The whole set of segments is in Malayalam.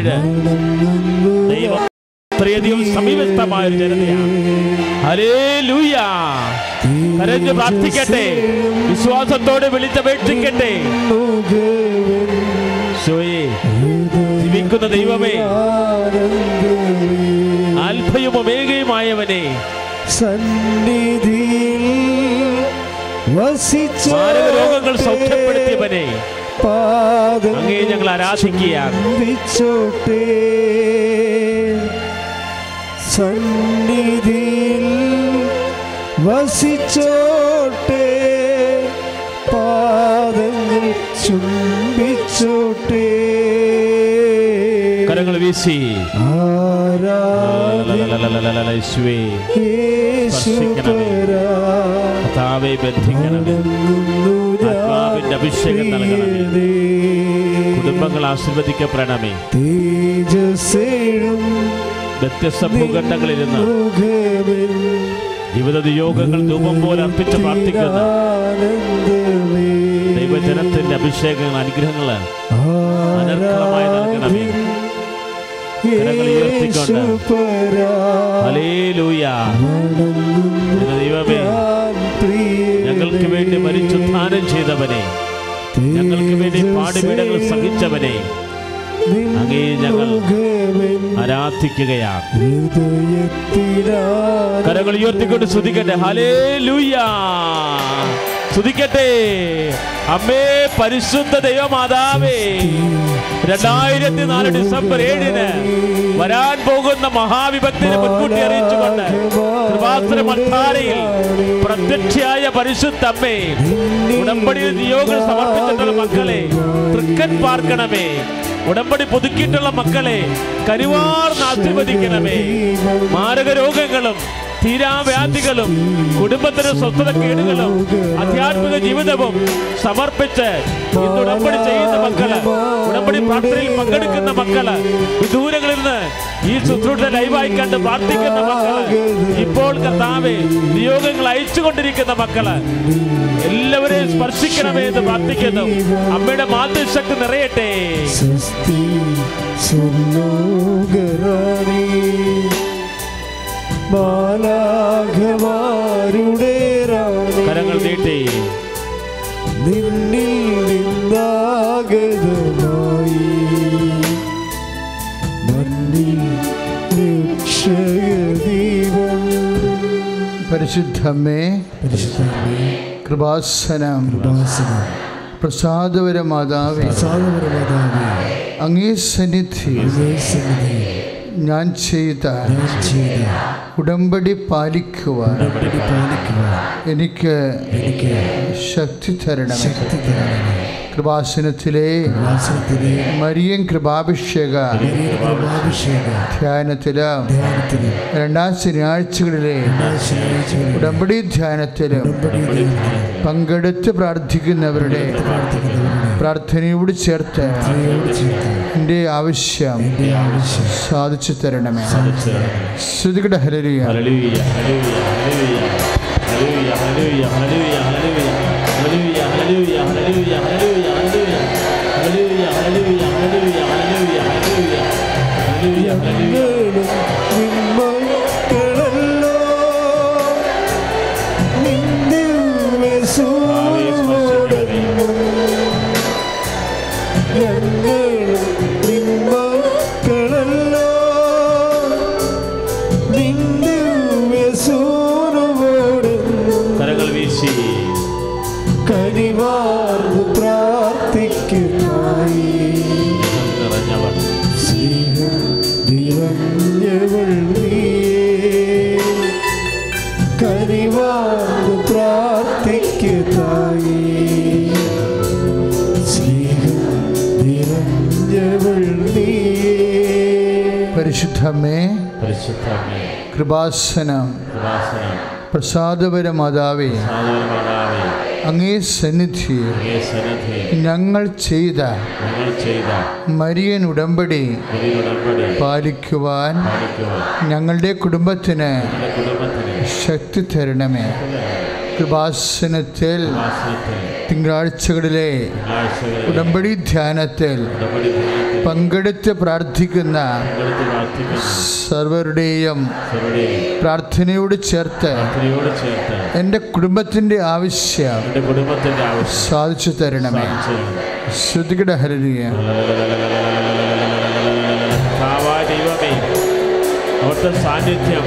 പിന്നിട് ദൈവം അത്രയധികം സമീപസ്ഥമായ ഒരു ജനതയാണ്. ഹല്ലേലൂയ. കരഞ്ഞു പ്രാർത്ഥിക്കട്ടെ. വിശ്വാസത്തോടെ വിളിച്ചപേക്ഷിക്കട്ടെ. ജീവിക്കുന്ന ദൈവമേ അൽഫയും ഒമേഗയുമായവനെ സന്നിധി വസിച്ച രോഗങ്ങൾ സൗഖ്യപ്പെടുത്തിയവനെ അങ്ങേ ഞങ്ങൾ ആരാധിക്കുകയാണ്. ചുംബിച്ചോട്ടെ സന്നിധിയിൽ വസിച്ചോട്ടെ. പാദങ്ങൾ ചുംബിച്ചോട്ടെ. കരങ്ങൾ വീശി. യേശുവേ. യേശുപരാ കർത്താവെ ബന്ധിക്കണമേ. അഭിഷേകം നൽകണമേ. കുടുംബങ്ങൾ ആശീർവദിക്കപ്പെടണമേ. വ്യത്യസ്ത ഭൂഖണ്ഡങ്ങളിൽ നിന്ന് ജീവിത യോഗങ്ങൾ രൂപം പോലെ അർപ്പിച്ച് പ്രാർത്ഥിക്കുന്ന ദൈവജനത്തിന്റെ അഭിഷേകങ്ങൾ അനുഗ്രഹങ്ങൾ അനർഹമായി ദൈവമേ. ഞങ്ങൾക്ക് വേണ്ടി മരിച്ചുത്ഥാനം ചെയ്തവനെ. ഞങ്ങൾക്ക് വേണ്ടി പാടുപീടകൾ സഹിച്ചവനെ. അങ്ങേ ഞങ്ങൾ ആരാധിക്കുകയാണ്. കരങ്ങൾ ഉയർത്തിക്കൊണ്ട് ശ്രദ്ധിക്കട്ടെ ഹലേ സ്തുതിക്കട്ടെ. അമ്മേ പരിശുദ്ധ ദൈവമാതാവേ രണ്ടായിരത്തി നാല് ഡിസംബർ ഏഴിന് വരാൻ പോകുന്ന മഹാവിഭക്തിനെ മുൻകൂട്ടി അറിയിച്ചുകൊണ്ട് കൃപാസന മഠാരയിൽ പ്രത്യക്ഷയായ പരിശുദ്ധ അമ്മേ ഉടമ്പടിയിൽ നിയോഗം സമർപ്പിച്ചിട്ടുള്ള മക്കളെ തൃക്കൻ പാർക്കണമേ ഉടമ്പടി പുതുക്കിയിട്ടുള്ള മക്കളെ കരുവാർന്ന് ആശീർവദിക്കണമേ. മാരക രോഗങ്ങളും തീരാവ്യാധികളും കുടുംബത്തിന് സ്വസ്ഥത കേടുകളും ആധ്യാത്മിക ജീവിതവും സമർപ്പിച്ച് ഇന്ന് ഉടമ്പടി ചെയ്യുന്ന മക്കൾ ഉടമ്പടി പ്രാർത്ഥനയിൽ പങ്കെടുക്കുന്ന മക്കൾ വിദൂരങ്ങളിൽ നിന്ന് ഈ ശുശ്രൂഷ ലൈവായി കണ്ട് പ്രാർത്ഥിക്കുന്ന മക്കൾ ഇപ്പോൾ കർത്താവെ നിയോഗങ്ങൾ അയച്ചുകൊണ്ടിരിക്കുന്ന മക്കൾ എല്ലാവരെയും സ്പർശിക്കണമേ എന്ന് പ്രാർത്ഥിക്കുന്നു. അമ്മയുടെ മാതൃശക്തി നിറയട്ടെ. സ്വർലോകറാണി മാലാഖമാരുടെ കരങ്ങൾ നീട്ടി. നിന്നിൽ നിന്നാഗതമായി. മണ്ണിൽ രക്ഷയദീപം പരിശുദ്ധമ്മേ പരിശുദ്ധമ്മേ. കൃപാസനം. കൃപാസനം. പ്രസാദപരമാതാവേ പ്രസാദപരമാതാവേ. അങ്ങേ സന്നിധി അങ്ങേ സന്നിധി ഞാൻ ചെയ്ത ഉടമ്പടി പാലിക്കുവാൻ എനിക്ക് ശക്തി തരണം ശക്തി തരണം കൃപാസനത്തിലെ മരിയൻ കൃപാഭിഷേക ധ്യാനത്തിൽ രണ്ടാം ശനിയാഴ്ചകളിലെ ഉടമ്പടി ധ്യാനത്തിലും പങ്കെടുത്ത് പ്രാർത്ഥിക്കുന്നവരുടെ പ്രാർത്ഥനയോട് ചേർത്ത് എന്റെ ആവശ്യം സാധിച്ചു തരണമേ. ശ്രുതികട ഹലരിയ ഹലരിയ ഹലരിയ ഹലരിയ ഹലരിയ ഹലരിയ പരിശുദ്ധമേ കൃപാസനം പ്രസാദപര മാതാവേ അങ്ങേ സന്നിധി ഞങ്ങൾ ചെയ്ത മരിയൻ ഉടമ്പടി പാലിക്കുവാൻ ഞങ്ങളുടെ കുടുംബത്തിന് ശക്തി തരണമേ. കൃപാസനത്തിൽ തിങ്കളാഴ്ചകളിലെ ഉടമ്പടി ധ്യാനത്തിൽ പങ്കെടുത്ത് പ്രാർത്ഥിക്കുന്ന സർവരുടെയും പ്രാർത്ഥനയോട് ചേർത്ത് എന്റെ കുടുംബത്തിന്റെ ആവശ്യം സാധിച്ചു തരണമേ. ശ്രുതികട ഹരിയ അവിടുത്തെ സാന്നിധ്യം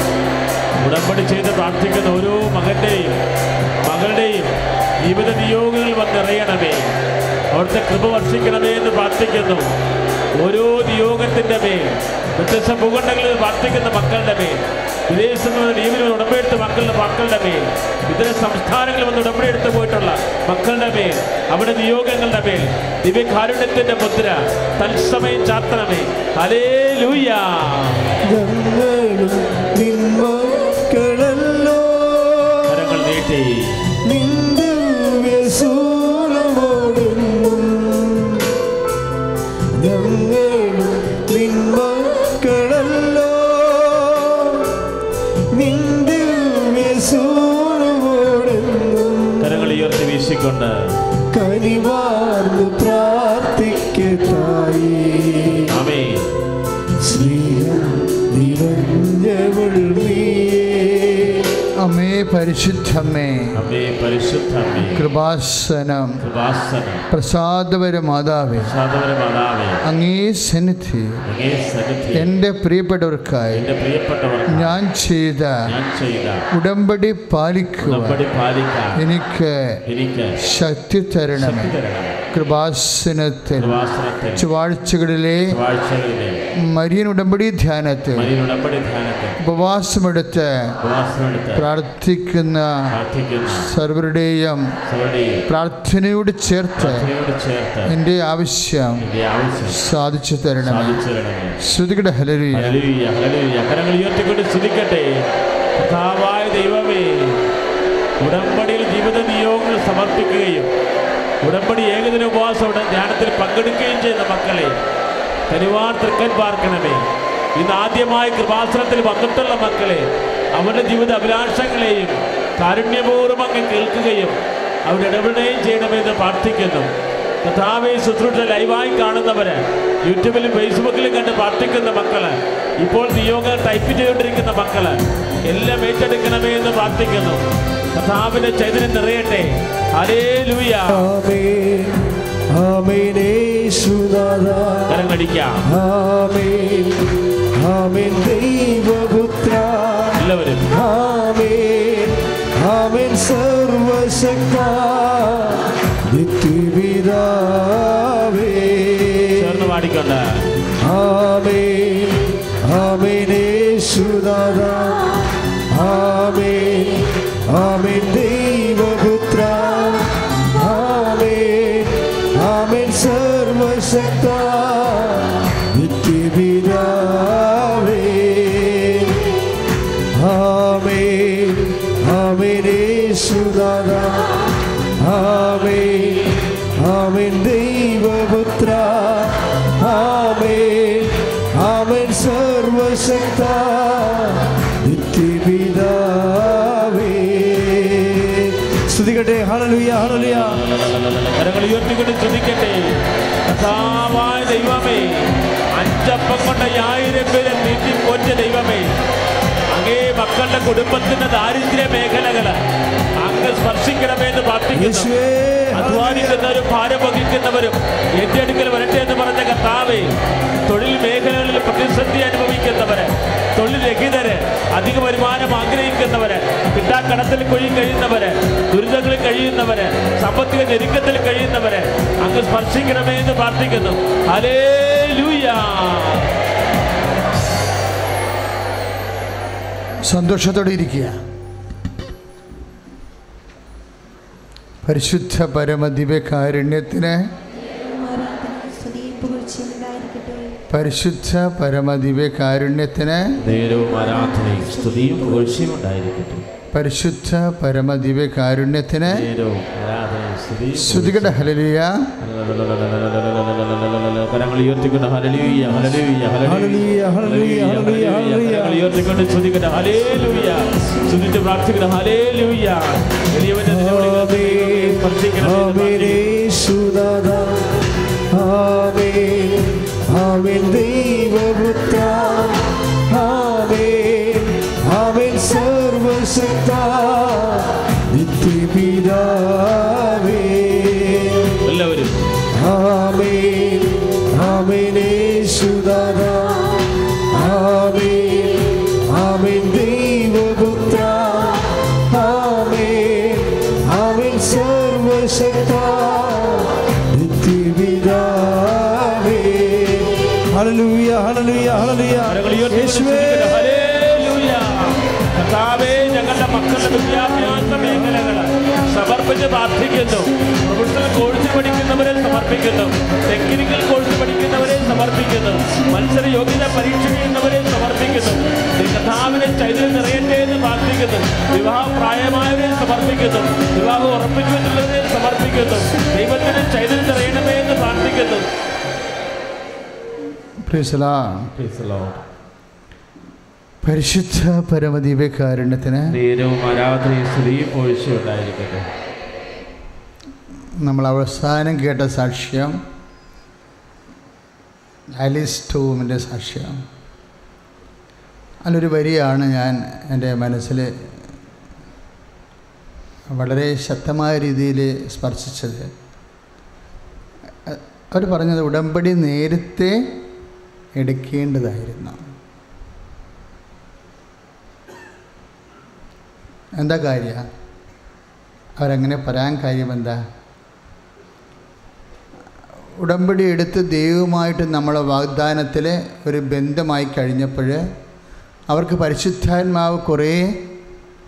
ഉടമ്പടി ചെയ്ത് പ്രാർത്ഥിക്കുന്ന ഓരോ മകന്റെയും മകളുടെയും ജീവിത നിയോഗങ്ങൾ വന്നിറയണമേ അവിടുത്തെ കൃപ വർഷിക്കണമേ എന്ന് പ്രാർത്ഥിക്കുന്നു. ഓരോ നിയോഗത്തിന്റെ മേൽ വ്യത്യസ്ത ഭൂഖണ്ഡങ്ങളിൽ പ്രാർത്ഥിക്കുന്ന മക്കളുടെ മേൽ വിദേശത്ത് നിന്ന് ലീവിൽ ഉടമ്പെടുത്ത മക്കളുടെ മക്കളുടെ മേൽ ഇതര സംസ്ഥാനങ്ങളിൽ വന്ന് ഉടമ്പടിയെടുത്ത് പോയിട്ടുള്ള മക്കളുടെ മേൽ അവിടെ നിയോഗങ്ങളുടെ മേൽ ദിവ്യകാരുണ്യത്തിന്റെ മുദ്ര തത്സമയം ചാത്തണമേ അലേ ലൂയാ വീശിക്കൊണ്ട് കനിവാർന്നു പ്രാർത്ഥിക്കത്തായി ആമേ സ്നേഹം നിറഞ്ഞവൾ നീയേ. അമേ പരിശുദ്ധമേ അമ്മേ പരിശുദ്ധമേ കൃപാസനം. പ്രസാദപര മാതാവേ. അങ്ങേ സന്നിധി. എന്റെ പ്രിയപ്പെട്ടവർക്കായി ഞാൻ ചെയ്ത ഉടമ്പടി പാലിക്കുക എനിക്ക് ശക്തി തരണമേ. തരണം കൃപാസനത്തിൽ ചൊവ്വാഴ്ചകളിലെ മരിയൻ ഉടമ്പടി ധ്യാനത്തിൽ ഉടമ്പടി ഉപവാസമെടുത്ത് പ്രാർത്ഥിക്കുന്ന സർവരുടെയും പ്രാർത്ഥനയോട് ചേർത്ത് എന്റെ ആവശ്യം സാധിച്ചു തരണം. ശ്രുതികളുടെ ശ്രുതികട ഹലരിയ. കരങ്ങൾ ഉയർത്തിക്കൊണ്ട് ദൈവമേ ഉടമ്പടിയിൽ ജീവിത നിയോഗങ്ങൾ സമർപ്പിക്കുകയും ഉടമ്പടി ഏകദിന ഉപവാസം ധ്യാനത്തിൽ പങ്കെടുക്കുകയും ചെയ്യുന്ന മക്കളെ കരുവാർ തൃക്കൻ പാർക്കണമേ. ഇന്ന് ആദ്യമായി കൃപാസനത്തിൽ വന്നിട്ടുള്ള മക്കളെ അവരുടെ ജീവിത അഭിലാഷങ്ങളെയും കാരുണ്യപൂർവം അങ്ങ് കേൾക്കുകയും അവരുടെ ഇടപെടുകയും ചെയ്യണമെന്ന് പ്രാർത്ഥിക്കുന്നു. കഥാവെ ശുശ്രൂഷ ലൈവായി കാണുന്നവര് യൂട്യൂബിലും ഫേസ്ബുക്കിലും കണ്ട് പ്രാർത്ഥിക്കുന്ന മക്കൾ ഇപ്പോൾ നിയോഗം ടൈപ്പ് ചെയ്തുകൊണ്ടിരിക്കുന്ന മക്കൾ എല്ലാം ഏറ്റെടുക്കണമേ എന്ന് പ്രാർത്ഥിക്കുന്നു. കഥാവിന്റെ ചൈതന്യം നിറയട്ടെ. ഹരേ ലൂയ യേശുനാഥാ കരങ്ങടിക്കാം ആമേൻ. ആമേൻ. ദൈവപുത്ര. എല്ലാവരും. ആമേൻ. ആമേൻ. സർവശക്ത. നിത്യപിതാവേ. ചേർന്ന് പാടിക്കൊണ്ട്. ആമേൻ. ആമേൻ. ആമേൻ. ആമേൻ. അഞ്ചപ്പം ആയിരം പേരെ നീട്ടി പോറ്റ ദൈവമേ അങ്ങേ മക്കളുടെ കുടുംബത്തിന്റെ ദാരിദ്ര്യ മേഖലകൾ അങ്ങ് സ്പർശിക്കണമേ എന്ന് പ്രാർത്ഥിക്കുന്നു അധ്വാനിക്കുന്നവരും ഭാരം വഹിക്കുന്നവരും എന്റെ അടുക്കൽ വരട്ടെ എന്ന് പറഞ്ഞ കർത്താവേ തൊഴിൽ മേഖലകളിൽ പ്രതിസന്ധി അനുഭവിക്കുന്നവര് തൊഴിൽ രഹിതര് അധിക വരുമാനം ആഗ്രഹിക്കുന്നവര് കിട്ടാക്കടത്തിൽ കൊഴി കഴിയുന്നവര് ദുരിതങ്ങളിൽ കഴിയുന്നവര് സാമ്പത്തിക ഞെരുക്കത്തിൽ കഴിയുന്നവര് അങ്ങ് സ്പർശിക്കണമേ എന്ന് പ്രാർത്ഥിക്കുന്നു. ഹലേ സന്തോഷത്തോടെ ഇരിക്കുക. പരിശുദ്ധ പരമദിവ്യ കാരുണ്യത്തിന് ആരാധന സ്തുതിയും പുകഴ്ചയും ഉണ്ടായിരിക്കട്ടെ പരിശുദ്ധ പരമദിവ്യ കാരുണ്യത്തിന് നേരവും ആരാധനയും സ്തുതിയും പുകഴ്ചയും ഉണ്ടായിരിക്കട്ടെ. പരിശുദ്ധ പരമദിവ്യ കാരുണ്യത്തിന് നേരവും ആരാധനയും സ്തുതി ശ്രുതികട ഹലലിയ കരങ്ങൾ ഉയർത്തിക്കൊണ്ട്. കരങ്ങൾ ഉയർത്തിക്കൊണ്ട് സ്തുതിക്കട്ടെ സ്തുതിച്ച് പ്രാർത്ഥിക്കട്ടെ ഹല്ലേലൂയ. വലിയവന്റെ ദൈവപുത്ര. സർവശക്ത. സമർപ്പിച്ച് പ്രാർത്ഥിക്കുന്നു പ്രൊഫഷണൽ കോഴ്സ് പഠിക്കുന്നവരെ സമർപ്പിക്കുന്നു. ടെക്നിക്കൽ കോഴ്സ് പഠിക്കുന്നവരെ സമർപ്പിക്കുന്നു. മത്സര യോഗ്യത പരീക്ഷ ചെയ്യുന്നവരെ സമർപ്പിക്കുന്നു. കഥാവിനെ ചൈതന്യം നിറയട്ടെ എന്ന് പ്രാർത്ഥിക്കുന്നു. വിവാഹ പ്രായമായവരെ സമർപ്പിക്കുന്നു. വിവാഹം ഉറപ്പിച്ചു എന്നുള്ളവരെ സമർപ്പിക്കുന്നു. ദൈവത്തിന് ചൈതന്യം നിറയണമേ എന്ന് പ്രാർത്ഥിക്കുന്നു. പരിശുദ്ധ പരമദീപകാരുണ്യത്തിന് നേരവും ആരാധനയും സ്ത്രീയും ഉണ്ടായിരിക്കട്ടെ നമ്മൾ അവസാനം കേട്ട സാക്ഷ്യം ആലിസ് ടൂമിന്റെ സാക്ഷ്യം. അതിലൊരു വരിയാണ് ഞാൻ എന്റെ മനസ്സിൽ വളരെ ശക്തമായ രീതിയിൽ സ്പർശിച്ചത്. അവർ പറഞ്ഞത് ഉടമ്പടി നേരത്തെ എടുക്കേണ്ടതായിരുന്നു. എന്താ കാര്യം? അവരങ്ങനെ പറയാൻ കാര്യം എന്താ? ഉടമ്പടി എടുത്ത് ദൈവമായിട്ട് നമ്മളെ വാഗ്ദാനത്തിൽ ഒരു ബന്ധമായി കഴിഞ്ഞപ്പോൾ അവർക്ക് പരിശുദ്ധാത്മാവ് കുറേ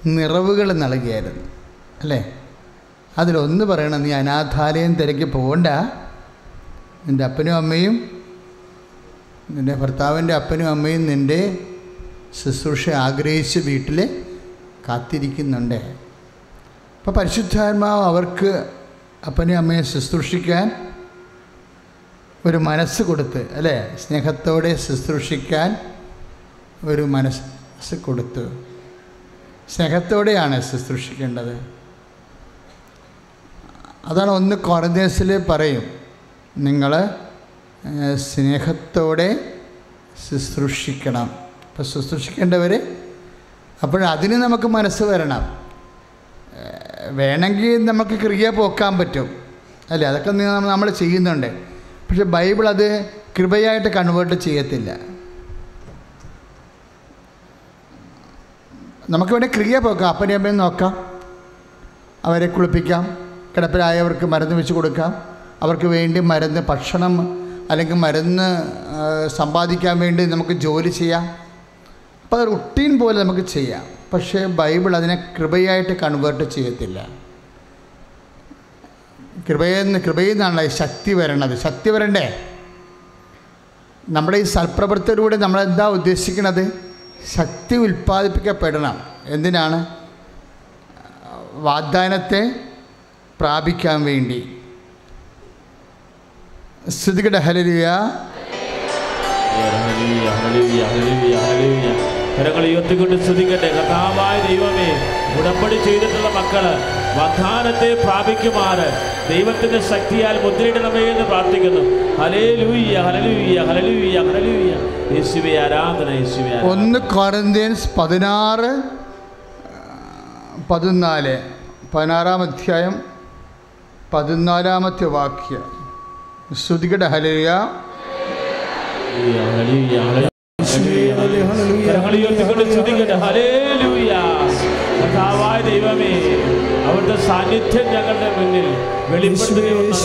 നിറവുകൾ നൽകിയായിരുന്നു അല്ലേ? അതിലൊന്ന് പറയണം നീ അനാഥാലയം തിരക്കി പോകണ്ട. നിന്റെ അപ്പനും അമ്മയും നിന്റെ ഭർത്താവിന്റെ അപ്പനും അമ്മയും നിന്റെ ശുശ്രൂഷ ആഗ്രഹിച്ച് വീട്ടിൽ കാത്തിരിക്കുന്നുണ്ട്. അപ്പോൾ പരിശുദ്ധാത്മാവ് അവർക്ക് അപ്പനെയും അമ്മയെ ശുശ്രൂഷിക്കാൻ ഒരു മനസ്സ് കൊടുത്ത് അല്ലേ? സ്നേഹത്തോടെ ശുശ്രൂഷിക്കാൻ ഒരു മനസ്സ് കൊടുത്തു. സ്നേഹത്തോടെയാണ് ശുശ്രൂഷിക്കേണ്ടത്. അതാണ് ഒന്ന് കോറിനേഴ്സിൽ പറയും. നിങ്ങൾ സ്നേഹത്തോടെ ശുശ്രൂഷിക്കണം. അപ്പോൾ ശുശ്രൂഷിക്കേണ്ടവർ അപ്പോഴതിന് നമുക്ക് മനസ്സ് വരണം. വേണമെങ്കിൽ നമുക്ക് ക്രിയ പോക്കാൻ പറ്റും. അല്ലേ? അതൊക്കെ നമ്മൾ ചെയ്യുന്നുണ്ട്. പക്ഷെ ബൈബിൾ അത് കൃപയായിട്ട് കൺവേർട്ട് ചെയ്യത്തില്ല. നമുക്ക് വേണ്ടി ക്രിയ പോക്കാം. അപ്പനെയും അമ്മയും നോക്കാം. അവരെ കുളിപ്പിക്കാം. കിടപ്പിലായവർക്ക് മരുന്ന് വെച്ച് കൊടുക്കാം. അവർക്ക് വേണ്ടി മരുന്ന് ഭക്ഷണം അല്ലെങ്കിൽ മരുന്ന് സമ്പാദിക്കാൻ വേണ്ടി നമുക്ക് ജോലി ചെയ്യാം. അപ്പോൾ അത് റുട്ടീൻ പോലെ നമുക്ക് ചെയ്യാം. പക്ഷേ ബൈബിൾ അതിനെ കൃപയായിട്ട് കൺവേർട്ട് ചെയ്യത്തില്ല. കൃപയിൽ നിന്ന് കൃപയിൽ നിന്നാണല്ലോ ശക്തി വരണത് ശക്തി വരണ്ടേ? നമ്മുടെ ഈ സൽപ്രവൃത്തിയിലൂടെ നമ്മൾ എന്താ ഉദ്ദേശിക്കുന്നത്? ശക്തി ഉൽപ്പാദിപ്പിക്കപ്പെടണം. എന്തിനാണ്? വാഗ്ദാനത്തെ പ്രാപിക്കാൻ വേണ്ടി. സ്ഥിതികട ഹലരിയ. കരങ്ങൾ ഉയർത്തിക്കൊണ്ട് സ്തുതിക്കട്ടെ കഥാവായ ദൈവമേ ഉടമ്പടി ചെയ്തിട്ടുള്ള മക്കൾ വാഗ്ദാനത്തെ പ്രാപിക്കുമാറ്. ദൈവത്തിന്റെ ശക്തിയാൽ മുദ്രയിടണമേ എന്ന് പ്രാർത്ഥിക്കുന്നു. ഹലേലൂയ ഹലലൂയ ഹലലൂയ ഹലലൂയ യേശുവെ ആരാധന യേശുവെ. ഒന്ന് ഹലിയ പതിനാറ് പതിനാല്. പതിനാറാം അധ്യായം പതിനാലാമത്തെ വാക്യം. ഹലിയ ഹലിയ ഹലിയ ഹലിയ ഹലിയ ഹലിയ ഉയർത്തിക്കൊണ്ട് കഴിച്ചുകൊണ്ട് ഞങ്ങളുടെ മുന്നിൽ. വെളിപ്പെടുത്തുകൊണ്ട്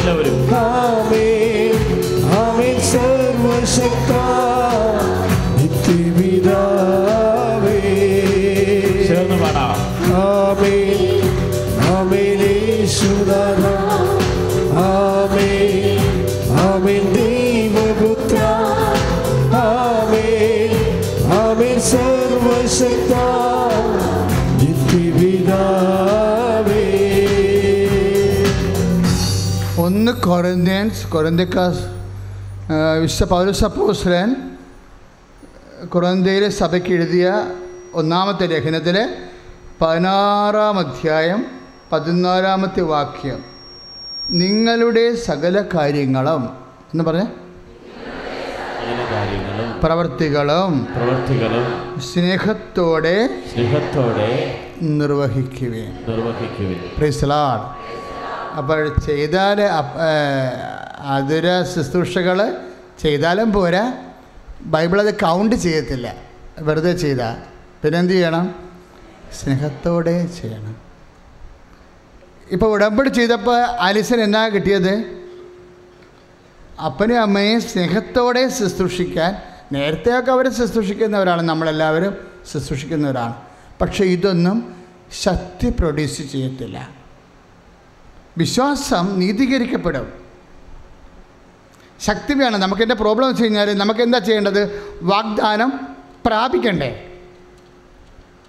എല്ലാവരും. ആമേ സർവശക്ത. നിത്യപിതാവേ. ചേർന്ന് പാടാം. ആമേൻ. ഒന്ന് കൊറിന്ത്യൻസ് കൊറിന്ത്യക്കാർ വിശുദ്ധ പൗരസപ്പോസ്ലൻ കൊറന്തയിലെ സഭയ്ക്ക് എഴുതിയ ഒന്നാമത്തെ ലേഖനത്തിലെ പതിനാറാം അധ്യായം പതിനാലാമത്തെ വാക്യം. നിങ്ങളുടെ സകല കാര്യങ്ങളും എന്ന് പറഞ്ഞ? പ്രവർത്തികളും പ്രവർത്തികളും സ്നേഹത്തോടെ സ്നേഹത്തോടെ നിർവഹിക്കുവേൻ. നിർവഹിക്കുകയും പ്രിസ്ലാഡ് അപ്പോൾ ചെയ്താൽ അതുര ശുശ്രൂഷകൾ ചെയ്താലും പോരാ. ബൈബിൾ അത് കൗണ്ട് ചെയ്യത്തില്ല. വെറുതെ ചെയ്താൽ പിന്നെന്ത് ചെയ്യണം? സ്നേഹത്തോടെ ചെയ്യണം. ഇപ്പോൾ ഉടമ്പടി ചെയ്തപ്പോൾ ആലിസൻ എന്നാ കിട്ടിയത്? അപ്പനും അമ്മയും സ്നേഹത്തോടെ ശുശ്രൂഷിക്കാൻ നേരത്തെയൊക്കെ അവരെ ശുശ്രൂഷിക്കുന്നവരാണ് നമ്മളെല്ലാവരും ശുശ്രൂഷിക്കുന്നവരാണ്. പക്ഷേ ഇതൊന്നും ശക്തി പ്രൊഡ്യൂസ് ചെയ്യത്തില്ല. വിശ്വാസം നീതീകരിക്കപ്പെടും. ശക്തി വേണം. നമുക്ക് എന്റെ പ്രോബ്ലം വെച്ച് കഴിഞ്ഞാൽ നമുക്ക് എന്താ ചെയ്യേണ്ടത്? വാഗ്ദാനം പ്രാപിക്കണ്ടേ?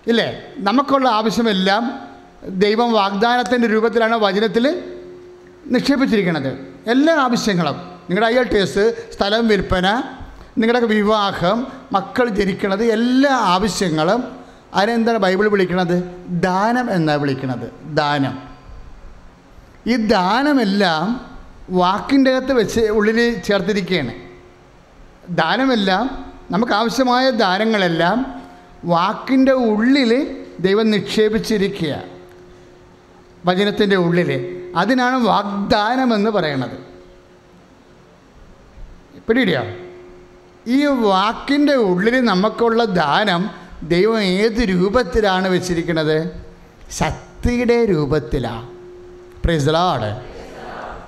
ഇല്ലേ? നമുക്കുള്ള ആവശ്യമെല്ലാം ദൈവം വാഗ്ദാനത്തിന്റെ രൂപത്തിലാണ് വചനത്തിൽ നിക്ഷേപിച്ചിരിക്കുന്നത് എല്ലാ ആവശ്യങ്ങളും. നിങ്ങളുടെ ഐ എൽ ടി എസ് സ്ഥലം വിൽപ്പന നിങ്ങളുടെ വിവാഹം മക്കൾ ജനിക്കുന്നത് എല്ലാ ആവശ്യങ്ങളും. അതിനെന്താണ് ബൈബിൾ വിളിക്കുന്നത് ദാനം എന്നാണ് വിളിക്കുന്നത് ദാനം. ഈ ദാനമെല്ലാം വാക്കിന്റെ അകത്ത് വെച്ച് ഉള്ളിൽ ചേർത്തിരിക്കുകയാണ്. ദാനമെല്ലാം നമുക്ക് ആവശ്യമായ ദാനങ്ങളെല്ലാം വാക്കിന്റെ ഉള്ളിൽ ദൈവം നിക്ഷേപിച്ചിരിക്കുക വചനത്തിന്റെ ഉള്ളിൽ അതിനാണ് വാഗ്ദാനം എന്ന് പറയണത്. പിടിയിടിയോ ഈ വാക്കിന്റെ ഉള്ളിൽ നമുക്കുള്ള ദാനം ദൈവം ഏത് രൂപത്തിലാണ് വെച്ചിരിക്കുന്നത് ശക്തിയുടെ രൂപത്തിലാണ് പ്രിസലാട്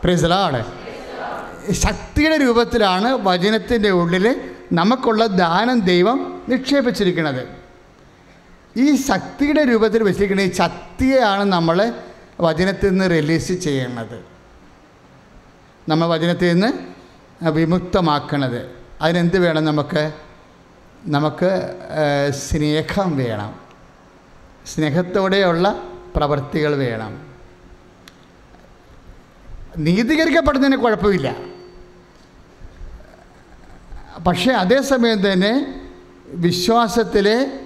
പ്രിസലാട് ശക്തിയുടെ രൂപത്തിലാണ് വചനത്തിന്റെ ഉള്ളിൽ നമുക്കുള്ള ദാനം ദൈവം നിക്ഷേപിച്ചിരിക്കുന്നത് ഈ ശക്തിയുടെ രൂപത്തിൽ വെച്ചിരിക്കുന്ന ഈ ശക്തിയെയാണ് നമ്മൾ വചനത്തിൽ നിന്ന് റിലീസ് ചെയ്യണത് നമ്മൾ വചനത്തിൽ നിന്ന് വിമുക്തമാക്കണത്. അതിനെന്ത് വേണം നമുക്ക്? നമുക്ക് സ്നേഹം വേണം. സ്നേഹത്തോടെയുള്ള പ്രവൃത്തികൾ വേണം. നീതീകരിക്കപ്പെടുന്നതിന് കുഴപ്പമില്ല. പക്ഷേ അതേസമയം തന്നെ വിശ്വാസത്തിലെ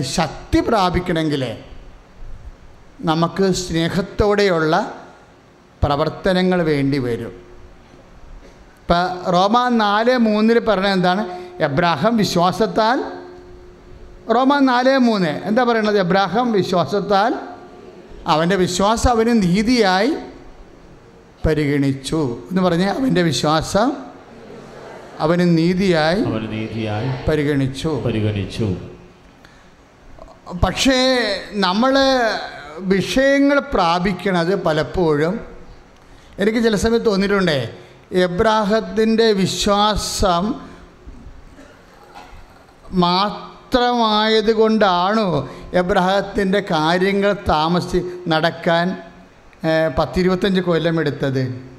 ശക്തി പ്രാപിക്കണമെങ്കിൽ നമുക്ക് സ്നേഹത്തോടെയുള്ള പ്രവർത്തനങ്ങൾ വേണ്ടി വരും. ഇപ്പം റോമ നാല് മൂന്നിൽ പറഞ്ഞ എന്താണ്? എബ്രാഹം വിശ്വാസത്താൽ റോമ നാല് മൂന്ന് എന്താ പറയണത്? എബ്രാഹം വിശ്വാസത്താൽ അവന്റെ വിശ്വാസം അവന് നീതിയായി പരിഗണിച്ചു എന്ന് പറഞ്ഞ് അവന്റെ വിശ്വാസം അവന് നീതിയായി അവന് നീതിയായി പരിഗണിച്ചു. പരിഗണിച്ചു. പക്ഷേ നമ്മൾ വിഷയങ്ങൾ പ്രാപിക്കണത് പലപ്പോഴും എനിക്ക് ചില സമയത്ത് തോന്നിയിട്ടുണ്ടേ എബ്രാഹത്തിന്റെ വിശ്വാസം മാത്രമായത് കൊണ്ടാണോ എബ്രാഹത്തിന്റെ കാര്യങ്ങൾ താമസി നടക്കാൻ പത്തിരുപത്തഞ്ച് കൊല്ലം എടുത്തത്?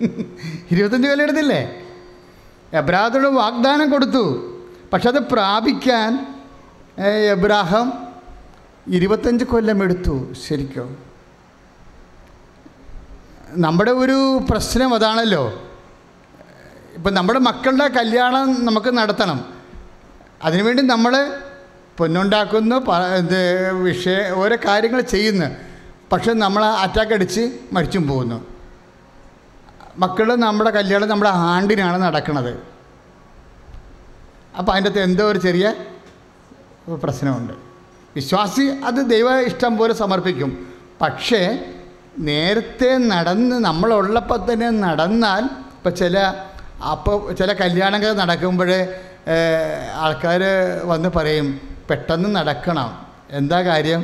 ഇരുപത്തഞ്ച് കൊല്ലം എടുത്തില്ലേ? എബ്രാഹത്തോട് വാഗ്ദാനം കൊടുത്തു. പക്ഷെ അത് പ്രാപിക്കാൻ എബ്രാഹാം ഇരുപത്തഞ്ച് കൊല്ലം എടുത്തു ശരിക്കും. നമ്മുടെ ഒരു പ്രശ്നം അതാണല്ലോ. ഇപ്പം നമ്മുടെ മക്കളുടെ കല്യാണം നമുക്ക് നടത്തണം. അതിനുവേണ്ടി നമ്മൾ പൊന്നുണ്ടാക്കുന്നു ഇത് വിഷയ ഓരോ കാര്യങ്ങൾ ചെയ്യുന്നു. പക്ഷെ നമ്മൾ അറ്റാക്ക് അടിച്ച് മരിച്ചും പോകുന്നു. മക്കൾ നമ്മുടെ കല്യാണം നമ്മുടെ ആണ്ടിനാണ് നടക്കുന്നത് അപ്പോൾ അതിന്റെ അകത്ത് എന്തോ ഒരു ചെറിയ പ്രശ്നമുണ്ട്. വിശ്വാസി അത് ദൈവ ഇഷ്ടം പോലെ സമർപ്പിക്കും. പക്ഷേ നേരത്തെ നടന്ന് നമ്മളുള്ളപ്പോൾ തന്നെ നടന്നാൽ ഇപ്പം ചില അപ്പോൾ ചില കല്യാണങ്ങൾ നടക്കുമ്പോൾ ആൾക്കാർ വന്ന് പറയും പെട്ടെന്ന് നടക്കണം. എന്താ കാര്യം?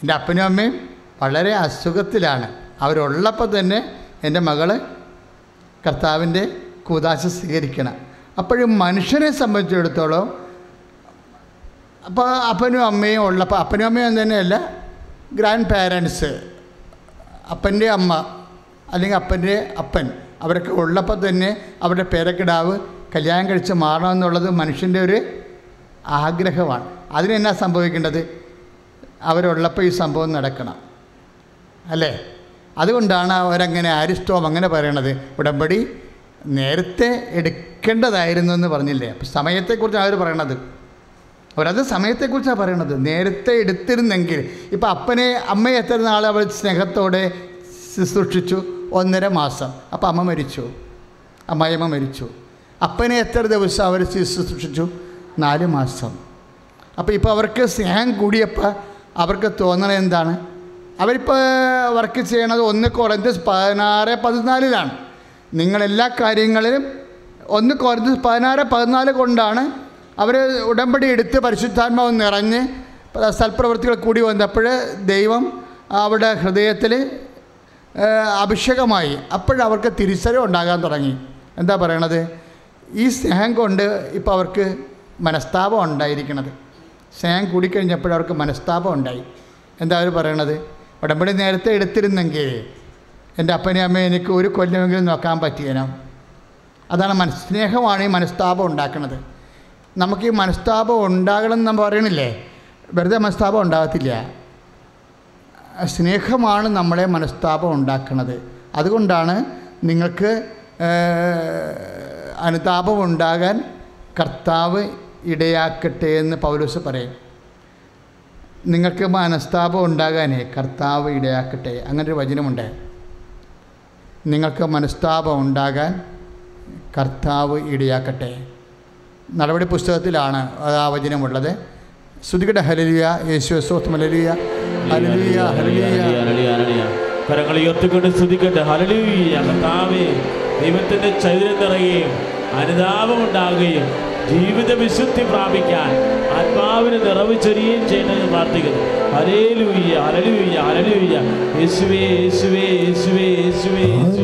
എന്റെ അപ്പനും അമ്മയും വളരെ അസുഖത്തിലാണ്. അവരുള്ളപ്പോൾ തന്നെ എന്റെ മകൾ കർത്താവിന്റെ കൂതാശ സ്വീകരിക്കണം. അപ്പോഴും മനുഷ്യനെ സംബന്ധിച്ചിടത്തോളം അപ്പോൾ അപ്പനും അമ്മയും ഉള്ളപ്പോൾ അപ്പനും അമ്മയും തന്നെയല്ല. ഗ്രാൻഡ് പാരൻസ് അപ്പന്റെ അമ്മ അല്ലെങ്കിൽ അപ്പന്റെ അപ്പൻ. അവരൊക്കെ ഉള്ളപ്പോൾ തന്നെ അവരുടെ പേരക്കിടാവ് കല്യാണം കഴിച്ച് മാറണമെന്നുള്ളത് മനുഷ്യന്റെ ഒരു ആഗ്രഹമാണ്. അതിനെന്നാ സംഭവിക്കേണ്ടത്? അവരുള്ളപ്പോൾ ഈ സംഭവം നടക്കണം. അല്ലേ? അതുകൊണ്ടാണ് അവരങ്ങനെ ആരിസ്റ്റോം അങ്ങനെ പറയണത്. ഉടമ്പടി നേരത്തെ എടുക്കേണ്ടതായിരുന്നു എന്ന് പറഞ്ഞില്ലേ? അപ്പം സമയത്തെക്കുറിച്ച് അവർ പറയണത്. അവരത് സമയത്തെക്കുറിച്ചാണ് പറയണത്. നേരത്തെ എടുത്തിരുന്നെങ്കിൽ ഇപ്പം അപ്പനെ അമ്മയെ എത്ര നാൾ അവൾ സ്നേഹത്തോടെ ശുശ്രൂഷിച്ചു ഒന്നര മാസം. അപ്പം അമ്മ മരിച്ചു. അമ്മായിയമ്മ മരിച്ചു. അപ്പനെ എത്ര ദിവസം അവർ ശുശ്രൂഷിച്ചു നാല് മാസം. അപ്പോൾ ഇപ്പോൾ അവർക്ക് സ്നേഹം കൂടിയപ്പോൾ അവർക്ക് തോന്നണത് എന്താണ്? അവരിപ്പോൾ വർക്ക് ചെയ്യണത് ഒന്ന് കുറഞ്ഞ് പതിനാറ് പതിനാലിലാണ്. നിങ്ങളെല്ലാ കാര്യങ്ങളിലും ഒന്ന് കുറഞ്ഞ് പതിനാറ് പതിനാല് കൊണ്ടാണ് അവർ ഉടമ്പടി എടുത്ത് പരിശുദ്ധാത്മാവ് നിറഞ്ഞ് സൽപ്രവൃത്തികൾ കൂടി വന്നപ്പോൾ ദൈവം അവരുടെ ഹൃദയത്തിൽ അഭിഷേകമായി. അപ്പോഴവർക്ക് തിരിച്ചറിവ് ഉണ്ടാകാൻ തുടങ്ങി. എന്താ പറയണത്? ഈ സ്നേഹം കൊണ്ട് ഇപ്പോൾ അവർക്ക് മനസ്താപം ഉണ്ടായിരിക്കണത്. സ്നേഹം കൂടിക്കഴിഞ്ഞപ്പോൾ അവർക്ക് മനസ്താപം ഉണ്ടായി. എന്താ അവർ പറയണത്? ഉടമ്പടി നേരത്തെ എടുത്തിരുന്നെങ്കിൽ എന്റെ അപ്പനെ അമ്മയെ എനിക്ക് ഒരു കൊല്ലമെങ്കിലും നോക്കാൻ പറ്റിയനോ? അതാണ് മനസ്സ്നേഹമാണ് ഈ മനസ്താപം ഉണ്ടാക്കുന്നത് നമുക്ക് ഈ മനസ്താപം ഉണ്ടാകണം എന്ന് പറയണില്ലേ? വെറുതെ മനസ്താപം ഉണ്ടാകത്തില്ല. സ്നേഹമാണ് നമ്മളെ മനസ്താപം ഉണ്ടാക്കുന്നത് അതുകൊണ്ടാണ് നിങ്ങൾക്ക് അനുതാപം ഉണ്ടാകാൻ കർത്താവ് ഇടയാക്കട്ടെ എന്ന് പൗലോസ് പറയും. നിങ്ങൾക്ക് മനസ്താപം ഉണ്ടാകാനേ കർത്താവ് ഇടയാക്കട്ടെ. അങ്ങനൊരു വചനമുണ്ട്. നിങ്ങൾക്ക് മനസ്താപം ഉണ്ടാകാൻ കർത്താവ് ഇടയാക്കട്ടെ. നടപടി പുസ്തകത്തിലാണ് ആ വചനമുള്ളത്. ശ്രുതികട ഹലലിയ യേശു സോത്തം ഹലലിയ ഹലലിയ ഹലലിയ. കരങ്ങൾ ഉയർത്തിക്കൊണ്ട് ശ്രുതിക്കട്ടെ ഹല്ലേലൂയ കർത്താവേ ദൈവത്തിന്റെ ചൈതന്യം നിറയുകയും അനുതാപം ഉണ്ടാകുകയും ജീവിത വിശുദ്ധി പ്രാപിക്കാൻ ആത്മാവിന് നിറവ് ചൊരിയുകയും ചെയ്യണമെന്ന് പ്രാർത്ഥിക്കുന്നു. Hallelujah hallelujah hallelujah. യേശുവേ യേശുവേ യേശുവേ യേശുവേ. യേശുവേ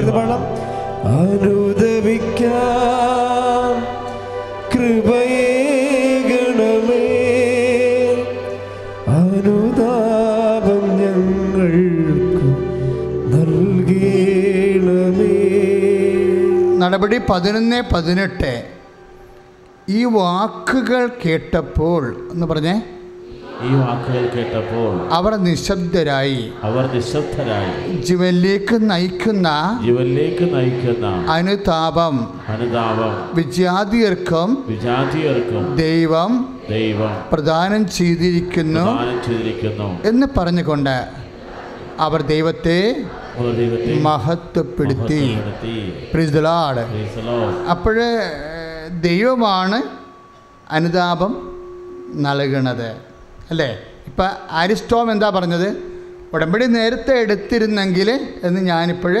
ചെറുത് പാടാം നടപടി പതിനൊന്ന് പതിനെട്ട്. ഈ വാക്കുകൾ കേട്ടപ്പോൾ എന്ന് പറഞ്ഞേ ഈ വാക്കുകൾ കേട്ടപ്പോൾ അവർ നിശബ്ദരായി. അവർ നിശബ്ദരായി. ജീവനിലേക്ക് നയിക്കുന്ന ജീവനിലേക്ക് നയിക്കുന്ന അനുതാപം അനുതാപം വിജാതിയർക്കും വിജാതിയർക്കും ദൈവം ദൈവം പ്രദാനം ചെയ്തിരിക്കുന്നു ചെയ്തിരിക്കുന്നു. എന്ന് പറഞ്ഞുകൊണ്ട് അവർ ദൈവത്തെ അവർ ദൈവത്തെ മഹത്വപ്പെടുത്തി. പ്രിസലാട് അപ്പോഴേ ദൈവമാണ് അനുതാപം നൽകണത്. അല്ലേ? ഇപ്പം അരിസ്റ്റോം എന്താ പറഞ്ഞത്? ഉടമ്പടി നേരത്തെ എടുത്തിരുന്നെങ്കിൽ എന്ന് ഞാനിപ്പോൾ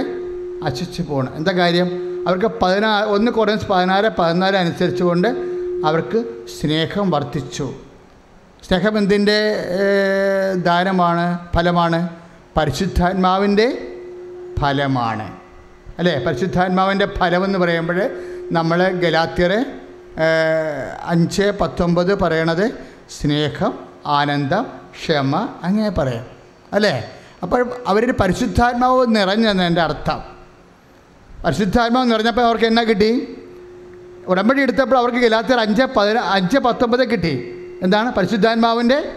അശിച്ചു പോകണം എന്താ കാര്യം? അവർക്ക് പതിനാ ഒന്ന് കുറഞ്ഞ് പതിനാറ് പതിനാല് അനുസരിച്ച് കൊണ്ട് അവർക്ക് സ്നേഹം വർദ്ധിച്ചു. സ്നേഹം എന്തിന്റെ ദാനമാണ്? ഫലമാണ്? പരിശുദ്ധാത്മാവിന്റെ ഫലമാണ്. അല്ലേ? പരിശുദ്ധാത്മാവിന്റെ ഫലമെന്ന് പറയുമ്പോൾ നമ്മൾ ഗലാത്യർ അഞ്ച് പത്തൊമ്പത് പറയണത് സ്നേഹം ആനന്ദം ക്ഷമ അങ്ങനെ പറയാം. അല്ലേ? അപ്പോൾ അവരൊരു പരിശുദ്ധാത്മാവ് നിറഞ്ഞെന്ന് എന്റെ അർത്ഥം. പരിശുദ്ധാത്മാവ് നിറഞ്ഞപ്പോൾ അവർക്ക് എന്നാ കിട്ടി? ഉടമ്പടി എടുത്തപ്പോൾ അവർക്ക് ഗലാത്തിയർ അഞ്ച് പതിന അഞ്ച് പത്തൊമ്പത് കിട്ടി. എന്താണ്? പരിശുദ്ധാത്മാവിന്റെ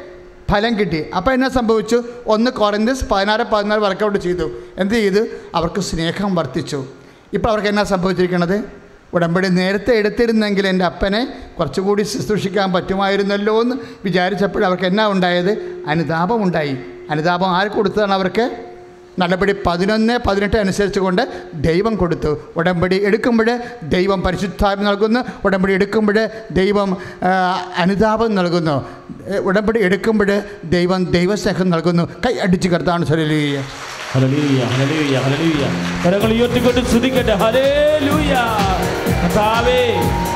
ഫലം കിട്ടി. അപ്പോൾ എന്നാ സംഭവിച്ചു? ഒന്ന് കുറഞ്ഞ് പതിനാറ് പതിനാല് വർക്കൗട്ട് ചെയ്തു. എന്ത് ചെയ്തു? അവർക്ക് സ്നേഹം വർദ്ധിച്ചു. ഇപ്പോൾ അവർക്ക് എന്നാ സംഭവിച്ചിരിക്കുന്നത് ഉടമ്പടി നേരത്തെ എടുത്തിരുന്നെങ്കിൽ എന്റെ അപ്പനെ കുറച്ചുകൂടി ശുശ്രൂഷിക്കാൻ പറ്റുമായിരുന്നല്ലോ എന്ന് വിചാരിച്ചപ്പോൾ അവർക്ക് എന്നാ ഉണ്ടായത്? അനുതാപം ഉണ്ടായി. അനുതാപം ആര് കൊടുത്തതാണ് അവർക്ക്? നടപടി പതിനൊന്ന് പതിനെട്ട് അനുസരിച്ച് കൊണ്ട് ദൈവം കൊടുത്തു. ഉടമ്പടി എടുക്കുമ്പോൾ ദൈവം പരിശുദ്ധാത്മ നൽകുന്നു. ഉടമ്പടി എടുക്കുമ്പോൾ ദൈവം അനുതാപം നൽകുന്നു. ഉടമ്പടി എടുക്കുമ്പോൾ ദൈവം ദൈവസ്നേഹം നൽകുന്നു. കൈ അടിച്ച് കർത്താണ് സ്വരലീയ ഹല്ലേലൂയ, ഹല്ലേലൂയ, ഹല്ലേലൂയ. കരങ്ങൾ ഉയർത്തിക്കൊണ്ട്. കർത്താവേ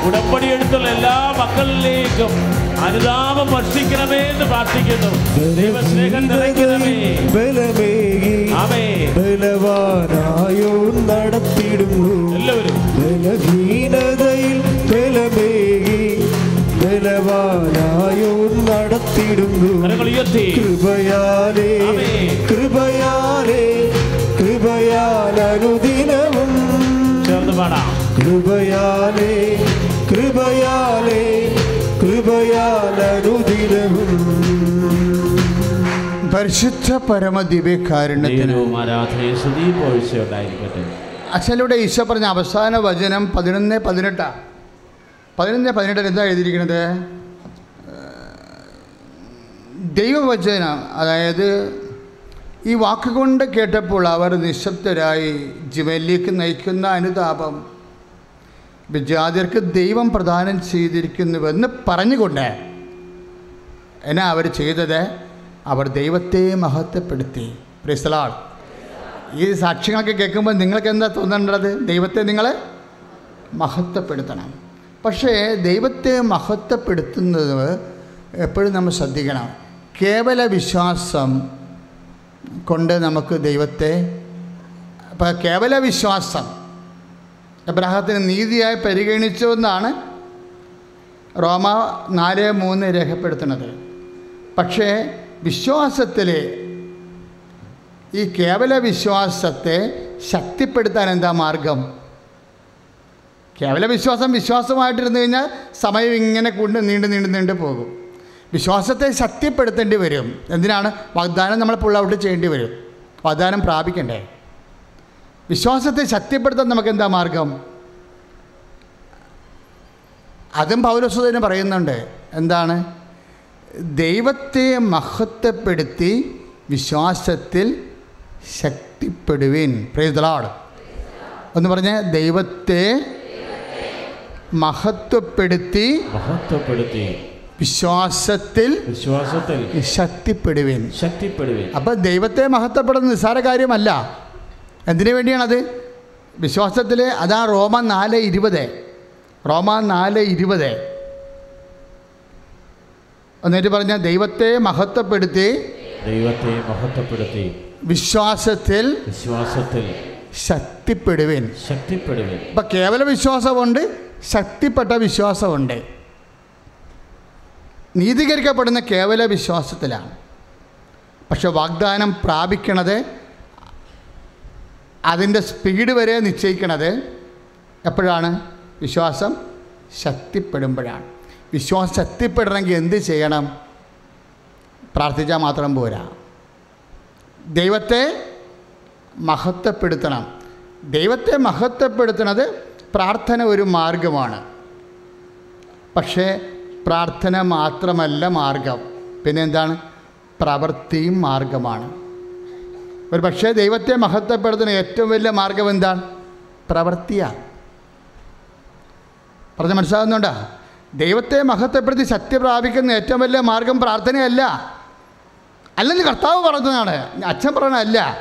ഉടമ്പടി എടുത്തുള്ള എല്ലാ മക്കളിലേക്കും അനുതാപം വർഷിക്കണമേ എന്ന് പ്രാർത്ഥിക്കുന്നു. ദൈവസ്നേഹം നിറയ്ക്കണമേ. ബലമേകി ആമേ. ബലവാനായോ നടത്തിടുന്നു. എല്ലാവരും. ബലഹീനതയിൽ ബലമേകി ബലവാനായോ നടത്തിടുന്നു. കൃപയാലേ. കൃപയാലേ കൃപയാൽ അനുദിനവും ചേർന്ന് പാടാം. കൃപയാലേ കൃപയാലേ കൃപയാൽ അനുദിനവും പരിശുദ്ധ പരമദിവ്യകാരുണ്യത്തിന് അച്ഛനിലൂടെ ഈശോ പറഞ്ഞ അവസാന വചനം പതിനൊന്ന് പതിനെട്ടാ? പതിനൊന്ന് പതിനെട്ടിൽ എന്താ എഴുതിയിരിക്കുന്നത്? ദൈവവചനം അതായത് ഈ വാക്കുകൊണ്ട് കേട്ടപ്പോൾ അവർ നിശബ്ദരായി ജീവനിലേക്ക് നയിക്കുന്ന അനുതാപം വിജാതിയർക്ക് ദൈവം പ്രദാനം ചെയ്തിരിക്കുന്നുവെന്ന് പറഞ്ഞുകൊണ്ട് എന്നാ അവർ ചെയ്തത്? അവർ ദൈവത്തെ മഹത്വപ്പെടുത്തി. പ്രിസലാൾ ഈ സാക്ഷ്യങ്ങളൊക്കെ കേൾക്കുമ്പോൾ നിങ്ങൾക്ക് എന്താ തോന്നേണ്ടത്? ദൈവത്തെ നിങ്ങൾ മഹത്വപ്പെടുത്തണം. പക്ഷേ ദൈവത്തെ മഹത്വപ്പെടുത്തുന്നത് എപ്പോഴും നമ്മൾ ശ്രദ്ധിക്കണം. കേവല വിശ്വാസം കൊണ്ട് നമുക്ക് ദൈവത്തെ കേവല വിശ്വാസം എബ്രാഹത്തിന് നീതിയായി പരിഗണിച്ചു എന്നാണ് റോമ നാല് മൂന്ന് രേഖപ്പെടുത്തുന്നത്. പക്ഷേ വിശ്വാസത്തിൽ ഈ കേവല വിശ്വാസത്തെ ശക്തിപ്പെടുത്താൻ എന്താ മാർഗം? കേവല വിശ്വാസം വിശ്വാസമായിട്ടിരുന്നു കഴിഞ്ഞാൽ സമയം ഇങ്ങനെ കൊണ്ട് നീണ്ടു നീണ്ടു നീണ്ടു പോകും. വിശ്വാസത്തെ ശക്തിപ്പെടുത്തേണ്ടി വരും. എന്തിനാണ്? വാഗ്ദാനം നമ്മൾ പുള്ളൗട്ട് ചെയ്യേണ്ടി വരും. വാഗ്ദാനം പ്രാപിക്കണ്ടേ? വിശ്വാസത്തെ ശക്തിപ്പെടുത്താൻ നമുക്ക് എന്താ മാർഗം? അതും പൗരസ്വതന് പറയുന്നുണ്ട്. എന്താണ്? ദൈവത്തെ മഹത്വപ്പെടുത്തി വിശ്വാസത്തിൽ ശക്തിപ്പെടുവിൻ. പ്രേതലാട് എന്ന് പറഞ്ഞ ദൈവത്തെ മഹത്വപ്പെടുത്തി മഹത്വപ്പെടുത്തി വിശ്വാസത്തിൽ വിശ്വാസത്തിൽ ശക്തിപ്പെടുവിൻ. ശക്തിപ്പെടുവിൻ. അപ്പോൾ ദൈവത്തെ മഹത്വപ്പെടുന്ന നിസ്സാര കാര്യമല്ല. എന്തിനു വേണ്ടിയാണത്? വിശ്വാസത്തിൽ അതാ റോമ നാല് ഇരുപത്. റോമ നാല് ഇരുപത്. എന്നിട്ട് പറഞ്ഞ ദൈവത്തെ മഹത്വപ്പെടുത്തി ദൈവത്തെ മഹത്വപ്പെടുത്തി വിശ്വാസത്തിൽ വിശ്വാസത്തിൽ ശക്തിപ്പെടുവിൻ. ശക്തിപ്പെടുവിൻ. ഇപ്പൊ കേവല വിശ്വാസമുണ്ട് ശക്തിപ്പെട്ട വിശ്വാസമുണ്ട്. നീതീകരിക്കപ്പെടുന്ന കേവല വിശ്വാസത്തിലാണ്. പക്ഷെ വാഗ്ദാനം പ്രാപിക്കണത് അതിന്റെ സ്പീഡ് വരെ നിശ്ചയിക്കണത് എപ്പോഴാണ്? വിശ്വാസം ശക്തിപ്പെടുമ്പോഴാണ്. വിശ്വാസം ശക്തിപ്പെടണമെങ്കിൽ എന്ത് ചെയ്യണം? പ്രാർത്ഥിച്ചാൽ മാത്രം പോരാ. ദൈവത്തെ മഹത്വപ്പെടുത്തണം. ദൈവത്തെ മഹത്വപ്പെടുത്തുന്നത് പ്രാർത്ഥന ഒരു മാർഗമാണ്. പക്ഷേ പ്രാർത്ഥന മാത്രമല്ല മാർഗം. പിന്നെ എന്താണ്? പ്രവൃത്തിയും മാർഗമാണ്. ഒരു പക്ഷേ ദൈവത്തെ മഹത്വപ്പെടുത്തുന്ന ഏറ്റവും വലിയ മാർഗം എന്താണ്? പ്രവൃത്തിയാണ് പറഞ്ഞ് മനസ്സിലാകുന്നുണ്ടോ? ദൈവത്തെ മഹത്വപ്പെടുത്തി സത്യം പ്രാപിക്കുന്ന ഏറ്റവും വലിയ മാർഗം പ്രാർത്ഥനയല്ല. അല്ലെങ്കിൽ കർത്താവ് പറഞ്ഞതാണ് അച്ഛൻ പറഞ്ഞല്ല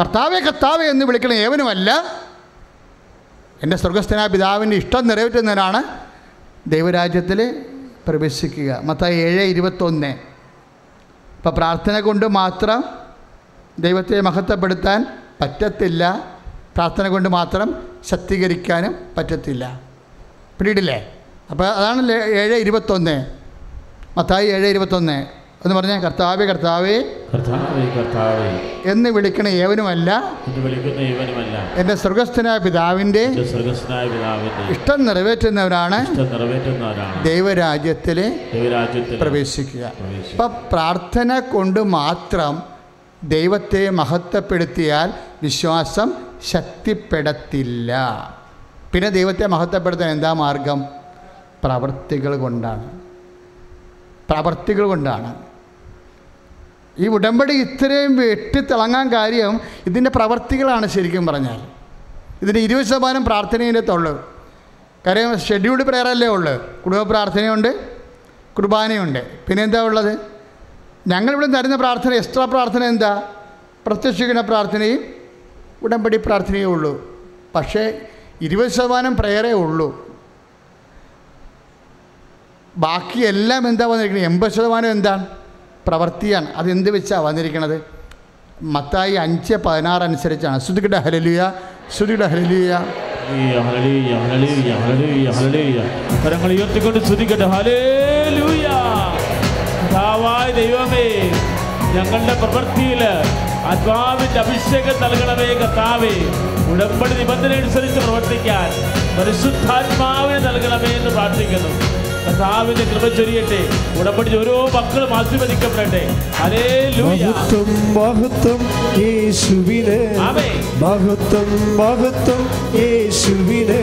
കർത്താവെ കർത്താവെ എന്ന് വിളിക്കണ ഏവനുമല്ല എന്റെ സ്വർഗസ്ഥനായ പിതാവിന്റെ ഇഷ്ടം നിറവേറ്റുന്നതിനാണ് ദൈവരാജ്യത്തിൽ പ്രവേശിക്കുക. മത്തായി ഏഴ് ഇരുപത്തൊന്ന്. അപ്പോൾ പ്രാർത്ഥന കൊണ്ട് മാത്രം ദൈവത്തെ മഹത്വപ്പെടുത്താൻ പറ്റത്തില്ല. പ്രാർത്ഥന കൊണ്ട് മാത്രം ശക്തീകരിക്കാനും പറ്റത്തില്ല. പിടിയിടില്ലേ? അപ്പോൾ അതാണ് ഏഴ് ഇരുപത്തൊന്ന്. മത്തായി ഏഴ് ഇരുപത്തൊന്ന്. എന്ന് പറഞ്ഞാൽ കർത്താവ് കർത്താവേ. കർത്താവേ എന്ന് വിളിക്കണ ഏവനുമല്ല. എന്റെ സ്വർഗസ്ഥനായ പിതാവിന്റെ ഇഷ്ടം നിറവേറ്റുന്നവരാണ്. ദൈവരാജ്യത്തിൽ പ്രവേശിക്കുക. അപ്പം പ്രാർത്ഥന കൊണ്ട് മാത്രം ദൈവത്തെ മഹത്വപ്പെടുത്തിയാൽ വിശ്വാസം ശക്തിപ്പെടത്തില്ല. പിന്നെ ദൈവത്തെ മഹത്വപ്പെടുത്താൻ എന്താ മാർഗം? പ്രവർത്തികൾ കൊണ്ടാണ്. പ്രവർത്തികൾ കൊണ്ടാണ്. ഈ ഉടമ്പടി ഇത്രയും വെട്ടിത്തിളങ്ങാൻ കാര്യം ഇതിന്റെ പ്രവർത്തികളാണ് ശരിക്കും പറഞ്ഞാൽ. ഇതിന്റെ ഇരുപത് ശതമാനം പ്രാർത്ഥനയിന്റെ തൊള്ളു. കാര്യം ഷെഡ്യൂൾഡ് പ്രെയർ അല്ലേ ഉള്ളു. കുടുംബ പ്രാർത്ഥനയുണ്ട് കുർബാനയുണ്ട്. പിന്നെ എന്താ ഉള്ളത്? ഞങ്ങളിവിടെ തരുന്ന പ്രാർത്ഥന എക്സ്ട്രാ പ്രാർത്ഥന എന്താ? പ്രത്യക്ഷിക്കുന്ന പ്രാർത്ഥനയും ഉടമ്പടി പ്രാർത്ഥനയേ ഉള്ളൂ. പക്ഷേ ഇരുപത് ശതമാനം പ്രയറേ ഉള്ളൂ. ബാക്കിയെല്ലാം എന്താ വന്നിരിക്കുന്നത്? എൺപത് ശതമാനം എന്താണ് പ്രവൃത്തിയാണ്. അതെന്ത് വെച്ചാണ് വന്നിരിക്കുന്നത് മത്തായി അഞ്ച് പതിനാറ് അനുസരിച്ചാണ്. ശ്രുതിയുടെ ഹലലിയ ശ്രുതിയുടെ ഹലലിയ. കരങ്ങൾ ഉയർത്തിക്കൊണ്ട് സ്തുതിക്കട്ടെ ഹല്ലേലൂയ. കർത്താവായ ദൈവമേ ഞങ്ങളുടെ പ്രവൃത്തിയിൽ ആത്മാവിന്റെ അഭിഷേകം നൽകണമേ കർത്താവേ. ഉടമ്പടി നിബന്ധന അനുസരിച്ച് പ്രവർത്തിക്കാൻ പരിശുദ്ധാത്മാവിനെ നൽകണമേ എന്ന് പ്രാർത്ഥിക്കുന്നു. കർത്താവിന്റെ കൃപ ചൊരിയട്ടെ. ഉടമ്പടി ഓരോ മക്കളും ആശീർവദിക്കപ്പെടട്ടെ. ഹല്ലേലൂയ. മഹത്വം മഹത്വം യേശുവിനെ. മഹത്വം മഹത്വം യേശുവിനെ.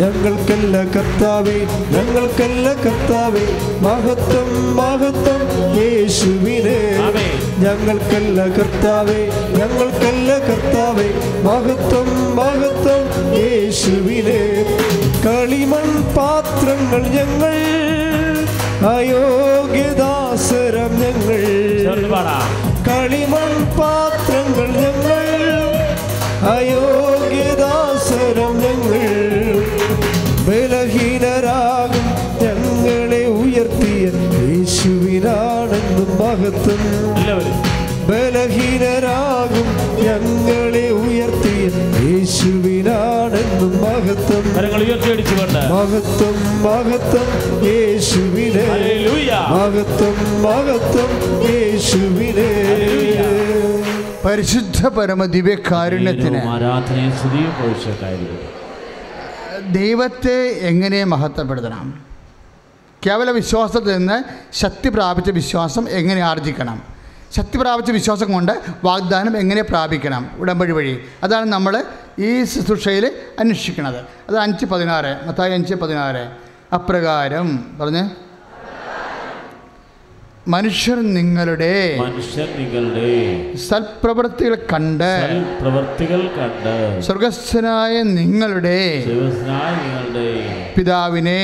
ഞങ്ങൾക്കല്ല കർത്താവേ ഞങ്ങൾക്കല്ല കർത്താവേ. മഹത്വം മഹത്വം യേശുവിനെ. ഞങ്ങൾക്കല്ല കർത്താവേ ഞങ്ങൾക്കല്ല കർത്താവേ. മഹത്വം മഹത്വം യേശുവിന്. കളിമൺ പാത്രങ്ങൾ ഞങ്ങൾ അയോഗ്യദാസരം ഞങ്ങൾ. കളിമൺ പാത്രങ്ങൾ ഞങ്ങൾ അയോഗ്യദാസരം ഞങ്ങൾ. ബലഹീനരാകും ഞങ്ങളെ ഉയർത്തിയ യേശുവിനാണെന്നും മഹത്വം. ബലഹീനരാകും ഞങ്ങളെ ഉയർത്തിയ യേശുവിനാണെന്നും മഹത്വം കരങ്ങൾ ഉയർത്തിയടിച്ചുകൊണ്ട്. മഹത്വം മഹത്വം യേശുവിനെ. മഹത്വം മഹത്വം യേശുവിനെ. പരിശുദ്ധ പരമ ദിവ്യകാരുണ്യത്തിന് ദൈവത്തെ എങ്ങനെ മഹത്വപ്പെടുത്തണം? കേവല വിശ്വാസത്തിൽ നിന്ന് ശക്തി പ്രാപിച്ച വിശ്വാസം എങ്ങനെ ആർജിക്കണം? ശക്തി പ്രാപിച്ച വിശ്വാസം കൊണ്ട് വാഗ്ദാനം എങ്ങനെ പ്രാപിക്കണം? ഉടമ്പടി വഴി. അതാണ് നമ്മൾ ഈ ശുശ്രൂഷയിൽ അന്വേഷിക്കുന്നത്. അത് അഞ്ച് പതിനാറ് മത്തായി അഞ്ച് പതിനാറ്. അപ്രകാരം. പറഞ്ഞ്? മനുഷ്യർ നിങ്ങളുടെ മനുഷ്യർ നിങ്ങളുടെ സൽപ്രവൃത്തികൾ കണ്ട് പ്രവർത്തികൾ കണ്ട് സ്വർഗസ്ഥനായ നിങ്ങളുടെ നിങ്ങളുടെ പിതാവിനെ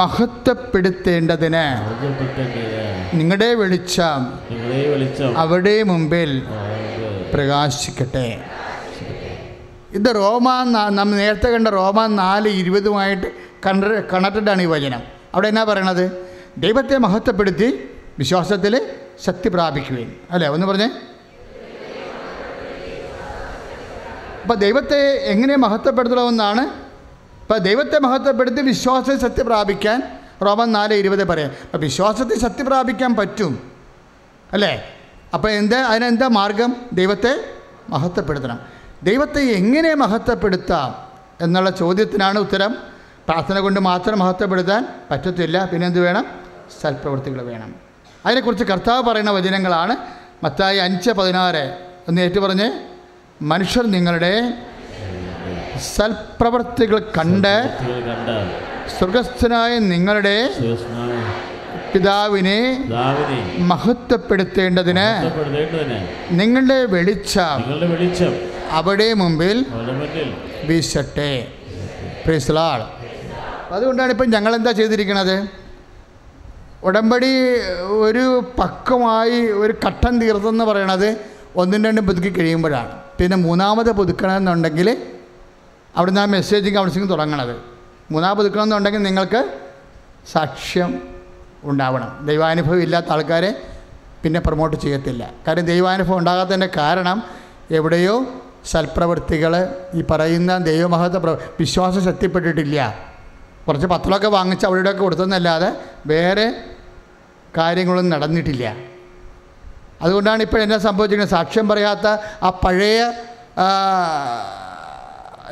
മഹത്വപ്പെടുത്തേണ്ടതിന് നിങ്ങളുടെ വെളിച്ചം നിങ്ങളെ വെളിച്ചം അവിടെ മുമ്പിൽ പ്രകാശിക്കട്ടെ. ഇത് റോമ നമ്മൾ നേരത്തെ കണ്ട റോമ നാല് ഇരുപതുമായിട്ട് കണ്ട കണക്റ്റഡാണ് ഈ വചനം. അവിടെ എന്നാ പറയണത്? ദൈവത്തെ മഹത്വപ്പെടുത്തി വിശ്വാസത്തിൽ ശക്തി പ്രാപിക്കുകയും അല്ലേ? ഒന്ന് പറഞ്ഞേ. അപ്പോൾ ദൈവത്തെ എങ്ങനെ മഹത്വപ്പെടുത്തണമെന്നാണ്. ഇപ്പോൾ ദൈവത്തെ മഹത്വപ്പെടുത്തി വിശ്വാസത്തിൽ ശക്തി പ്രാപിക്കാൻ റോമൻ നാല് ഇരുപത് പറയാം. അപ്പോൾ വിശ്വാസത്തിൽ ശക്തി പ്രാപിക്കാൻ പറ്റും. അല്ലേ? അപ്പോൾ എന്താ അതിനെന്താ മാർഗം? ദൈവത്തെ മഹത്വപ്പെടുത്തണം. ദൈവത്തെ എങ്ങനെ മഹത്വപ്പെടുത്താം എന്നുള്ള ചോദ്യത്തിനാണ് ഉത്തരം. പ്രാർത്ഥന കൊണ്ട് മാത്രം മഹത്വപ്പെടുത്താൻ പറ്റത്തില്ല. പിന്നെ എന്ത് വേണം? സൽപ്രവൃത്തികൾ വേണം. അതിനെക്കുറിച്ച് കർത്താവ് പറയുന്ന വചനങ്ങളാണ്. മത്തായി അഞ്ച് പതിനാറ്. ഒന്ന് ഏറ്റു പറഞ്ഞ് മനുഷ്യർ നിങ്ങളുടെ സൽപ്രവൃത്തികൾ കണ്ട് സ്വർഗസ്ഥനായ നിങ്ങളുടെ പിതാവിനെ മഹത്വപ്പെടുത്തേണ്ടതിന് നിങ്ങളുടെ വെളിച്ചം അവിടെ മുമ്പിൽ വീശട്ടെ. പ്രീസ്ലാൾ അതുകൊണ്ടാണ് ഇപ്പം ഞങ്ങൾ എന്താ ചെയ്തിരിക്കുന്നത് ഉടമ്പടി ഒരു പക്വമായി ഒരു ഘട്ടം തീർത്തെന്ന് പറയണത് ഒന്നും രണ്ടും പുതുക്കി കഴിയുമ്പോഴാണ്. പിന്നെ മൂന്നാമത് പുതുക്കണമെന്നുണ്ടെങ്കിൽ അവിടുന്ന് ആ മെസ്സേജിങ് കൗൺസിലിംഗ് തുടങ്ങണത്. മൂന്നാമത് പുതുക്കണമെന്നുണ്ടെങ്കിൽ നിങ്ങൾക്ക് സാക്ഷ്യം ഉണ്ടാവണം. ദൈവാനുഭവം ഇല്ലാത്ത ആൾക്കാരെ പിന്നെ പ്രൊമോട്ട് ചെയ്യത്തില്ല. കാര്യം ദൈവാനുഭവം ഉണ്ടാകാത്തതിന്റെ കാരണം എവിടെയോ സൽപ്രവൃത്തികൾ ഈ പറയുന്ന ദൈവമഹത്വ വിശ്വാസം ശക്തിപ്പെട്ടിട്ടില്ല. കുറച്ച് പത്രമൊക്കെ വാങ്ങിച്ച് അവിടെയൊക്കെ കൊടുത്തെന്നല്ലാതെ വേറെ കാര്യങ്ങളൊന്നും നടന്നിട്ടില്ല. അതുകൊണ്ടാണ് ഇപ്പോൾ എന്നാ സംഭവിച്ചിരിക്കുന്നത്? സാക്ഷ്യം പറയാത്ത ആ പഴയ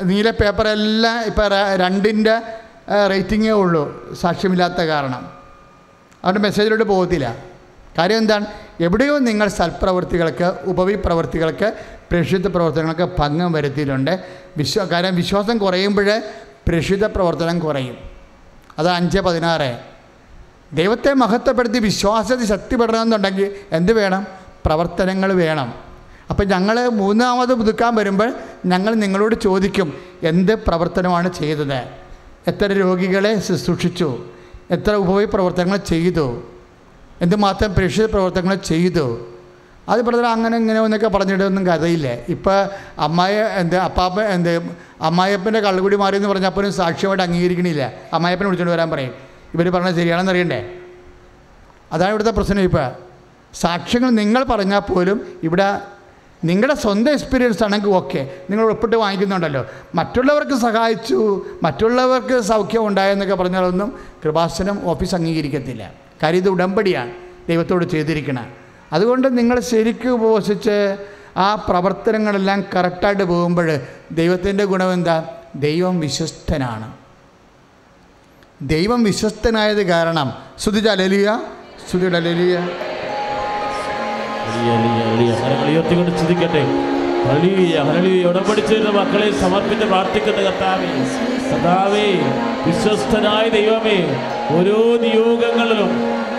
നീല പേപ്പറെല്ലാം ഇപ്പോൾ രണ്ടിന്റെ റേറ്റിങ്ങേ ഉള്ളൂ സാക്ഷ്യമില്ലാത്ത കാരണം. അവരുടെ മെസ്സേജിലോട്ട് പോകത്തില്ല. കാര്യം എന്താണ്? എവിടെയോ നിങ്ങൾ സൽപ്രവൃത്തികൾക്ക് ഉപവിപ്രവൃത്തികൾക്ക് പ്രേക്ഷിത പ്രവർത്തനങ്ങൾക്ക് ഭംഗം വരുത്തിയിട്ടുണ്ട്. വിശ്വ കാര്യം വിശ്വാസം കുറയുമ്പോൾ പ്രേക്ഷിത പ്രവർത്തനം കുറയും. അത് അഞ്ച് പതിനാറ്. ദൈവത്തെ മഹത്വപ്പെടുത്തി വിശ്വാസത്തിൽ ശക്തിപ്പെടണമെന്നുണ്ടെങ്കിൽ എന്ത് വേണം? പ്രവർത്തനങ്ങൾ വേണം. അപ്പം ഞങ്ങൾ മൂന്നാമത് പുതുക്കാൻ വരുമ്പോൾ ഞങ്ങൾ നിങ്ങളോട് ചോദിക്കും എന്ത് പ്രവർത്തനമാണ് ചെയ്തത്? എത്ര രോഗികളെ ശുശ്രൂഷിച്ചു? എത്ര ഉപയോഗ പ്രവർത്തനങ്ങൾ ചെയ്തു? എന്തുമാത്രം പ്രേക്ഷിത പ്രവർത്തനങ്ങൾ ചെയ്തു? അത് ബ്രദർ അങ്ങനെ ഇങ്ങനെ എന്നൊക്കെ പറഞ്ഞിട്ടൊന്നും കഥയില്ലേ. ഇപ്പം അമ്മായ എന്ത് അപ്പാപ്പ എന്ത് അമ്മായപ്പന്റെ കള്ളുകുടി മാറി എന്ന് പറഞ്ഞപ്പോൾ സാക്ഷ്യമായിട്ട് അംഗീകരിക്കണില്ല. അമ്മായപ്പനെ വിളിച്ചുകൊണ്ട് വരാൻ പറയും. ഇവർ പറഞ്ഞത് ശരിയാണെന്ന് അറിയണ്ടേ? അതാണ് ഇവിടുത്തെ പ്രശ്നം ഇപ്പോൾ സാക്ഷ്യങ്ങൾ നിങ്ങൾ പറഞ്ഞാൽ പോലും ഇവിടെ നിങ്ങളുടെ സ്വന്തം എക്സ്പീരിയൻസ് ആണെങ്കിൽ ഓക്കെ നിങ്ങൾ ഉൾപ്പെട്ട് വാങ്ങിക്കുന്നുണ്ടല്ലോ. മറ്റുള്ളവർക്ക് സഹായിച്ചു മറ്റുള്ളവർക്ക് സൗഖ്യം ഉണ്ടായെന്നൊക്കെ പറഞ്ഞാലൊന്നും കൃപാസനം ഓഫീസ് അംഗീകരിക്കത്തില്ല. കാര്യം ഇത് ഉടമ്പടിയാണ്. ദൈവത്തോട് ചെയ്തിരിക്കണം. അതുകൊണ്ട് നിങ്ങൾ ശരിക്കും ഉപവസിച്ച് ആ പ്രവർത്തനങ്ങളെല്ലാം കറക്റ്റായിട്ട് പോകുമ്പോൾ ദൈവത്തിന്റെ ഗുണം എന്താ? ദൈവം വിശ്വസ്തനാണ്. ദൈവം വിശ്വസ്തനായത് കാരണം ശ്രുതി അലലിയ ശ്രുതി അലലിയ മക്കളെ സമർപ്പിച്ച് പ്രാർത്ഥിക്കുന്ന കർത്താവേ കർത്താവേ വിശ്വസ്തനായ ദൈവമേ ഓരോ നിയോഗങ്ങളിലും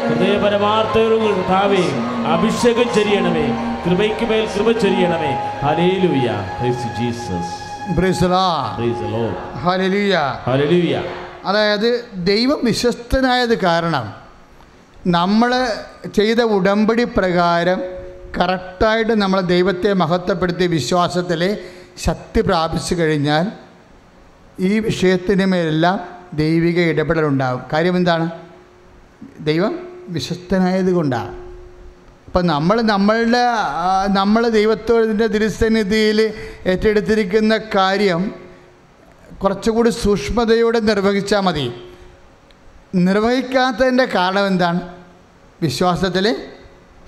ഹൃദയപരമാർത്ഥവും കർത്താവേ അഭിഷേകം ചെയ്യണമേ കൃപയ്ക്ക് മേൽ കൃപ ചെയ്യണമേ ഹലേലുയ ജീസസ് അതായത് ദൈവം വിശ്വസ്തനായത് കാരണം നമ്മൾ ചെയ്ത ഉടമ്പടി പ്രകാരം കറക്റ്റായിട്ട് നമ്മൾ ദൈവത്തെ മഹത്വപ്പെടുത്തി വിശ്വാസത്തിൽ ശക്തി പ്രാപിച്ചു കഴിഞ്ഞാൽ ഈ വിഷയത്തിന് മേലെല്ലാം ദൈവിക ഇടപെടലുണ്ടാകും. കാര്യം എന്താണ്? ദൈവം വിശ്വസ്തനായത് കൊണ്ടാണ് അപ്പം നമ്മൾ നമ്മളുടെ നമ്മൾ ദൈവത്തോടിന്റെ തിരുസന്നിധിയിൽ ഏറ്റെടുത്തിരിക്കുന്ന കാര്യം കുറച്ചുകൂടി സൂക്ഷ്മതയോടെ നിർവഹിച്ചാൽ മതി. നിർവഹിക്കാത്തതിന്റെ കാരണം എന്താണ്? വിശ്വാസത്തിൽ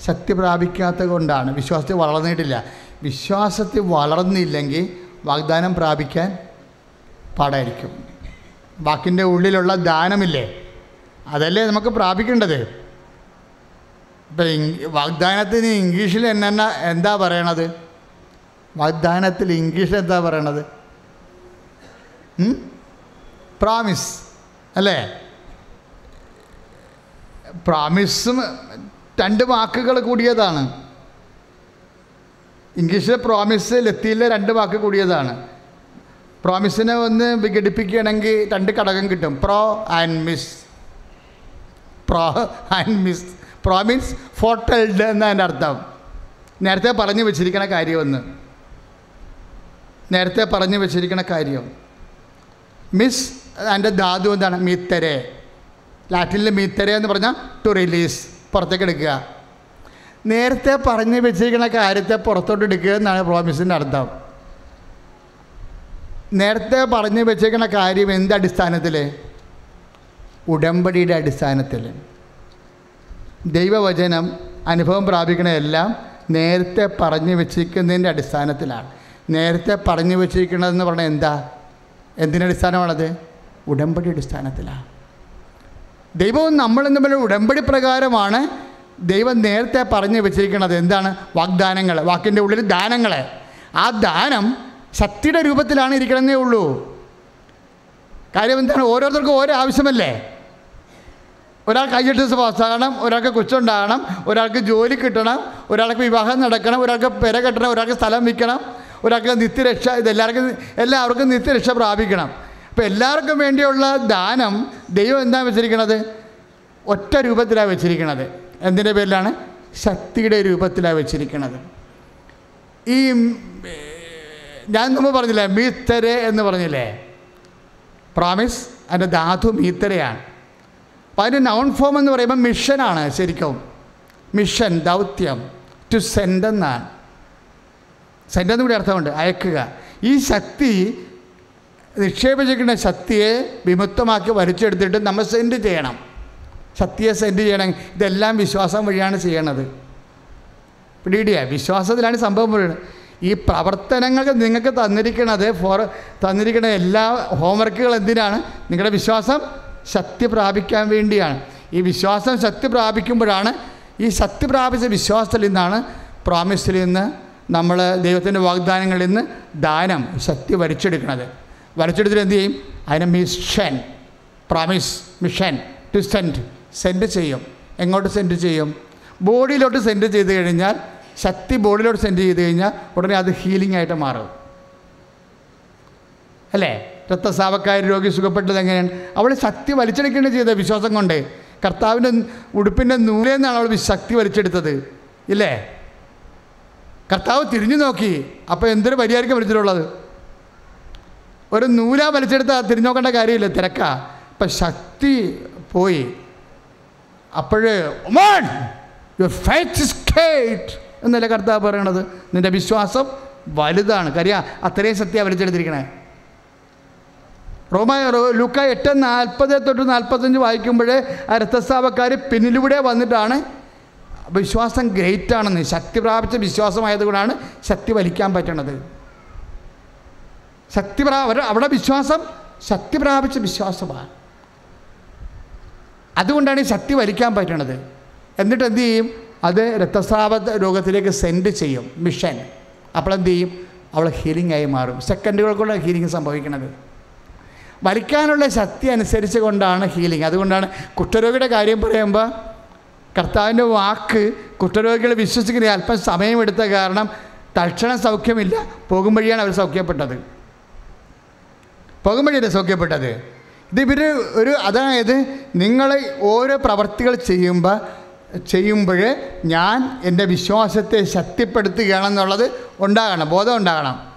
ശക്തി പ്രാപിക്കാത്ത കൊണ്ടാണ്. വിശ്വാസത്തിൽ വളർന്നിട്ടില്ല. വിശ്വാസത്തിൽ വളർന്നില്ലെങ്കിൽ വാഗ്ദാനം പ്രാപിക്കാൻ പാടായിരിക്കും. വാക്കിന്റെ ഉള്ളിലുള്ള ദാനമില്ലേ? അതല്ലേ നമുക്ക് പ്രാപിക്കേണ്ടത്? ഇപ്പം വാഗ്ദാനത്തിന് ഇംഗ്ലീഷിൽ എന്നെ എന്താ പറയണത്? വാഗ്ദാനത്തിൽ ഇംഗ്ലീഷിൽ എന്താ പറയണത്? പ്രാമിസ് അല്ലേ? പ്രാമിസും രണ്ട് വാക്കുകൾ കൂടിയതാണ്. ഇംഗ്ലീഷിലെ പ്രോമിസ് ലത്തിയിലെ രണ്ട് വാക്ക് കൂടിയതാണ്. പ്രോമിസിനെ ഒന്ന് വിഘടിപ്പിക്കുകയാണെങ്കിൽ രണ്ട് ഘടകം കിട്ടും. Pro and miss pro and miss promise foretold എന്നതിന്റെ അർത്ഥം. നേരത്തെ പറഞ്ഞു വെച്ചിരിക്കണ കാര്യമൊന്ന്. നേരത്തെ പറഞ്ഞു വെച്ചിരിക്കണ കാര്യം. മിസ് അതിന്റെ ധാതു എന്താണ്? മീത്തരെ. ലാറ്റിനിൽ മീത്തരെ എന്ന് പറഞ്ഞാൽ ടു റിലീസ് പുറത്തേക്ക് എടുക്കുക. നേരത്തെ പറഞ്ഞു വെച്ചിരിക്കുന്ന കാര്യത്തെ പുറത്തോട്ട് എടുക്കുക എന്നാണ് പ്രോമിസിന്റെ അർത്ഥം. നേരത്തെ പറഞ്ഞു വെച്ചിരിക്കുന്ന കാര്യം എന്ത് അടിസ്ഥാനത്തിൽ ഉടമ്പടിയുടെ അടിസ്ഥാനത്തിൽ ദൈവവചനം അനുഭവം പ്രാപിക്കണതെല്ലാം നേരത്തെ പറഞ്ഞു വെച്ചിരിക്കുന്നതിന്റെ അടിസ്ഥാനത്തിലാണ്. നേരത്തെ പറഞ്ഞു വെച്ചിരിക്കുന്നതെന്ന് പറഞ്ഞാൽ എന്താ? എന്തിനടിസ്ഥാനമാണത് ഉടമ്പടി അടിസ്ഥാനത്തിലാണ്. ദൈവവും നമ്മളും തമ്മിൽ ഉടമ്പടി പ്രകാരമാണ് ദൈവം നേരത്തെ പറഞ്ഞു വെച്ചിരിക്കുന്നത്. എന്താണ്? വാഗ്ദാനങ്ങൾ വാക്കിന്റെ ഉള്ളിൽ ദാനങ്ങൾ ആ ദാനം ശക്തിയുടെ രൂപത്തിലാണ് ഇരിക്കണമെന്നേ ഉള്ളൂ. കാര്യം എന്താണ്? ഓരോരുത്തർക്കും ഓരോ ആവശ്യമല്ലേ? ഒരാൾ കൈയ്യട്ട് പാസ്സാകണം ഒരാൾക്ക് കൊച്ചുണ്ടാകണം ഒരാൾക്ക് ജോലി കിട്ടണം ഒരാൾക്ക് വിവാഹം നടക്കണം ഒരാൾക്ക് പെര കെട്ടണം ഒരാൾക്ക് സ്ഥലം വിൽക്കണം ഒരാൾക്ക് നിത്യരക്ഷ ഇതെല്ലാവർക്കും എല്ലാവർക്കും നിത്യരക്ഷ പ്രാപിക്കണം. അപ്പോൾ എല്ലാവർക്കും വേണ്ടിയുള്ള ദാനം ദൈവം എന്താ വെച്ചിരിക്കണത്? ഒറ്റ രൂപത്തിലാണ് വെച്ചിരിക്കണത്. എന്തിന്റെ പേരിലാണ്? ശക്തിയുടെ രൂപത്തിലാണ് വെച്ചിരിക്കണത്. ഈ ഞാൻ നമ്മൾ പറഞ്ഞില്ലേ മീത്തരെ എന്ന് പറഞ്ഞില്ലേ? പ്രോമിസ് അതിന്റെ ധാതു മീത്തരയാണ്. അപ്പോൾ അതിന്റെ നൗൺ ഫോം എന്ന് പറയുമ്പോൾ മിഷനാണ് ശരിക്കും. മിഷൻ ദൗത്യം ടു സെൻഡ് എന്നാണ്. സെൻഡ് എന്ന് കൂടി അർത്ഥമുണ്ട് അയക്കുക. ഈ ശക്തി നിക്ഷേപിച്ചിരിക്കുന്ന ശക്തിയെ വിമുക്തമാക്കി വലിച്ചെടുത്തിട്ട് നമ്മൾ സെൻഡ് ചെയ്യണം. ശക്തിയെ സെൻഡ് ചെയ്യണം. ഇതെല്ലാം വിശ്വാസം വഴിയാണ് ചെയ്യണത്. പിടിയിടിയ വിശ്വാസത്തിലാണ് സംഭവം പറയുന്നത് ഈ പ്രവർത്തനങ്ങൾ നിങ്ങൾക്ക് തന്നിരിക്കുന്നത് ഫോർ തന്നിരിക്കുന്ന എല്ലാ ഹോംവർക്കുകൾ എന്തിനാണ്? നിങ്ങളുടെ വിശ്വാസം ശക്തി പ്രാപിക്കാൻ വേണ്ടിയാണ്. ഈ വിശ്വാസം ശക്തി പ്രാപിക്കുമ്പോഴാണ് ഈ ശക്തി പ്രാപിച്ച വിശ്വാസത്തിൽ നിന്നാണ് പ്രോമിസിൽ നിന്ന് നമ്മൾ ദൈവത്തിന്റെ വാഗ്ദാനങ്ങളിൽ നിന്ന് ദാനം ശക്തി വരച്ചെടുക്കുന്നത്. വരച്ചെടുത്തിട്ട് എന്ത് ചെയ്യും? അതിനെ mission promise mission to send send ചെയ്യും. എങ്ങോട്ട് സെൻഡ് ചെയ്യും? ബോഡിയിലോട്ട് സെൻഡ് ചെയ്ത് കഴിഞ്ഞാൽ ശക്തി ബോഡിയിലോട്ട് സെൻഡ് ചെയ്ത് കഴിഞ്ഞാൽ ഉടനെ അത് ഹീലിംഗ് ആയിട്ട് മാറും. അല്ലേ? രക്തസ്രാവക്കാർ രോഗി സുഖപ്പെട്ടത് എങ്ങനെയാണ്? അവൾ ശക്തി വലിച്ചെടുക്കുകയാണ് ചെയ്തത് വിശ്വാസം കൊണ്ട് കർത്താവിന്റെ ഉടുപ്പിന്റെ നൂലേന്നാണ് അവൾ ശക്തി വലിച്ചെടുത്തത്. ഇല്ലേ? കർത്താവ് തിരിഞ്ഞു നോക്കി. അപ്പോൾ എന്തൊരു പരിഹാരിക്കാൻ വലിച്ചിട്ടുള്ളത് ഒരു നൂല വലിച്ചെടുത്താൽ തിരിഞ്ഞു നോക്കേണ്ട കാര്യമില്ല തിരക്കാ. ഇപ്പം ശക്തി പോയി. അപ്പോഴ് ഒമാൻ എന്നല്ല കർത്താവ് പറയണത്? നിന്റെ വിശ്വാസം വലുതാണ്. കാര്യം അത്രയും സത്യം വലിച്ചെടുത്തിരിക്കണേ. റോമ ലുക്ക എട്ട് നാൽപ്പത് തൊട്ട് നാൽപ്പത്തഞ്ച് വായിക്കുമ്പോഴേ ആ രക്തസ്രാവക്കാർ പിന്നിലൂടെ വന്നിട്ടാണ് വിശ്വാസം ഗ്രേറ്റ് ആണെന്ന് ശക്തി പ്രാപിച്ച വിശ്വാസമായതുകൊണ്ടാണ് ശക്തി വലിക്കാൻ പറ്റണത്. ശക്തി പ്രാ അവിടെ വിശ്വാസം ശക്തി പ്രാപിച്ച വിശ്വാസമാണ്. അതുകൊണ്ടാണ് ഈ ശക്തി വലിക്കാൻ പറ്റണത്. എന്നിട്ട് എന്ത് ചെയ്യും? അത് രക്തസ്രാവ രോഗത്തിലേക്ക് സെൻഡ് ചെയ്യും മിഷൻ അപ്പോൾ എന്ത് ചെയ്യും? അവൾ ഹീലിംഗ് ആയി മാറും. സെക്കൻഡുകൾക്കുള്ള ഹീലിംഗ് സംഭവിക്കുന്നത് വലിക്കാനുള്ള ശക്തി അനുസരിച്ച് കൊണ്ടാണ് ഹീലിംഗ് അതുകൊണ്ടാണ് കുഷ്ഠരോഗിയുടെ കാര്യം പറയുമ്പോൾ കർത്താവിന്റെ വാക്ക് കുഷ്ഠരോഗികളെ വിശ്വസിക്കുന്ന അല്പം സമയമെടുത്ത കാരണം തൽക്ഷണ സൗഖ്യമില്ല. പോകും വഴിയാണ് അവർ സൗഖ്യപ്പെട്ടത്. പോകും സൗഖ്യപ്പെട്ടത്? ഇത് ഇവർ ഒരു അതായത് നിങ്ങൾ ഓരോ പ്രവർത്തികൾ ചെയ്യുമ്പോൾ ചെയ്യുമ്പോൾ ഞാൻ എന്റെ വിശ്വാസത്തെ ശക്തിപ്പെടുത്തുകയാണെന്നുള്ളത് ഉണ്ടാകണം ബോധം ഉണ്ടാകണം.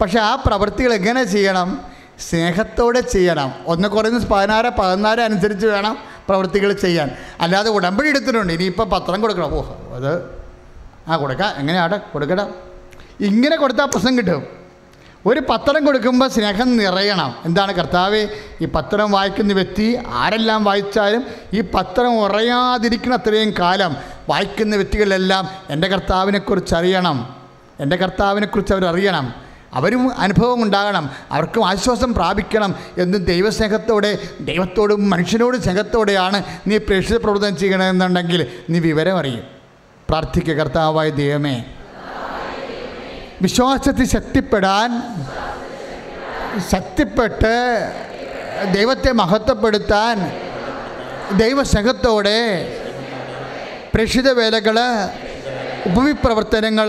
പക്ഷേ ആ പ്രവൃത്തികൾ എങ്ങനെ ചെയ്യണം? സ്നേഹത്തോടെ ചെയ്യണം. ഒന്ന് കുറഞ്ഞ് പതിനാറ് പതിനാറ് അനുസരിച്ച് വേണം പ്രവൃത്തികൾ ചെയ്യാൻ. അല്ലാതെ ഉടമ്പടി എടുത്തിട്ടുണ്ട്. ഇനിയിപ്പോൾ പത്രം കൊടുക്കണം. ഓ അത് ആ കൊടുക്കാം. എങ്ങനെയാട്ടെ? കൊടുക്കണം ഇങ്ങനെ കൊടുത്താൽ പ്രശ്നം കിട്ടും. ഒരു പത്രം കൊടുക്കുമ്പോൾ സ്നേഹം നിറയണം. എന്താണ് കർത്താവ്? ഈ പത്രം വായിക്കുന്ന വ്യക്തി ആരെല്ലാം വായിച്ചാലും ഈ പത്രം ഉറയാതിരിക്കണ അത്രയും കാലം വായിക്കുന്ന വ്യക്തികളെല്ലാം എന്റെ കർത്താവിനെക്കുറിച്ച് അറിയണം. എന്റെ കർത്താവിനെക്കുറിച്ച് അവരറിയണം. അവരും അനുഭവം ഉണ്ടാകണം. അവർക്കും ആശ്വാസം പ്രാപിക്കണം എന്നും ദൈവസ്നേഹത്തോടെ ദൈവത്തോടും മനുഷ്യനോടും സ്നേഹത്തോടെയാണ് നീ പ്രേക്ഷിത പ്രവർത്തനം ചെയ്യണമെന്നുണ്ടെങ്കിൽ നീ വിവരം അറിയും. പ്രാർത്ഥിക്കുക കർത്താവായ ദൈവമേ. വിശ്വാസത്തിൽ ശക്തിപ്പെടാൻ ശക്തിപ്പെട്ട് ദൈവത്തെ മഹത്വപ്പെടുത്താൻ ദൈവസ്നേഹത്തോടെ പ്രേക്ഷിത വേലകൾ ഉപവിപ്രവർത്തനങ്ങൾ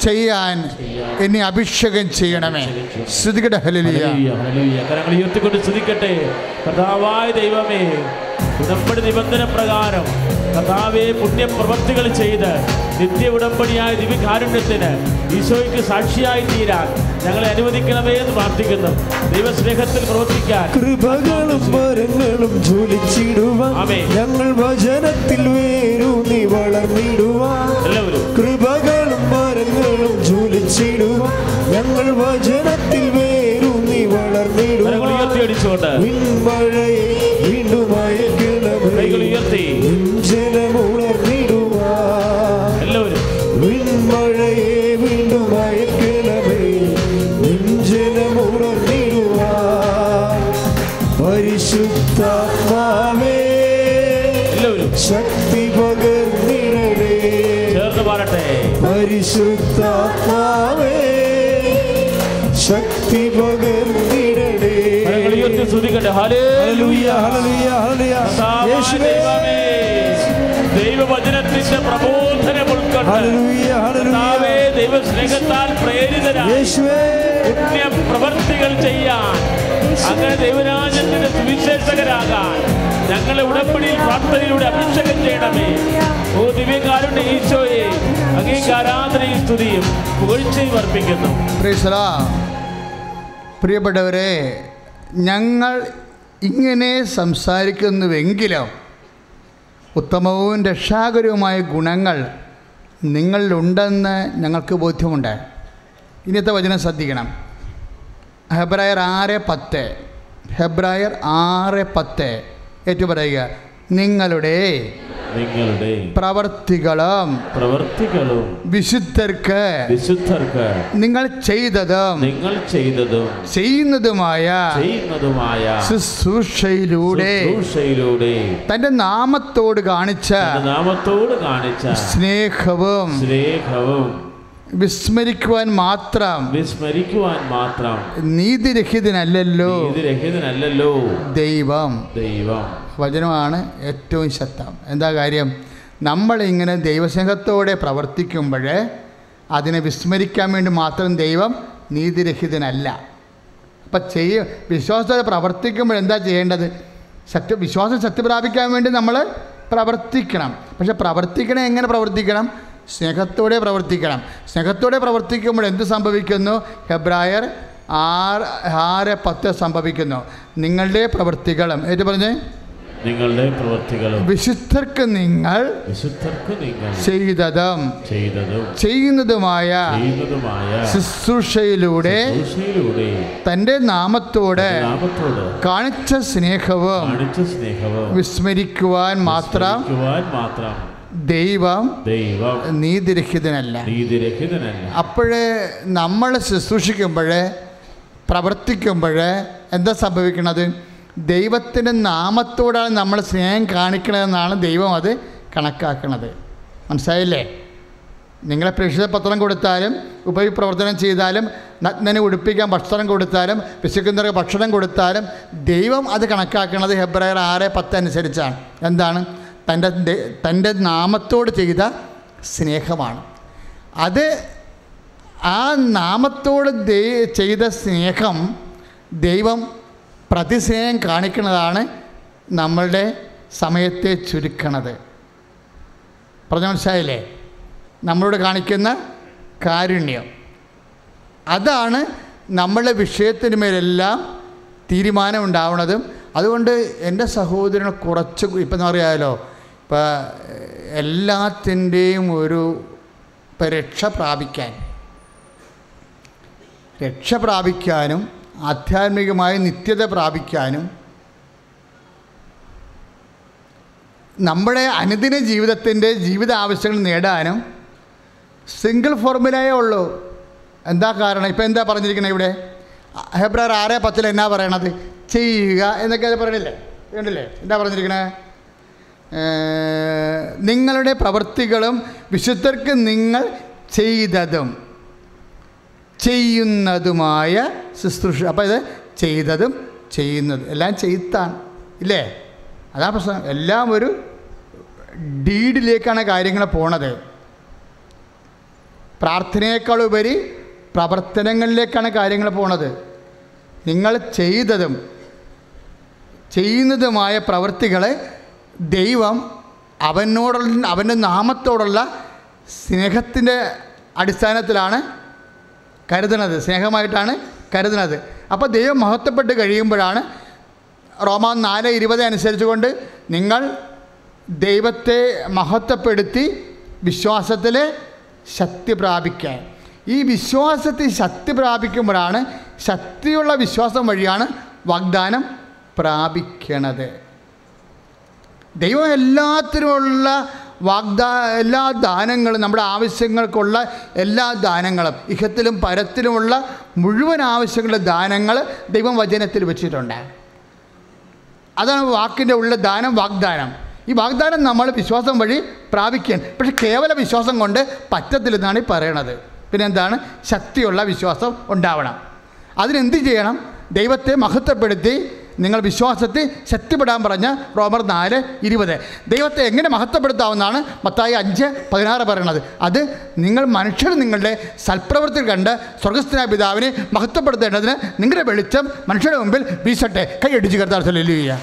ചെയ്യാൻ എന്നെ അഭിഷേകം ചെയ്യണമേ. ശ്രുതികട ഹലിയ. കരങ്ങൾ ഉയർത്തിക്കൊണ്ട് സ്തുതിക്കട്ടെ. കർത്താവായ ദൈവമേ ഉടമ്പടി നിബന്ധന പ്രകാരം കർത്താവെ പുണ്യപ്രവർത്തികൾ ചെയ്ത് നിത്യ ഉടമ്പടിയായ ദിവ്യകാരുണ്യത്തിന് ഈശോയ്ക്ക് സാക്ഷിയായി തീരാൻ ഞങ്ങളെ അനുവദിക്കണമേ എന്ന് പ്രാർത്ഥിക്കുന്നു. ദൈവസ്നേഹത്തിൽ പ്രവർത്തിക്കാൻ കൃപകളും വരങ്ങളും ജ്വലിച്ചിടുവാൻ ഞങ്ങൾ വചനത്തിൽ വേരൂന്നി വളർന്നിടുവാൻ കൃപകളും വരങ്ങളും ജ്വലിച്ചിടുവാൻ ഞങ്ങൾ വചനത്തിൽ വേരൂന്നി വളർന്നിടുവാൻ അടിച്ചുകൊണ്ട് ശക്തി പകർന്നിടണേ. ചേർന്ന് പാടട്ടെ പരിശുദ്ധാത്മാവേ ശക്തി ഉയർത്തി സ്തുതിക്കട്ടെ ഹല്ലേലൂയ ഹല്ലേലൂയ ഹല്ലേലൂയ. കർത്താവായ യേശുവേ. ദൈവവചനത്തിന്റെ പ്രബോധനം ഉൾക്കൊണ്ട് ദൈവസ്നേഹത്താൽ പ്രേരിതരായ പ്രവർത്തികൾ ചെയ്യാൻ അങ്ങനെ ദൈവരാജ്യത്തിന്റെ സുവിശേഷകരാകാൻ ഞങ്ങളെ ഉടമ്പടിയിൽ പ്രാർത്ഥനയിലൂടെ അഭിഷേകം ചെയ്യണമേ. ഓ ദിവ്യകാരുടെ ഈശോയെ അംഗീകാരാധനയും സ്തുതിയും പുകഴ്ചയും അർപ്പിക്കുന്നു. പ്രിയപ്പെട്ടവരെ ഞങ്ങൾ ഇങ്ങനെ സംസാരിക്കുന്നുവെങ്കിലും ഉത്തമവും രക്ഷാകരവുമായ ഗുണങ്ങൾ നിങ്ങളിലുണ്ടെന്ന് ഞങ്ങൾക്ക് ബോധ്യമുണ്ട്. ഇന്നത്തെ വചനം ശ്രദ്ധിക്കണം. ഹെബ്രായർ ആറ് പത്ത്. ഹെബ്രായർ ആറ് പത്ത്. ഏറ്റു പറയുക. നിങ്ങളുടെ നിങ്ങളുടെ പ്രവർത്തികളും പ്രവർത്തികളും വിശുദ്ധർക്ക് വിശുദ്ധർക്ക് നിങ്ങൾ ചെയ്തതും നിങ്ങൾ ചെയ്തതും ചെയ്യുന്നതുമായ ചെയ്യുന്നതുമായ ശുശ്രൂഷയിലൂടെ തന്റെ തന്റെ നാമത്തോട് കാണിച്ച തന്റെ നാമത്തോട് കാണിച്ച സ്നേഹവും സ്നേഹവും വിസ്മരിക്കുവാൻ മാത്രം വിസ്മരിക്കുവാൻ മാത്രം നീതിരഹിതനല്ലല്ലോ നീതിരഹിതനല്ലല്ലോ ദൈവം. ദൈവം. വചനമാണ് ഏറ്റവും ശക്തം. എന്താ കാര്യം? നമ്മളിങ്ങനെ ദൈവസ്നേഹത്തോടെ പ്രവർത്തിക്കുമ്പോൾ അതിനെ വിസ്മരിക്കാൻ വേണ്ടി മാത്രം ദൈവം നീതിരഹിതനല്ല. അപ്പം ചെയ്യ വിശ്വാസത്തോടെ പ്രവർത്തിക്കുമ്പോൾ എന്താ ചെയ്യേണ്ടത്? സത്യ വിശ്വാസം സത്യപ്രാപിക്കാൻ വേണ്ടി നമ്മൾ പ്രവർത്തിക്കണം. പക്ഷെ പ്രവർത്തിക്കണം എങ്ങനെ പ്രവർത്തിക്കണം? സ്നേഹത്തോടെ പ്രവർത്തിക്കണം. സ്നേഹത്തോടെ പ്രവർത്തിക്കുമ്പോൾ എന്ത് സംഭവിക്കുന്നു? ഹെബ്രായർ ആറ് ആറ് പത്ത് സംഭവിക്കുന്നു. നിങ്ങളുടെ പ്രവൃത്തികളും ഏറ്റു പറഞ്ഞേ? നിങ്ങളുടെ പ്രവൃത്തികളും വിശുദ്ധർക്ക് നിങ്ങൾ വിശുദ്ധർക്ക് നിങ്ങൾ ചെയ്തതും ചെയ്തതും ചെയ്യുന്നതുമായ ചെയ്യുന്നതുമായ ശുശ്രൂഷയിലൂടെ തന്റെ നാമത്തോട് നാമത്തോട് കാണിച്ച സ്നേഹവും കാണിച്ച സ്നേഹവും വിസ്മരിക്കുവാൻ മാത്രം മാത്രം ദൈവം ദൈവം നീതിരഹിതനല്ല. നീതിരഹിതനല്ല. അപ്പോഴേ നമ്മൾ ശുശ്രൂഷിക്കുമ്പോഴേ പ്രവർത്തിക്കുമ്പോഴേ എന്താ സംഭവിക്കുന്നത് ദൈവത്തിന്റെ നാമത്തോടാണ് നമ്മൾ സ്നേഹം കാണിക്കണതെന്നാണ് ദൈവം അത് കണക്കാക്കുന്നത് മനസ്സിലായില്ലേ? നിങ്ങളെ പ്രേക്ഷിത പത്രം കൊടുത്താലും ഉപവിപ്രവർത്തനം ചെയ്താലും നഗ്നനെ ഉടുപ്പിക്കാൻ ഭക്ഷണം കൊടുത്താലും വിശക്കുന്നവർക്ക് ഭക്ഷണം കൊടുത്താലും ദൈവം അത് കണക്കാക്കുന്നത് ഹെബ്രായർ ആറ് പത്ത് അനുസരിച്ചാണ്. എന്താണ്? തന്റെ തന്റെ നാമത്തോട് ചെയ്ത സ്നേഹമാണ്. അത് ആ നാമത്തോട് ചെയ്ത സ്നേഹം ദൈവം പ്രതിസ്നേഹം കാണിക്കുന്നതാണ് നമ്മളുടെ സമയത്തെ ചുരുക്കണത്. പറഞ്ഞ മനസ്സിലായില്ലേ? നമ്മളോട് കാണിക്കുന്ന കാരുണ്യം. അതാണ് നമ്മളുടെ വിഷയത്തിന് മേലെല്ലാം തീരുമാനം ഉണ്ടാവുന്നതും. അതുകൊണ്ട് എന്റെ സഹോദരനെ കുറച്ച് ഇപ്പം പറയാമല്ലോ ഇപ്പം എല്ലാത്തിന്റെയും ഒരു രക്ഷ പ്രാപിക്കാൻ. രക്ഷ പ്രാപിക്കാനും ആധ്യാത്മികമായ നിത്യത പ്രാപിക്കാനും നമ്മുടെ അനുദിന ജീവിതത്തിന്റെ ജീവിത ആവശ്യങ്ങൾ നേടാനും സിംഗിൾ ഫോർമുലയേ ഉള്ളൂ. എന്താ കാരണം? ഇപ്പം എന്താ പറഞ്ഞിരിക്കുന്നത് ഇവിടെ? ഹെബ്രാർ ആറ് പത്തിൽ എന്നാ പറയണത്? ചെയ്യുക എന്നൊക്കെ അത് പറയണില്ലേ കണ്ടില്ലേ? എന്താ പറഞ്ഞിരിക്കണേ? നിങ്ങളുടെ പ്രവൃത്തികളും വിശുദ്ധർക്ക് നിങ്ങൾ ചെയ്തതും. ചെയ്യുന്നതുമായ ശുശ്രൂഷ. അപ്പോൾ ഇത് ചെയ്തതും ചെയ്യുന്നത്. എല്ലാം ചെയ്ത്താണ്. ഇല്ലേ? അതാ പ്രശ്നം. എല്ലാം ഒരു ഡീഡിലേക്കാണ് കാര്യങ്ങൾ പോണത്. പ്രാർത്ഥനയേക്കാളുപരി പ്രവർത്തനങ്ങളിലേക്കാണ് കാര്യങ്ങൾ പോണത്. നിങ്ങൾ ചെയ്തതും ചെയ്യുന്നതുമായ പ്രവൃത്തികളെ ദൈവം അവനോടുള്ള അവന്റെ നാമത്തോടുള്ള സ്നേഹത്തിന്റെ അടിസ്ഥാനത്തിലാണ് കരുതണത് സ്നേഹമായിട്ടാണ് കരുതണത് അപ്പോൾ ദൈവം മഹത്വപ്പെട്ട് കഴിയുമ്പോഴാണ് റോമ നാല് ഇരുപത് അനുസരിച്ചുകൊണ്ട് നിങ്ങൾ ദൈവത്തെ മഹത്വപ്പെടുത്തി വിശ്വാസത്തിൽ ശക്തി പ്രാപിക്കാൻ. ഈ വിശ്വാസത്തിൽ ശക്തി പ്രാപിക്കുമ്പോഴാണ് ശക്തിയുള്ള വിശ്വാസം വഴിയാണ് വാഗ്ദാനം പ്രാപിക്കണത്. ദൈവം എല്ലാത്തിനുമുള്ള വാഗ്ദാ എല്ലാ ദാനങ്ങളും നമ്മുടെ ആവശ്യങ്ങൾക്കുള്ള എല്ലാ ദാനങ്ങളും ഇഹത്തിലും പരത്തിലുമുള്ള മുഴുവൻ ആവശ്യങ്ങളുടെ ദാനങ്ങൾ ദൈവം വചനത്തിൽ വെച്ചിട്ടുണ്ട്. അതാണ് വാക്കിന്റെ ഉള്ള ദാനം വാഗ്ദാനം. ഈ വാഗ്ദാനം നമ്മൾ വിശ്വാസം വഴി പ്രാപിക്കാൻ പക്ഷെ കേവല വിശ്വാസം കൊണ്ട് പറ്റത്തില്ലെന്നാണ് ഈ പറയണത്. പിന്നെ എന്താണ് ശക്തിയുള്ള വിശ്വാസം ഉണ്ടാവണം. അതിനെന്ത് ചെയ്യണം? ദൈവത്തെ മഹത്വപ്പെടുത്തി നിങ്ങൾ വിശ്വാസത്തിൽ ശക്തിപ്പെടാൻ പറഞ്ഞ റോമർ നാല് ഇരുപത്. ദൈവത്തെ എങ്ങനെ മഹത്വപ്പെടുത്താവുന്നതാണ് മത്തായി അഞ്ച് പതിനാറ് പറയണത്. അത് നിങ്ങൾ മനുഷ്യർ നിങ്ങളുടെ സൽപ്രവൃത്തി കണ്ട് സ്വർഗസ്ഥനായ പിതാവിനെ മഹത്വപ്പെടുത്തേണ്ടതിന് നിങ്ങളുടെ വെളിച്ചം മനുഷ്യരുടെ മുമ്പിൽ വീശട്ടെ. കൈയടിച്ച് കർത്താർ ചൊല്ലുക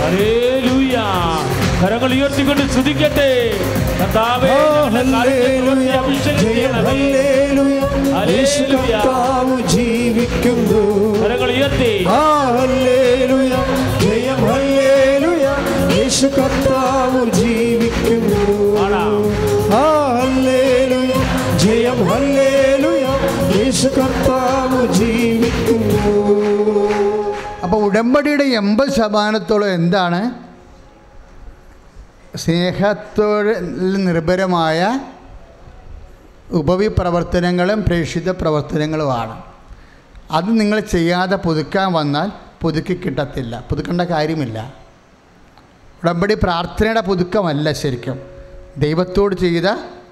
ഹല്ലേലൂയ. കരങ്ങൾ ഉയർത്തിക്കൊണ്ട് സ്തുതിക്കട്ടെ. കർത്താവേ, ജീവിക്കുന്നു. കരങ്ങൾ ഉയർത്തി. ആ ഹല്ലേലൂയ. ജയം ഹല്ലേലൂയ. യേശു കർത്താവ് ജീവിക്കുന്നു. പാടാം. ആ ഹല്ലേലൂയ. ജയം ഹല്ലേലൂയ. യേശു കർത്താവ് ജീവിക്കുന്നു. അപ്പോൾ ഉടമ്പടിയുടെ എൺപത് ശതമാനത്തോളം എന്താണ്? സ്നേഹത്തോട് നിർഭരമായ ഉപവിപ്രവർത്തനങ്ങളും പ്രേക്ഷിത പ്രവർത്തനങ്ങളുമാണ്. അത് നിങ്ങൾ ചെയ്യാതെ പുതുക്കാൻ വന്നാൽ പുതുക്കി കിട്ടത്തില്ല. പുതുക്കേണ്ട കാര്യമില്ല. ഉടമ്പടി പ്രാർത്ഥനയുടെ പുതുക്കമല്ല ശരിക്കും. ദൈവത്തോട് ചെയ്ത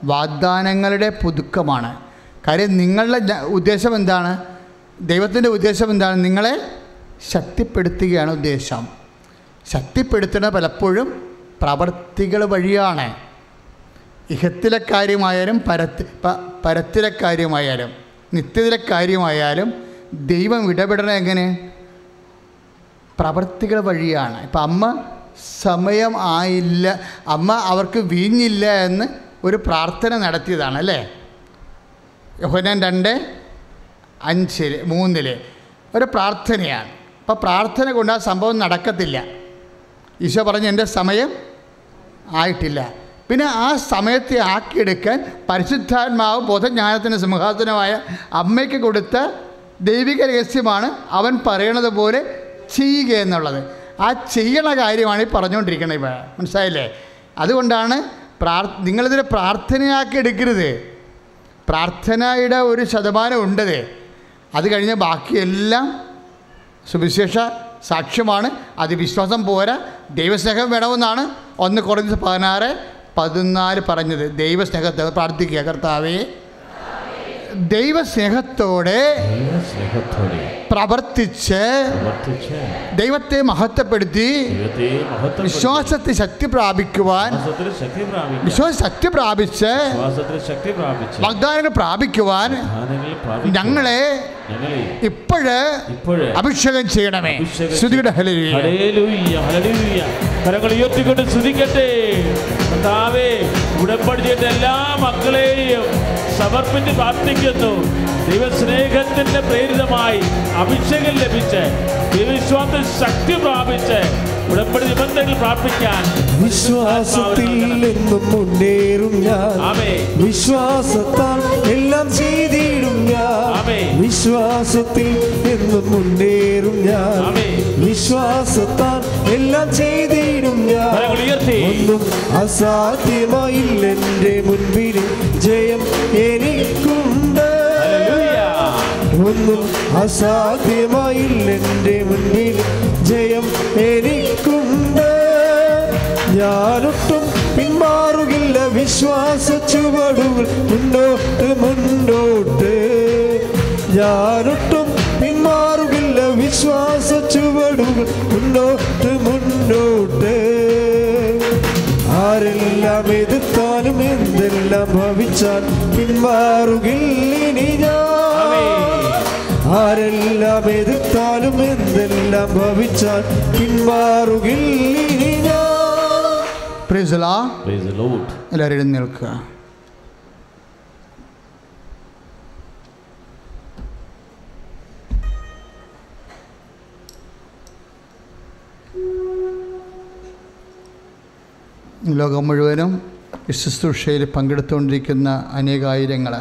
വാഗ്ദാനങ്ങളുടെ പുതുക്കമാണ്. കാര്യം നിങ്ങളുടെ ഉദ്ദേശം എന്താണ്? ദൈവത്തിന്റെ ഉദ്ദേശം എന്താണ്? നിങ്ങളെ ശക്തിപ്പെടുത്തുകയാണ് ഉദ്ദേശം. ശക്തിപ്പെടുത്തുന്നത് പലപ്പോഴും പ്രവർത്തികൾ വഴിയാണ്. ഇഹത്തിലെ കാര്യമായാലും പരത്തി പരത്തിലെ കാര്യമായാലും നിത്യത്തിലെ കാര്യമായാലും ദൈവം ഇടപെടണം എങ്ങനെ? പ്രവർത്തികൾ വഴിയാണ്. ഇപ്പം അമ്മ സമയം ആയില്ല അമ്മ അവർക്ക് വീഞ്ഞില്ല എന്ന് ഒരു പ്രാർത്ഥന നടത്തിയതാണ് അല്ലേ? യോഹന്നാൻ രണ്ട് അഞ്ചിൽ മൂന്നിൽ ഒരു പ്രാർത്ഥനയാണ്. അപ്പോൾ പ്രാർത്ഥന കൊണ്ട് ആ സംഭവം നടക്കത്തില്ല. ഈശോ പറഞ്ഞു എന്റെ സമയം ആയിട്ടില്ല. പിന്നെ ആ സമയത്തെ ആക്കിയെടുക്കാൻ പരിശുദ്ധാത്മാവ് ബോധജ്ഞാനത്തിന് സിംഹാസനമായ അമ്മയ്ക്ക് കൊടുത്ത ദൈവിക രഹസ്യമാണ് അവൻ പറയണത് പോലെ ചെയ്യുക എന്നുള്ളത്. ആ ചെയ്യണ കാര്യമാണ് ഈ പറഞ്ഞുകൊണ്ടിരിക്കുന്നത് ഇപ്പോൾ മനസ്സിലായില്ലേ? അതുകൊണ്ടാണ് പ്രാർ നിങ്ങളിതിനെ പ്രാർത്ഥനയാക്കി എടുക്കരുത് പ്രാർത്ഥനയുടെ ഒരു ശതമാനം ഉണ്ടത്. അത് കഴിഞ്ഞ് ബാക്കിയെല്ലാം സുവിശേഷ സാക്ഷ്യമാണ്. അത് വിശ്വാസം പോരാ. ദൈവസ്നേഹം വേണമെന്നാണ്. ഒന്ന് കുറഞ്ഞ പതിനാറ് പതിനാല് പറഞ്ഞത്. ദൈവസ്നേഹത്തെ പ്രാർത്ഥിക്കുക. കർത്താവേ ദൈവസ്നേഹത്തോടെ സ്നേഹത്തോടെ പ്രവർത്തിച്ച് ദൈവത്തെ മഹത്വപ്പെടുത്തി വിശ്വാസത്തെ വിശ്വാസത്തിൽ ശക്തി പ്രാപിക്കുവാൻ വിശ്വാസ ശക്തി പ്രാപിച്ച് വാഗ്ദാനങ്ങൾ പ്രാപിക്കുവാൻ ഞങ്ങളെ ഇപ്പോഴ് അഭിഷേകം ചെയ്യണമേ. ശ്രുതിയുടെ. കരങ്ങൾ ഉയർത്തിക്കൊണ്ട് ശ്രുതിക്കട്ടെ കർത്താവേ ഉടമ്പടി ചെയ്ത എല്ലാ മക്കളെയും സമർപ്പിച്ച് പ്രാർത്ഥിക്കുന്നു ദൈവസ്നേഹത്തിന്റെ പ്രേരിതമായി അഭിഷേകം ലഭിച്ച് ദൈവവിശ്വാസത്തിൽ ശക്തി പ്രാപിച്ച് ഉടമ്പടി നിബന്ധനകൾ പ്രാർത്ഥിക്കാൻ വിശ്വാസത്തിൽ എന്നും മുന്നേറും ഞാൻ വിശ്വാസത്താൽ എല്ലാം ചെയ്തിടും. വിശ്വാസത്തിൽ എന്നും മുന്നേറും ഞാൻ. വിശ്വാസത്താൽ എല്ലാം ചെയ്തിടും ഞാൻ. ഒന്നും അസാധ്യമായില്ല എന്റെ മുൻപിൽ ജയം എനിക്കുണ്ട്. ഒന്നും അസാധ്യമായില്ല എന്റെ മുൻപിൽ ജയം എനിക്കുണ്ട്. ഞാനൊട്ടും പിന്മാറുകില്ല വിശ്വാസ ചുവടുകൾ മുന്നോട്ട് മുന്നോട്ട്. ഞാനൊട്ടും പിന്മാറുകില്ല വിശ്വാസ ചുവടുകൾ മുന്നോട്ട് മുന്നോട്ട്. ആരെല്ലാം എതിർത്താലും എന്തെല്ലാം ഭവിച്ചാൽ പിന്മാറുകില്ലിനി ഞാൻ. ആരെല്ലാം എതിർത്താലും എന്തെല്ലാം ഭവിച്ചാൽ പിന്മാറുകില്ലിനി എല്ലാവരും എഴുന്നേൽക്കുക ലോകം മുഴുവനും ശുശ്രൂഷയിൽ പങ്കെടുത്തുകൊണ്ടിരിക്കുന്ന അനേകായിരങ്ങൾ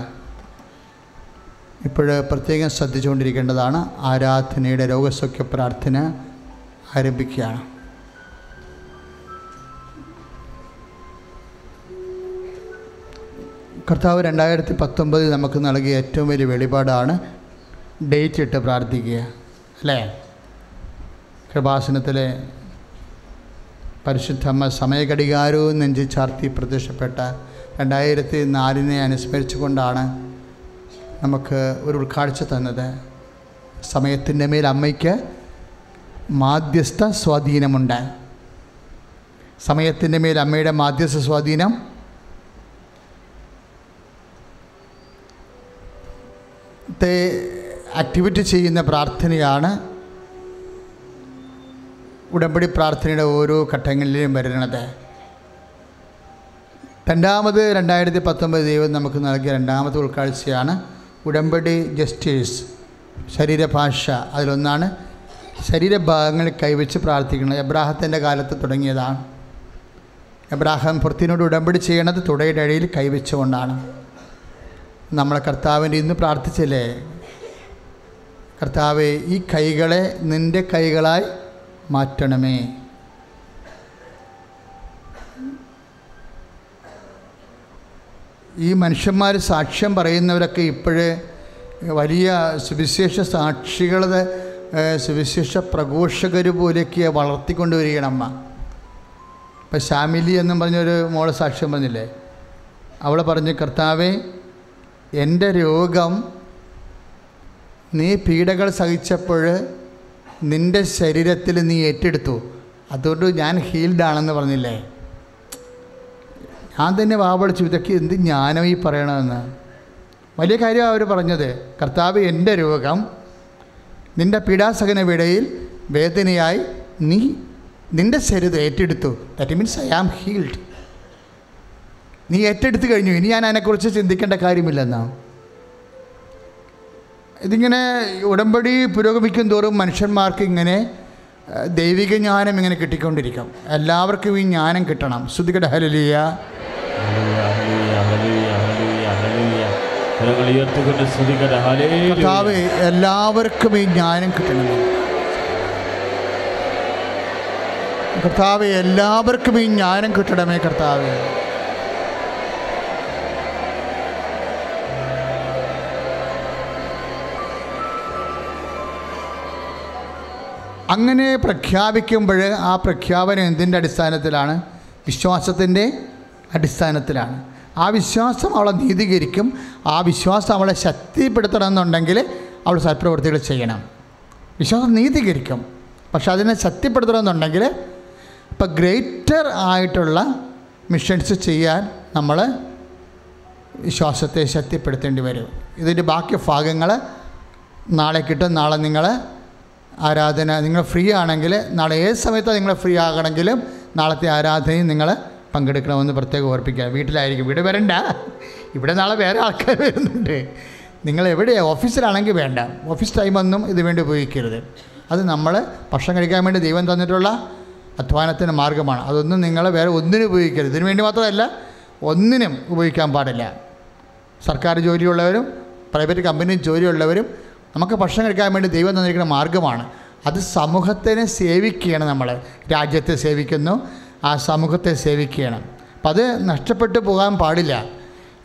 ഇപ്പോൾ പ്രത്യേകം ശ്രദ്ധിച്ചുകൊണ്ടിരിക്കേണ്ടതാണ് ആരാധനയുടെ രോഗസൗഖ്യ പ്രാർത്ഥന ആരംഭിക്കുകയാണ്. കർത്താവ് രണ്ടായിരത്തി പത്തൊമ്പതിൽ നമുക്ക് നൽകിയ ഏറ്റവും വലിയ വെളിപാടാണ് ഡേറ്റ് ഇട്ട് പ്രാർത്ഥിക്കുക അല്ലേ? കൃപാസനത്തിലെ പരിശുദ്ധമ്മ സമയഘടികാരവും നെഞ്ചി ചാർത്തി പ്രത്യക്ഷപ്പെട്ട രണ്ടായിരത്തി നാലിനെ അനുസ്മരിച്ചുകൊണ്ടാണ് നമുക്ക് ഒരു ഉൾക്കാഴ്ച തന്നത്. സമയത്തിന്റെ മേൽ അമ്മയ്ക്ക് മാധ്യസ്ഥ സ്വാധീനമുണ്ട്. സമയത്തിന്റെ മേൽ അമ്മയുടെ മാധ്യസ്ഥ സ്വാധീനം ആക്ടിവിറ്റി ചെയ്യുന്ന പ്രാർത്ഥനയാണ് ഉടമ്പടി പ്രാർത്ഥനയുടെ ഓരോ ഘട്ടങ്ങളിലും വരുന്നത്. രണ്ടാമത് രണ്ടായിരത്തി പത്തൊമ്പത് ദൈവം നമുക്ക് നൽകിയ രണ്ടാമത്തെ ഉൾക്കാഴ്ചയാണ് ഉടമ്പടി ജസ്റ്റേഴ്സ് ശരീരഭാഷ. അതിലൊന്നാണ് ശരീരഭാഗങ്ങൾ കൈവച്ച് പ്രാർത്ഥിക്കുന്നത്. എബ്രാഹത്തിന്റെ കാലത്ത് തുടങ്ങിയതാണ്. എബ്രാഹാം പുറത്തിനോട് ഉടമ്പടി ചെയ്യണത് തുടയുടെ അഴയിൽ കൈവച്ചുകൊണ്ടാണ്. നമ്മളെ കർത്താവിന്റെ ഇന്ന് പ്രാർത്ഥിച്ചില്ലേ? കർത്താവെ ഈ കൈകളെ നിന്റെ കൈകളായി മാറ്റണമേ. ഈ മനുഷ്യന്മാർ സാക്ഷ്യം പറയുന്നവരൊക്കെ ഇപ്പോഴേ വലിയ സുവിശേഷ സാക്ഷികളുടെ സുവിശേഷ പ്രഘോഷകർ പോലെയൊക്കെ വളർത്തിക്കൊണ്ടുവരികയാണ് അമ്മ. ഇപ്പം ശാമിലി എന്നും പറഞ്ഞൊരു മോളെ സാക്ഷ്യം പറഞ്ഞില്ലേ? അവൾ പറഞ്ഞു കർത്താവേ എന്റെ രോഗം നീ പീഡകൾ സഹിച്ചപ്പോൾ നിന്റെ ശരീരത്തിൽ നീ ഏറ്റെടുത്തു. അതുകൊണ്ട് ഞാൻ ഹീൽഡ് ആണെന്ന് പറഞ്ഞില്ലേ? ഞാൻ തന്നെ വാവളിച്ചു ഇതൊക്കെ എന്ത് ജ്ഞാനം ഈ പറയണമെന്ന് വലിയ കാര്യമാണ് അവർ പറഞ്ഞത്. കർത്താവ് എന്റെ രോഗം നിന്റെ പീഡാസകന വിടയിൽ വേദനയായി നീ നിന്റെ ശരീരം ഏറ്റെടുത്തു. That means I am healed നീ ഏറ്റെടുത്തു കഴിഞ്ഞു. ഇനി ഞാൻ അതിനെക്കുറിച്ച് ചിന്തിക്കേണ്ട കാര്യമില്ലെന്നാ ഇതിങ്ങനെ ഉടമ്പടി പുരോഗമിക്കും തോറും മനുഷ്യന്മാർക്ക് ഇങ്ങനെ ദൈവിക ജ്ഞാനം ഇങ്ങനെ കിട്ടിക്കൊണ്ടിരിക്കാം. എല്ലാവർക്കും ഈ ജ്ഞാനം കിട്ടണം. ശ്രുതികട ഹലിയ. കർത്താവ് എല്ലാവർക്കും ഈ ജ്ഞാനം കിട്ടണം. കർത്താവ് എല്ലാവർക്കും ഈ ജ്ഞാനം കിട്ടണമേ കർത്താവ്. അങ്ങനെ പ്രഖ്യാപിക്കുമ്പോൾ ആ പ്രഖ്യാപനം എന്തിന്റെ അടിസ്ഥാനത്തിലാണ്? വിശ്വാസത്തിന്റെ അടിസ്ഥാനത്തിലാണ്. ആ വിശ്വാസം അവളെ നീതീകരിക്കും. ആ വിശ്വാസം അവളെ ശക്തിപ്പെടുത്തണം എന്നുണ്ടെങ്കിൽ അവൾ സത്പ്രവൃത്തികൾ ചെയ്യണം. വിശ്വാസം നീതീകരിക്കും. പക്ഷെ അതിനെ ശക്തിപ്പെടുത്തണം എന്നുണ്ടെങ്കിൽ ഇപ്പം ഗ്രേറ്റർ ആയിട്ടുള്ള മിഷൻസ് ചെയ്യാൻ നമ്മൾ വിശ്വാസത്തെ ശക്തിപ്പെടുത്തേണ്ടി വരും. ഇതിന്റെ ബാക്കി ഭാഗങ്ങൾ നാളെ കിട്ടും നാളെ നിങ്ങൾ ആരാധന നിങ്ങൾ ഫ്രീ ആണെങ്കിൽ നാളെ ഏത് സമയത്താണ് നിങ്ങൾ ഫ്രീ ആകണമെങ്കിലും നാളത്തെ ആരാധനയും നിങ്ങൾ പങ്കെടുക്കണമെന്ന് പ്രത്യേകം ഓർപ്പിക്കുക. വീട്ടിലായിരിക്കും. ഇവിടെ വരണ്ട. ഇവിടെ നാളെ വേറെ ആൾക്കാർ വരുന്നുണ്ട്. നിങ്ങൾ എവിടെയാണ് ഓഫീസിലാണെങ്കിൽ വേണ്ട. ഓഫീസ് ടൈമൊന്നും ഇത് വേണ്ടി ഉപയോഗിക്കരുത്. അത് നമ്മൾ ഭക്ഷണം കഴിക്കാൻ വേണ്ടി ദൈവം തന്നിട്ടുള്ള അധ്വാനത്തിന്റെ മാർഗമാണ് അതൊന്നും നിങ്ങൾ വേറെ ഒന്നിനും ഉപയോഗിക്കരുത്. ഇതിനു വേണ്ടി മാത്രമല്ല ഒന്നിനും ഉപയോഗിക്കാൻ പാടില്ല. സർക്കാർ ജോലിയുള്ളവരും പ്രൈവറ്റ് കമ്പനി ജോലിയുള്ളവരും നമുക്ക് ഭക്ഷണം കഴിക്കാൻ വേണ്ടി ദൈവം തന്നിരിക്കുന്ന മാർഗമാണ് അത് സമൂഹത്തിനെ സേവിക്കുകയാണ് നമ്മൾ രാജ്യത്തെ സേവിക്കുന്നു ആ സമൂഹത്തെ സേവിക്കുകയാണ്. അപ്പം അത് നഷ്ടപ്പെട്ടു പോകാൻ പാടില്ല.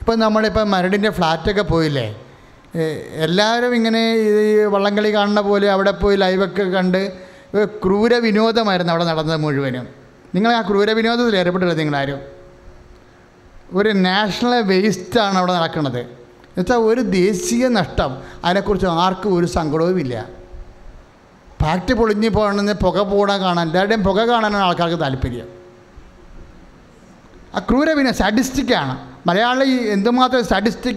ഇപ്പം നമ്മളിപ്പം മരടിന്റെ ഫ്ലാറ്റൊക്കെ പോയില്ലേ? എല്ലാവരും ഇങ്ങനെ ഈ വള്ളംകളി കാണുന്ന പോലെ അവിടെ പോയി ലൈവൊക്കെ കണ്ട് ക്രൂര വിനോദമായിരുന്നു അവിടെ നടന്നത് മുഴുവനും. നിങ്ങൾ ആ ക്രൂര വിനോദത്തിൽ ഏർപ്പെട്ടില്ല നിങ്ങളാരും? ഒരു നാഷണൽ വേസ്റ്റാണ് അവിടെ നടക്കുന്നത്. എന്നുവെച്ചാൽ ഒരു ദേശീയ നഷ്ടം. അതിനെക്കുറിച്ച് ആർക്കും ഒരു സങ്കടവുമില്ല. ഫാക്ടറി പൊളിഞ്ഞു പോകണമെന്ന് പുക പോകണ കാണാൻ എല്ലാവരുടെയും പുക കാണാനാണ് ആൾക്കാർക്ക് താല്പര്യം. ആ ക്രൂരവിന സാഡിസ്റ്റിക്കാണ് മലയാളി എന്തുമാത്രം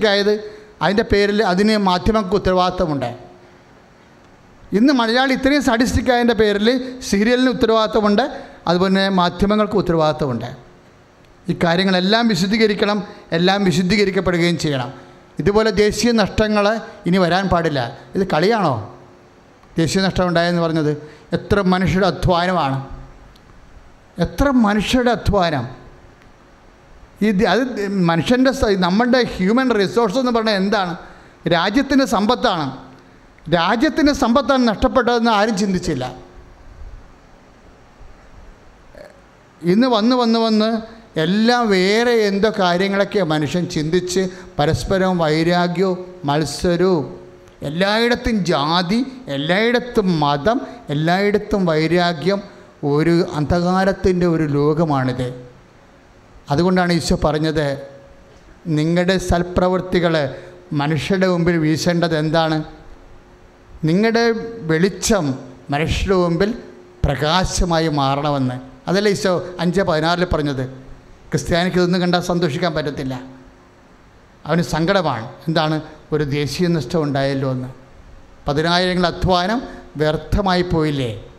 ആയത് അതിന്റെ പേരിൽ അതിന് മാധ്യമങ്ങൾക്ക് ഉത്തരവാദിത്തമുണ്ട്. ഇന്ന് മലയാളി ഇത്രയും സാഡിസ്റ്റിക് ആയതിന്റെ പേരിൽ സീരിയലിന് ഉത്തരവാദിത്തമുണ്ട് അതുപോലെ മാധ്യമങ്ങൾക്ക് ഈ കാര്യങ്ങളെല്ലാം വിശുദ്ധീകരിക്കണം എല്ലാം വിശുദ്ധീകരിക്കപ്പെടുകയും ചെയ്യണം. ഇതുപോലെ ദേശീയ നഷ്ടങ്ങൾ ഇനി വരാൻ പാടില്ല. ഇത് കളിയാണോ? ദേശീയ നഷ്ടം ഉണ്ടായെന്ന് പറഞ്ഞത് എത്ര മനുഷ്യരുടെ അധ്വാനമാണ്. എത്ര മനുഷ്യരുടെ അധ്വാനം. ഇത് അത് മനുഷ്യന്റെ നമ്മളുടെ ഹ്യൂമൻ റിസോഴ്സ് എന്ന് പറഞ്ഞാൽ എന്താണ്? രാജ്യത്തിന്റെ സമ്പത്താണ്. രാജ്യത്തിന്റെ സമ്പത്താണ് നഷ്ടപ്പെട്ടതെന്ന് ആരും ചിന്തിച്ചില്ല. ഇന്ന് വന്ന് വന്ന് വന്ന് എല്ലാം വേറെ എന്തോ കാര്യങ്ങളൊക്കെ മനുഷ്യൻ ചിന്തിച്ച് പരസ്പരം വൈരാഗ്യവും മത്സരവും എല്ലായിടത്തും ജാതി എല്ലായിടത്തും മതം എല്ലായിടത്തും വൈരാഗ്യം ഒരു അന്ധകാരത്തിന്റെ ഒരു ലോകമാണിത്. അതുകൊണ്ടാണ് ഈശോ പറഞ്ഞത് നിങ്ങളുടെ സൽപ്രവൃത്തികൾ മനുഷ്യരുടെ മുമ്പിൽ വീശേണ്ടത് എന്താണ്? നിങ്ങളുടെ വെളിച്ചം മനുഷ്യരുടെ മുമ്പിൽ പ്രകാശമായി മാറണമെന്ന്. അതല്ലേ ഈശോ അഞ്ച് പതിനാറിൽ പറഞ്ഞത്? ക്രിസ്ത്യാനിക്ക് ഇതൊന്നും കണ്ടാൽ സന്തോഷിക്കാൻ പറ്റത്തില്ല. അവന് സങ്കടമാണ്. എന്താണ്? ഒരു ദേശീയ നഷ്ടം ഉണ്ടായല്ലോ എന്ന്. പതിനായിരങ്ങളുടെ അധ്വാനം വ്യർത്ഥമായി പോയില്ലേ?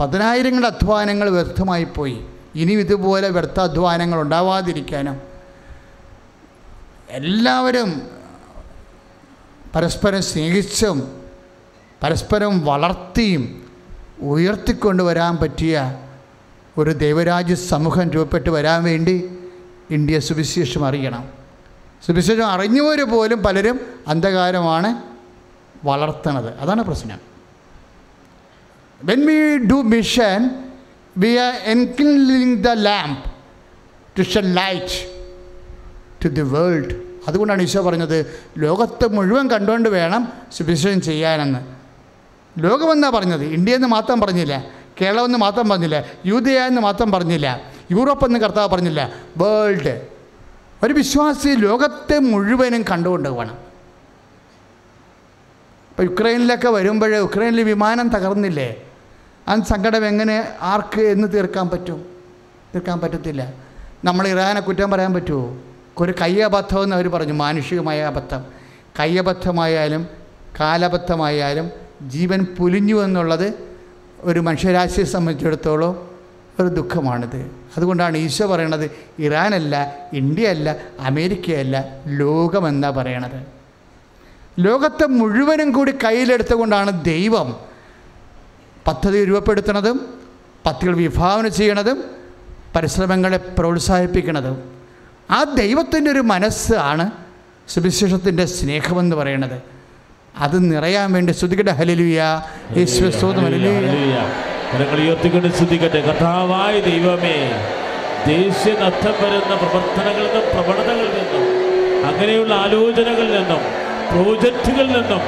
പതിനായിരങ്ങളുടെ അധ്വാനങ്ങൾ വ്യർത്ഥമായി പോയി. ഇനി ഇതുപോലെ വ്യർത്ഥ അധ്വാനങ്ങൾ ഉണ്ടാവാതിരിക്കാനും എല്ലാവരും പരസ്പരം സ്നേഹിച്ചും പരസ്പരം വളർത്തിയും ഉയർത്തിക്കൊണ്ടുവരാൻ പറ്റിയ ഒരു ദൈവരാജ്യ സമൂഹം രൂപപ്പെട്ട് വരാൻ വേണ്ടി ഇന്ത്യ സുവിശേഷം അറിയണം. സുവിശേഷം അറിഞ്ഞവർ പോലും പലരും അന്ധകാരമാണ് വളർത്തണത്. അതാണ് പ്രശ്നം. When we do mission we are enkindling the lamp to shed light to the world അതുകൊണ്ടാണ് ഈശോ പറഞ്ഞത് ലോകത്തെ മുഴുവൻ കണ്ടുകൊണ്ട് വേണം സുവിശേഷം ചെയ്യാനെന്ന്. ലോകമെന്നാണ് പറഞ്ഞത്? ഇന്ത്യ എന്ന് മാത്രം പറഞ്ഞില്ല? കേരളം എന്ന് മാത്രം പറഞ്ഞില്ല യൂതയ എന്ന് മാത്രം പറഞ്ഞില്ല യൂറോപ്പ് എന്ന് കർത്താവ് പറഞ്ഞില്ല വേൾഡ് ഒരു വിശ്വാസി ലോകത്തെ മുഴുവനും കണ്ടുകൊണ്ട് വേണം ഇപ്പോൾ യുക്രൈനിലൊക്കെ വരുമ്പോൾ യുക്രൈനിൽ വിമാനം തകർന്നില്ലേ? ആ സങ്കടം എങ്ങനെ ആർക്ക് എന്ന് തീർക്കാൻ പറ്റും? തീർക്കാൻ പറ്റത്തില്ല. നമ്മൾ ഇറാനെ കുറ്റം പറയാൻ പറ്റുമോ? ഒരു കയ്യബദ്ധം എന്ന് അവർ പറഞ്ഞു മാനുഷികമായ അബദ്ധം. കയ്യബദ്ധമായാലും കാലബദ്ധമായാലും ജീവൻ പുലിഞ്ഞു എന്നുള്ളത് ഒരു മനുഷ്യരാശിയെ സംബന്ധിച്ചിടത്തോളം ഒരു ദുഃഖമാണിത്. അതുകൊണ്ടാണ് ഈശോ പറയണത് ഇറാനല്ല ഇന്ത്യയല്ല അമേരിക്കയല്ല ലോകമെന്നാ പറയണത്. ലോകത്തെ മുഴുവനും കൂടി കയ്യിലെടുത്തുകൊണ്ടാണ് ദൈവം പദ്ധതി രൂപപ്പെടുത്തുന്നതും പദ്ധതികൾ വിഭാവന ചെയ്യണതും പരിശ്രമങ്ങളെ പ്രോത്സാഹിപ്പിക്കുന്നതും ആ ദൈവത്തിന്റെ ഒരു മനസ്സാണ് സുവിശേഷത്തിന്റെ സ്നേഹമെന്ന് പറയുന്നത് അത് നിറയാൻ വേണ്ടി ശ്രുതികട ഹലിലുയ യേശു സ്തോത്രം. ഹല്ലേലൂയ. കരങ്ങൾ ഉയർത്തിക്കൊണ്ട് ശ്രദ്ധിക്കട്ടെ കഥാവായ ദൈവമേ ദേശീയ നഷ്ടം വരുന്ന പ്രവർത്തനങ്ങളിൽ നിന്നും പ്രവണതകളിൽ നിന്നും അങ്ങനെയുള്ള ആലോചനകളിൽ നിന്നും പ്രോജക്റ്റുകളിൽ നിന്നും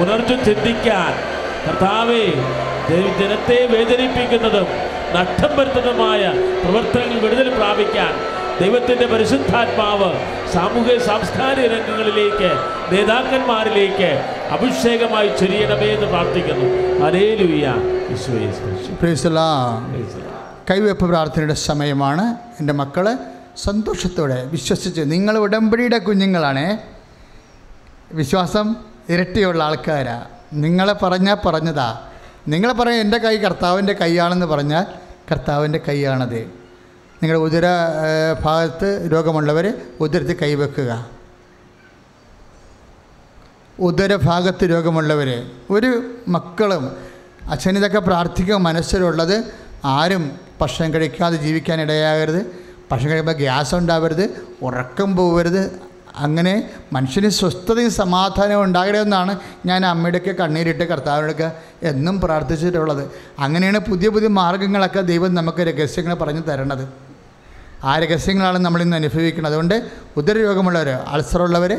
ഉണർന്നു ചിന്തിക്കാൻ കർത്താവെ ജനത്തെ വേദനിപ്പിക്കുന്നതും നഷ്ടം വരുത്തുന്നതുമായ പ്രവർത്തനങ്ങൾ വിടുതൽ പ്രാപിക്കാൻ ദൈവത്തിന്റെ പരിശുദ്ധാത്മാവ് സാമൂഹ്യ സാംസ്കാരിക രംഗങ്ങളിലേക്ക് നേതാക്കന്മാരിലേക്ക് അഭിഷേകമായി ചൊരിയണമേ എന്ന് പ്രാർത്ഥിക്കുന്നു. കൈവെപ്പ് പ്രാർത്ഥനയുടെ സമയമാണ്. എന്റെ മക്കൾ സന്തോഷത്തോടെ വിശ്വസിച്ച് നിങ്ങൾ ഉടമ്പടിയുടെ കുഞ്ഞുങ്ങളാണേ. വിശ്വാസം ഇരട്ടിയുള്ള ആൾക്കാരാ. നിങ്ങളെ പറഞ്ഞാൽ പറഞ്ഞതാ. നിങ്ങളെ പറയാൻ എന്റെ കൈ കർത്താവിന്റെ കൈയാണെന്ന് പറഞ്ഞാൽ കർത്താവിന്റെ കൈയാണത്. നിങ്ങളുടെ ഉദര ഭാഗത്ത് രോഗമുള്ളവർ ഉദരത്തിൽ കൈവെക്കുക. ഉദരഭാഗത്ത് രോഗമുള്ളവർ ഒരു മക്കളും അച്ഛനിതൊക്കെ പ്രാർത്ഥിക്കുക മനസ്സിലുള്ളത് ആരും ഭക്ഷണം കഴിക്കാതെ ജീവിക്കാൻ ഇടയാകരുത്. ഭക്ഷണം കഴിക്കുമ്പോൾ ഗ്യാസ് ഉണ്ടാവരുത് ഉറക്കം പോകരുത് അങ്ങനെ മനുഷ്യന് സ്വസ്ഥതയും സമാധാനവും ഉണ്ടാകണമെന്നാണ് ഞാൻ അമ്മയുടെയൊക്കെ കണ്ണീരിട്ട് കർത്താവിനൊക്കെ എന്നും പ്രാർത്ഥിച്ചിട്ടുള്ളത്. അങ്ങനെയാണ് പുതിയ പുതിയ മാർഗങ്ങളൊക്കെ ദൈവം നമുക്ക് രഹസ്യങ്ങൾ പറഞ്ഞു തരണത്. ആ രഹസ്യങ്ങളാണ് നമ്മളിന്ന് അനുഭവിക്കുന്നത്. അതുകൊണ്ട് ഉദരരോഗമുള്ളവർ അൾസറുള്ളവർ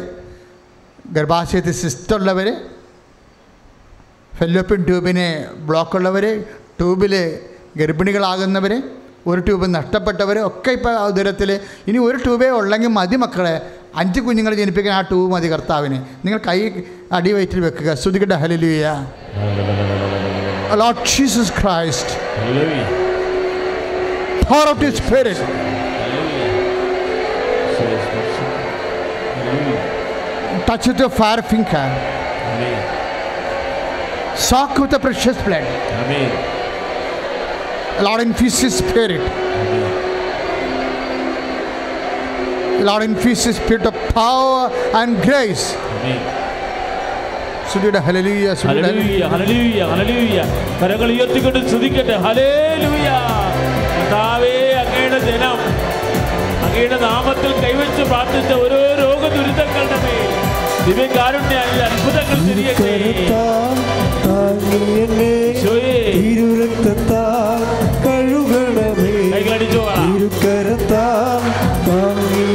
ഗർഭാശയത്തിൽ സിസ്റ്റുള്ളവർ ഫെല്ലോപ്പിൻ ട്യൂബിന് ബ്ലോക്കുള്ളവർ ട്യൂബിൽ ഗർഭിണികളാകുന്നവർ ഒരു ട്യൂബ് നഷ്ടപ്പെട്ടവർ ഒക്കെ ഇപ്പോൾ ഉദരത്തിൽ ഇനി ഒരു ട്യൂബേ ഉള്ളെങ്കിൽ മതി മക്കളെ. അഞ്ച് കുഞ്ഞുങ്ങളെ ജനിപ്പിക്കാൻ ആ ട്യൂബ് മതി കർത്താവിന്. നിങ്ങൾ കൈ അടി വയറ്റിൽ വെക്കുക. ശ്രുതികട hallelujah Lord Jesus Christ power of the spirit. touch with your fire finger Amen. soak with the precious blood Amen. Lord infuse his spirit Amen. Lord infuse his spirit of power and grace Amen. ശ്രുതിയുടെ ഹല്ലേലൂയ ശ്രുതിയുടെ ഹല്ലേലൂയ, ഹല്ലേലൂയ, ഹല്ലേലൂയ. കരങ്ങൾ ഉയർത്തിക്കൊണ്ട് സ്തുതിക്കട്ടെ ഹല്ലേലൂയ കർത്താവേ അങ്ങയുടെ ജനം അങ്ങയുടെ നാമത്തിൽ കൈവച്ച് പ്രാർത്ഥിച്ച ഓരോ രോഗ ദുരിതങ്ങളുടെ മേൽ ദിവ്യകാരുണ്യ അത്ഭുതങ്ങൾ തിരിയട്ടെ തിരുരക്തത്താൽ കഴുകണമേ കൈകളടിച്ചു പറ. തിരുക്കരത്താൽ താങ്ങി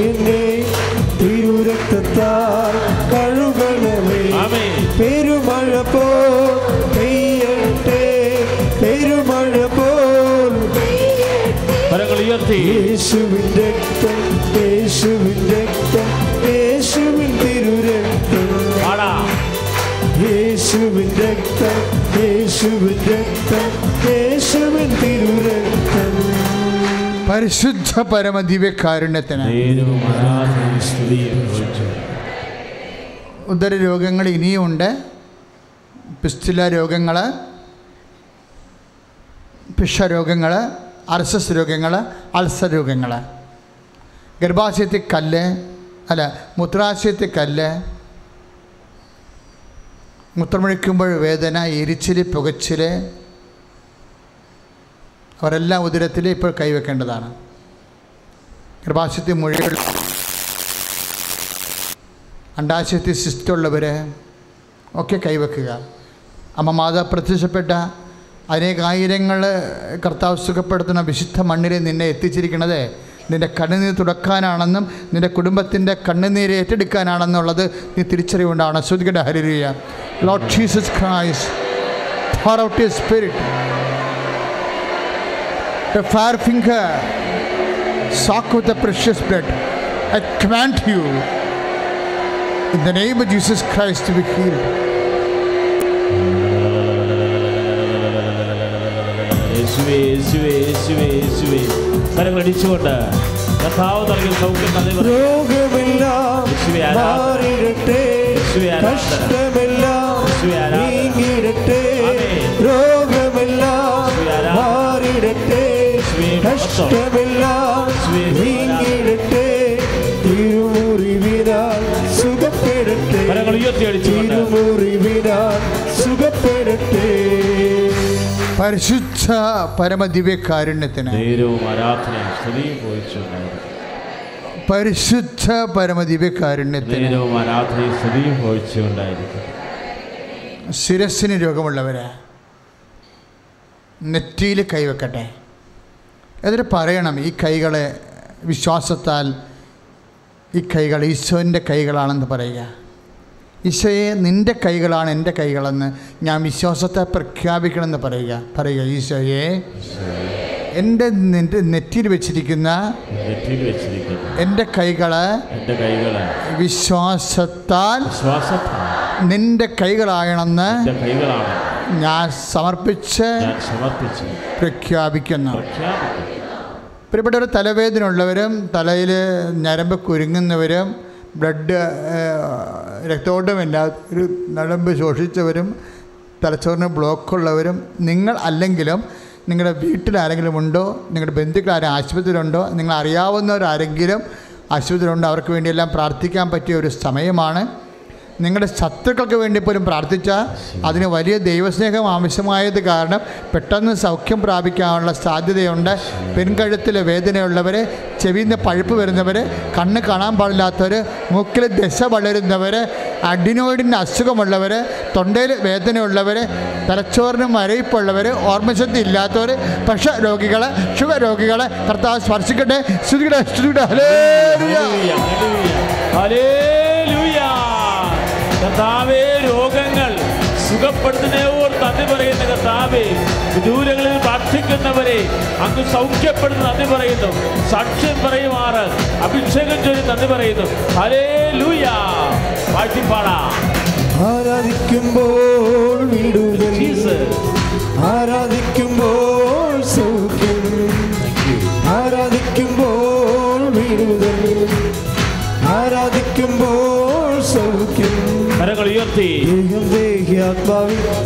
തിരുരക്തത്താൽ കഴുകണമേ. പെരുമഴ പോൽ ഉയർത്തി യേശുവിൻ രക്തം യേശുവിൻ രക്തം യേശുവിൻ തിരുരക്തം. യേശുവിൻ രക്തം യേശുവിൻ രക്തം യേശുവിൻ തിരുരക്തം. പരിശുദ്ധ പരമ ദിവ്യകാരുണ്യത്തിന് ഉദര രോഗങ്ങൾ ഇനിയും ഉണ്ട്. ഉദര രോഗങ്ങൾ ഇനിയുമുണ്ട് പിസ്റ്റില രോഗങ്ങൾ പിഷരോഗങ്ങൾ അർസസ് രോഗങ്ങൾ അൾസർ രോഗങ്ങൾ ഗർഭാശയത്തിൽ കല്ല് അല്ല മൂത്രാശയത്തിൽ കല്ല്. മൂത്രമൊഴിക്കുമ്പോൾ വേദന എരിച്ചിൽ പുകച്ചിൽ അവരെല്ലാം ഉദരത്തിൽ ഇപ്പോൾ കൈവെക്കേണ്ടതാണ്. ഗർഭാശയത്തിൽ മുഴുവൻ അണ്ടാശയത്തിൽ സിസ്റ്റുള്ളവർ ഒക്കെ കൈവെക്കുക. അമ്മ മാതാ പ്രത്യക്ഷപ്പെട്ട അനേകായിരങ്ങൾ കർത്താവ് സുഖപ്പെടുത്തുന്ന വിശുദ്ധ മണ്ണിൽ നിന്നെ എത്തിച്ചിരിക്കുന്നത് നിന്റെ കണ്ണുനീർ തുടക്കാനാണെന്നും നിന്റെ കുടുംബത്തിന്റെ കണ്ണുനീര് ഏറ്റെടുക്കാനാണെന്നുള്ളത് നീ തിരിച്ചറിവുണ്ടാണ് ശ്രുതികട ഹരിയ Lord Jesus Christ far out you spirit fire finger finger with the precious blood. I command you in the name of Jesus Christ to. യേശുവേ യേശുവേ യേശുവേ യേശുവേ കരങ്ങൾ അടിച്ചുകൊണ്ട് കർത്താവ് നൽകിയ സൗഖ്യം. രോഗമെല്ലാം ആരാധന. കഷ്ടമെല്ലാം ആമേൻ. രോഗമെല്ലാം മഹത്വം. കഷ്ടമെല്ലാം യേശുവേ നീങ്ങിടട്ടെ തിരുമുറിവിനാൽ സുഖപ്പെടട്ടെ. തിരുമുറിവിനാൽ സുഖപ്പെടട്ടെ. പരിശുദ്ധ പരമദിവ്യകാരുണ്യത്തിന്. പരിശുദ്ധ പരമദിവ്യകാരുണ്യത്തിന്. ശിരസ്സിന് രോഗമുള്ളവര് നെറ്റിയിൽ കൈവെക്കട്ടെ. എന്നിട്ട് പറയണം ഈ കൈകളെ വിശ്വാസത്താൽ ഈ കൈകൾ ഈശോന്റെ കൈകളാണെന്ന് പറയുക. ഈശോയെ നിന്റെ കൈകളാണ് എന്റെ കൈകളെന്ന് ഞാൻ വിശ്വാസത്തെ പ്രഖ്യാപിക്കണമെന്ന് പറയുക. പറയുക ഈശോയെ എന്റെ നിന്റെ നെറ്റിയിൽ വെച്ചിരിക്കുന്ന എന്റെ കൈകൾ വിശ്വാസത്താൽ നിന്റെ നിന്റെ കൈകളാകണമെന്ന് ഞാൻ സമർപ്പിച്ച് പ്രഖ്യാപിക്കുന്നു. പ്രിയപ്പെട്ടവർ തലവേദന ഉള്ളവരും തലയിൽ ഞരമ്പ് കുരുങ്ങുന്നവരും ബ്ലഡ് രക്തോട്ടമില്ലാത്തൊരു നടമ്പ് ശോഷിച്ചവരും തലച്ചോറിന് ബ്ലോക്കുള്ളവരും നിങ്ങൾ അല്ലെങ്കിലും നിങ്ങളുടെ വീട്ടിൽ ആരെങ്കിലും ഉണ്ടോ നിങ്ങളുടെ ബന്ധുക്കൾ ആരും ആശുപത്രിയിലുണ്ടോ നിങ്ങൾ അറിയാവുന്നവരാരെങ്കിലും ആശുപത്രിയിലുണ്ടോ അവർക്ക് വേണ്ടിയെല്ലാം പ്രാർത്ഥിക്കാൻ പറ്റിയ ഒരു സമയമാണ്. നിങ്ങളുടെ ശത്രുക്കൾക്ക് വേണ്ടി പോലും പ്രാർത്ഥിച്ചാൽ അതിന് വലിയ ദൈവസ്നേഹം ആവശ്യമായത് കാരണം പെട്ടെന്ന് സൗഖ്യം പ്രാപിക്കാനുള്ള സാധ്യതയുണ്ട് പെൺകഴുത്തിലെ വേദനയുള്ളവർ ചെവിയിൽ നിന്ന് പഴുപ്പ് വരുന്നവർ കണ്ണ് കാണാൻ പാടില്ലാത്തവർ മൂക്കിൽ ദശ വളരുന്നവർ അഡിനോയിഡിന്റെ അസുഖമുള്ളവർ തൊണ്ടയിൽ വേദനയുള്ളവർ തലച്ചോറിന് മരയിപ്പുള്ളവർ ഓർമ്മശക്തി ഇല്ലാത്തവർ പക്ഷ രോഗികൾ ഷുഗർ രോഗികൾ കർത്താവ് സ്പർശിക്കട്ടെ ശ്രുതിയുടെ ശ്രുതിയുടെ ഹലേ. ഹല്ലേലൂയ. കർത്താവേ രോഗങ്ങൾ സുഖപ്പെടുത്തുന്നവർ നന്ദി പറയുന്ന കർത്താവേ. ദൂരങ്ങളിൽ പ്രാർത്ഥിക്കുന്നവരെ അങ്ങ് സൗഖ്യപ്പെടുന്ന നന്ദി പറയുന്നു. സാക്ഷ്യം പറയുമാറ്. അഭിഷേകം ചൊല്ലി നന്ദി പറയുന്നു. ഹരേ ലൂയ പാട്ടിപ്പാടാ ആരാധിക്കുമ്പോൾ വിടുതൽ. ആരാധിക്കുമ്പോൾ സൗഖ്യം. ആരാധിക്കുമ്പോൾ വിടുതൽ. ആരാധിക്കുമ്പോൾ സൗഖ്യം. കരങ്ങൾ ഉയർത്തി.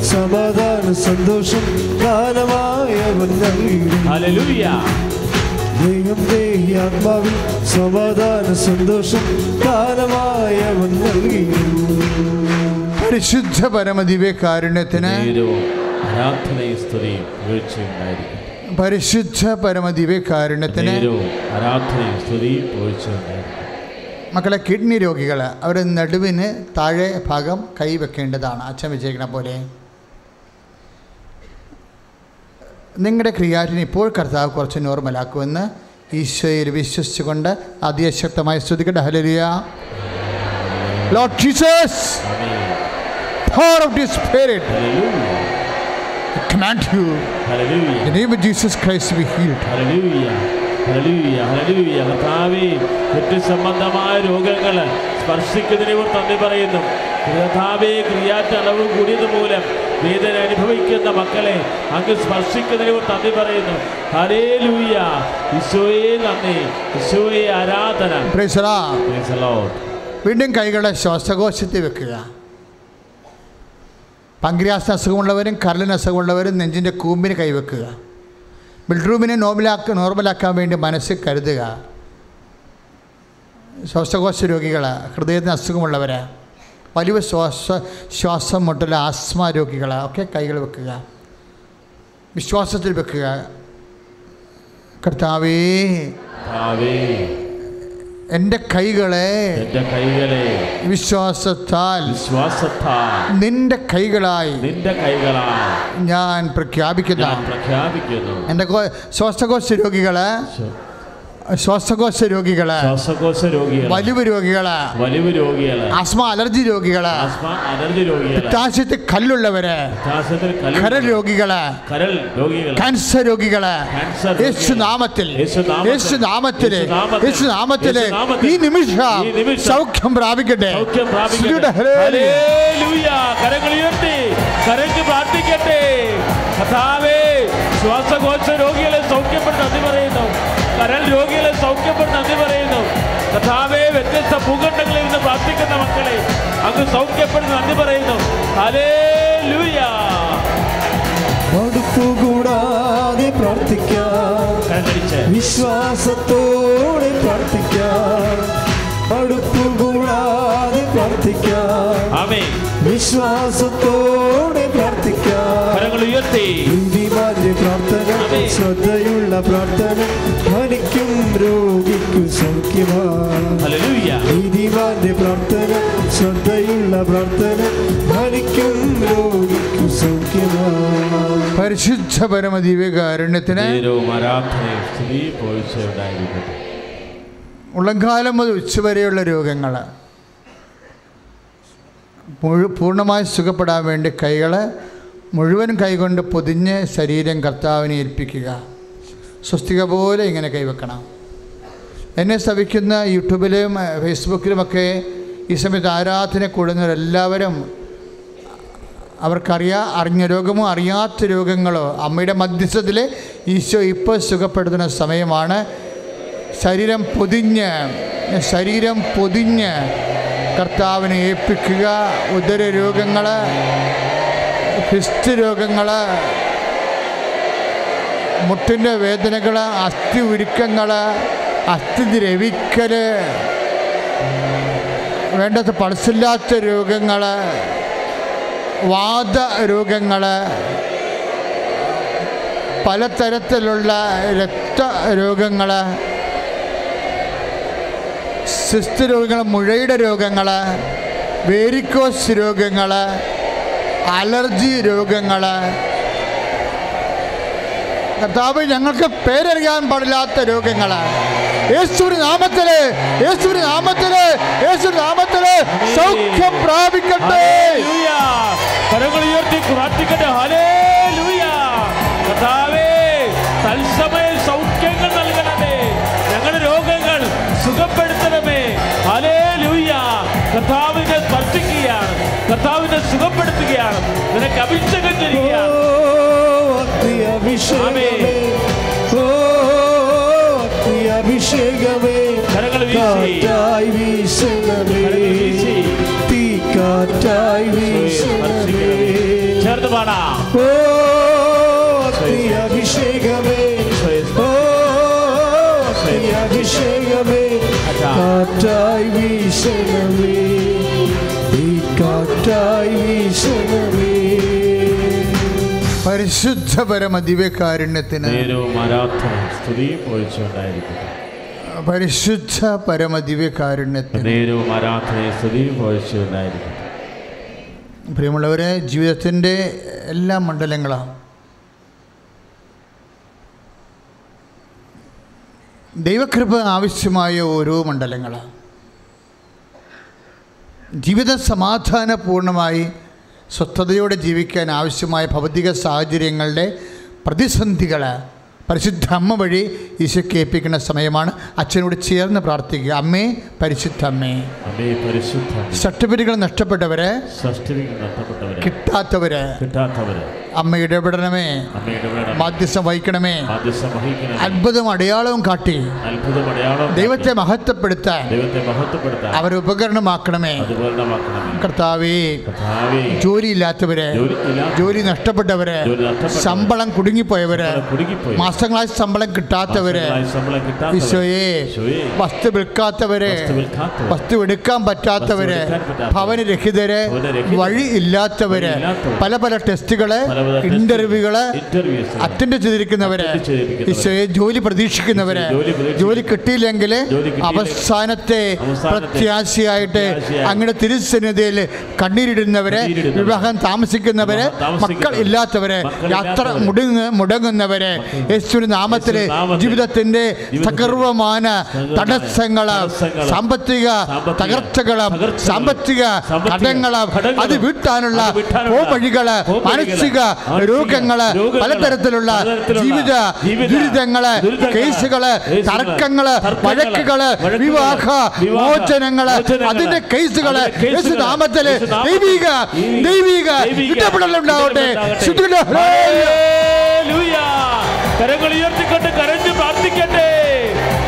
സമാധാന സന്തോഷം ദാനമായ ഹല്ലേലൂയ. ദേഹം ദേഹി ആത്മാവിൽ സമാധാന സന്തോഷം ദാനമായ നൽകിയിടും പരിശുദ്ധ പരമദിവ്യ കാരുണ്യത്തിന് പരിശുദ്ധ പരമദിവ്യ കാരുണ്യത്തിന് ആരാധനയും സ്തുതിയും മക്കളെ കിഡ്നി രോഗികൾ അവർ നടുവിന് താഴെ ഭാഗം കൈവെക്കേണ്ടതാണ് അച്ഛൻ വിജയിക്കണ പോലെ. നിങ്ങളുടെ ക്രിയാറ്റിന് ഇപ്പോൾ കർത്താവ് കുറച്ച് നോർമലാക്കുമെന്ന് ഈശോയിൽ വിശ്വസിച്ചുകൊണ്ട് അതിശക്തമായി സ്തുതിക്കട്ടെ. ഹലരിയ Lord Jesus power of the Spirit, I command you, hallelujah in the name of Jesus Christ, be healed. Hallelujah കർത്താവേ കുട്ടി സംബന്ധമായ രോഗങ്ങൾ സ്പർശിക്കുന്നതിനെ കുറിച്ച് നന്ദി പറയുന്നു. കർത്താവേ ക്രിയാറ്റ് അളവ് കൂടിയത് മൂലം വേദന അനുഭവിക്കുന്ന മക്കളെ അങ്ങ് സ്പർശിക്കുന്നതിനെ കുറിച്ച് നന്ദി പറയുന്നു. ഹല്ലേലൂയ. ഈശോയെ നന്ദി. ഈശോയെ ആരാധന. വീണ്ടും കൈകളെ ശ്വാസകോശത്തിൽ വെക്കുക. പങ്ക്രിയാസിന് അസുഖമുള്ളവരും കരളിന് അസുഖമുള്ളവരും നെഞ്ചിന്റെ കൂമ്പിന് കൈവെക്കുക. ബെഡ്റൂമിനെ നോർമലാക്ക നോർമലാക്കാൻ വേണ്ടി മനസ്സ് കരുതുക. ശ്വാസകോശ രോഗികൾ ഹൃദയത്തിന് അസുഖമുള്ളവർ വലിയ ശ്വാസ ശ്വാസം മുട്ടൽ ആസ്മ രോഗികൾ ഒക്കെ കൈകൾ വെക്കുക. വിശ്വാസത്തിൽ വെക്കുക. കർത്താവേ. എന്റെ കൈകളെ എന്റെ കൈകളെ വിശ്വാസത്താൽ വിശ്വാസത്താൽ നിന്റെ കൈകളായി നിന്റെ കൈകളായി ഞാൻ പ്രഖ്യാപിക്കുന്നു. പ്രഖ്യാപിക്കുന്നു. എന്റെ ശ്വാസകോശ രോഗികൾ ശ്വാസകോശ രോഗികൾ ശ്വാസകോശ രോഗികൾ വലിവ് രോഗികൾ വലിവ് രോഗികൾ ആസ്മ അലർജി രോഗികൾ ആസ്മ അലർജി രോഗികൾ പിത്താശയത്തിൽ കല്ലുള്ളവര് കരൽ രോഗികൾ കരൽ രോഗികൾ ക്യാൻസർ രോഗികൾ യേശു നാമത്തിൽ. യേശു നാമത്തിൽ. യേശു നാമത്തിൽ. ഈ നിമിഷം സൗഖ്യം പ്രാപിക്കട്ടെ. കരങ്ങൾ ഉയർത്തി പ്രാർത്ഥിക്കട്ടെ കഥാവേ ശ്വാസകോശ രോഗികളെ സൗഖ്യപ്പെടുന്ന നന്ദി പറയുന്നു കരൾ രോഗികളെ സൗഖ്യപ്പെടുന്ന നന്ദി പറയുന്നു. കഥാവേ വ്യത്യസ്ത ഭൂഖണ്ഡങ്ങളിൽ നിന്ന് പ്രാർത്ഥിക്കുന്ന മക്കളെ അങ്ങ് സൗഖ്യപ്പെടുന്ന നന്ദി പറയുന്നു. അലേ ലൂയ കൂടാതെ പ്രാർത്ഥിക്കാം വിശ്വാസത്തോടെ പ്രാർത്ഥിക്കാം. മടുപ്പുകൂടാതെ പ്രാർത്ഥിക്കാം. വിശ്വാസത്തോടെ പ്രാർത്ഥിക്കാം. കരങ്ങൾ ഉയർത്തി പ്രാർത്ഥന ശ്രദ്ധയുള്ള പ്രാർത്ഥന ധനിക്കും രോഗിക്കും സൗഖ്യമാതിവാന്റെ പ്രാർത്ഥന ശ്രദ്ധയുള്ള പ്രാർത്ഥന ധനിക്കും രോഗിക്കും സൗഖ്യമാ പരിശുദ്ധ പരമദിവ്യകാരുണ്യത്തിന് ഉള്ളംകാലം മുതൽ ഉച്ചവരെയുള്ള രോഗങ്ങൾ മുഴു പൂർണമായി സുഖപ്പെടാൻ വേണ്ടി കൈകൾ മുഴുവൻ കൈകൊണ്ട് പൊതിഞ്ഞ് ശരീരം കർത്താവിനെ ഏൽപ്പിക്കുക. സ്വസ്തിക പോലെ ഇങ്ങനെ കൈവെക്കണം. എന്നെ ശ്രവിക്കുന്ന യൂട്യൂബിലും ഫേസ്ബുക്കിലുമൊക്കെ ഈ സമയത്ത് ആരാധന കൂടുന്നവരെല്ലാവരും അവർക്കറിയാ അറിഞ്ഞ രോഗമോ അറിയാത്ത രോഗങ്ങളോ അമ്മയുടെ മധ്യസ്ഥത്തിൽ ഈശോ ഇപ്പോൾ സുഖപ്പെടുത്തുന്ന സമയമാണ്. ശരീരം പൊതിഞ്ഞ് ശരീരം പൊതിഞ്ഞ് കർത്താവിനെ ഏൽപ്പിക്കുക. ഉദര രോഗങ്ങൾ ഫിസ്റ്റ് രോഗങ്ങൾ മുട്ടിന്റെ വേദനകൾ അസ്ഥി ഉരുക്കങ്ങൾ അസ്ഥി ദ്രവിക്കൽ വേണ്ടത് പൾസില്ലാത്ത രോഗങ്ങൾ വാദ രോഗങ്ങൾ പലതരത്തിലുള്ള രക്തരോഗങ്ങൾ സിസ്റ്റ് രോഗങ്ങൾ മുഴയുടെ രോഗങ്ങൾ വേരിക്കോസ് രോഗങ്ങൾ അലർജി രോഗങ്ങൾ കർത്താവ് ഞങ്ങൾക്ക് പേരറിയാൻ പാടില്ലാത്ത രോഗങ്ങൾ സൗഖ്യം പ്രാപിക്കട്ടെ. ഞങ്ങളുടെ രോഗങ്ങൾ സ്പർശിക്കുകയാണ്. കർത്താവിനെ സുഖപ്പെടുത്തുകയാണ്. നിനക്ക് അഭിഷേകം ചെയ്യുകയാണ്. അഭിഷേകമേ. കാറ്റായി വീശണമേ. തീ കാറ്റായി വീശണമേ. ചേർന്ന് പാടാം. ഓ അഭിഷേകമേ ഓ അഭിഷേകമേ കാറ്റായി വീശണമേ. കാറ്റായി വീശണമേ പരിശുദ്ധ പരമ ദിവ്യകാരുണ്യത്തിന് പരിശുദ്ധ പരമ ദിവ്യകാരുണ്യത്തിന് പ്രിയമുള്ളവരെ ജീവിതത്തിന്റെ എല്ലാ മണ്ഡലങ്ങളും ദൈവകൃപ ആവശ്യമായ ഓരോ മണ്ഡലങ്ങളാണ് ജീവിത സമാധാനപൂർണമായി സ്വസ്ഥതയോടെ ജീവിക്കാൻ ആവശ്യമായ ഭൗതിക സാഹചര്യങ്ങളുടെ പ്രതിസന്ധികൾ പരിശുദ്ധ അമ്മ വഴി ഈശോയ്ക്ക് ഏൽപ്പിക്കുന്ന സമയമാണ്. അച്ഛനോട് ചേർന്ന് പ്രാർത്ഥിക്കുക. അമ്മേ പരിശുദ്ധ അമ്മേ സർട്ടിഫിക്കറ്റുകൾ നഷ്ടപ്പെട്ടവരെ കിട്ടാത്തവര്. അമ്മ ഇടപെടണമേ. മാധ്യസ്ഥം വഹിക്കണമേ. അത്ഭുതം അടയാളവും കാട്ടി. ദൈവത്തെ മഹത്വപ്പെടുത്താൻ. അവരെ ഉപകരണമാക്കണമേ. കർത്താവേ ജോലിയില്ലാത്തവര്. ജോലി നഷ്ടപ്പെട്ടവര്. ശമ്പളം കുടുങ്ങിപ്പോയവര്. ശമ്പളം മാസങ്ങളായി ശമ്പളം കിട്ടാത്തവര്. ഈശോയെ വസ്തു വിൽക്കാത്തവര്. വസ്തു എടുക്കാൻ പറ്റാത്തവരെ. ഭവന രഹിതരെ. ഭവനരഹിതര് വഴി ഇല്ലാത്തവരെ. പല പല ടെസ്റ്റുകൾ ഇന്റർവ്യൂകൾ അറ്റൻഡ് ചെയ്തിരിക്കുന്നവര്. വിശ്വയെ ഈശോയെ ജോലി പ്രതീക്ഷിക്കുന്നവരെ. ജോലി കിട്ടിയില്ലെങ്കിൽ അവസാനത്തെ പ്രത്യാശയായിട്ട് അങ്ങനെ അങ്ങയുടെ തിരുസന്നിധിയിൽ കണ്ണീരിടുന്നവര് വിവാഹം താമസിക്കുന്നവരെ മക്കൾ ഇല്ലാത്തവരെ യാത്ര മുടങ്ങുന്നവര്. യേശുവിന്റെ നാമത്തിലെ ജീവിതത്തിന്റെ സകർവമാന തടസ്സങ്ങൾ സാമ്പത്തിക തകർച്ചകൾ സാമ്പത്തിക കടങ്ങളും അത് വീട്ടാനുള്ള പോംവഴികൾ, മാനസിക രോഗങ്ങൾ പലതരത്തിലുള്ള ജീവിത ദുരിതങ്ങൾ കേസുകൾ തർക്കങ്ങൾ വഴക്കുകൾ വിവാഹ മോചനങ്ങൾ അതിന്റെ കേസുകൾ നാമത്തിൽ ദൈവിക ദൈവിക ഇടപെടലുണ്ടാവട്ടെ. ശുദ്ധിയുടെ ഹല്ലേലൂയ. കരങ്ങൾ ഉയർത്തിക്കൊണ്ട് കരഞ്ഞു പ്രാർത്ഥിക്കട്ടെ.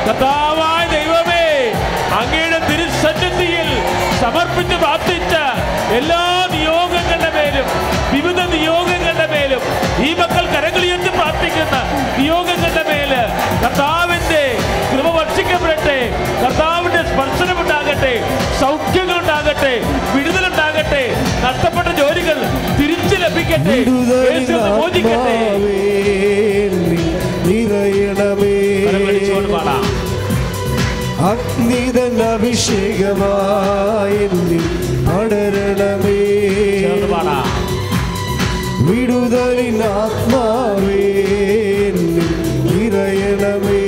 കഥാവായ ദൈവമേ അങ്ങയുടെ തിരുസന്നിധിയിൽ സമർപ്പിച്ച് പ്രാർത്ഥിച്ച എല്ലാ നിയോഗങ്ങളുടെ മേലും വിവിധ നിയോഗങ്ങളുടെ മേലും ഈ മക്കൾ കരങ്ങൾ ഉയർത്തി പ്രാർത്ഥിക്കുന്ന നിയോഗങ്ങളുടെ മേൽ കർത്താവിന്റെ കൃപ വർഷിക്കപ്പെടട്ടെ. കർത്താവിന്റെ സ്പർശനം ഉണ്ടാകട്ടെ സൗഖ്യങ്ങൾ ഉണ്ടാകട്ടെ വിടുതലുണ്ടാകട്ടെ നഷ്ടപ്പെട്ട ജോലികൾ തിരിച്ചു ലഭിക്കട്ടെ. മോചിക്കട്ടെ. അഗ്നിതൻ അഭിഷേകമായി പടരണമേ വിടുതലിൻ ആത്മാവേ ഇറയണമേ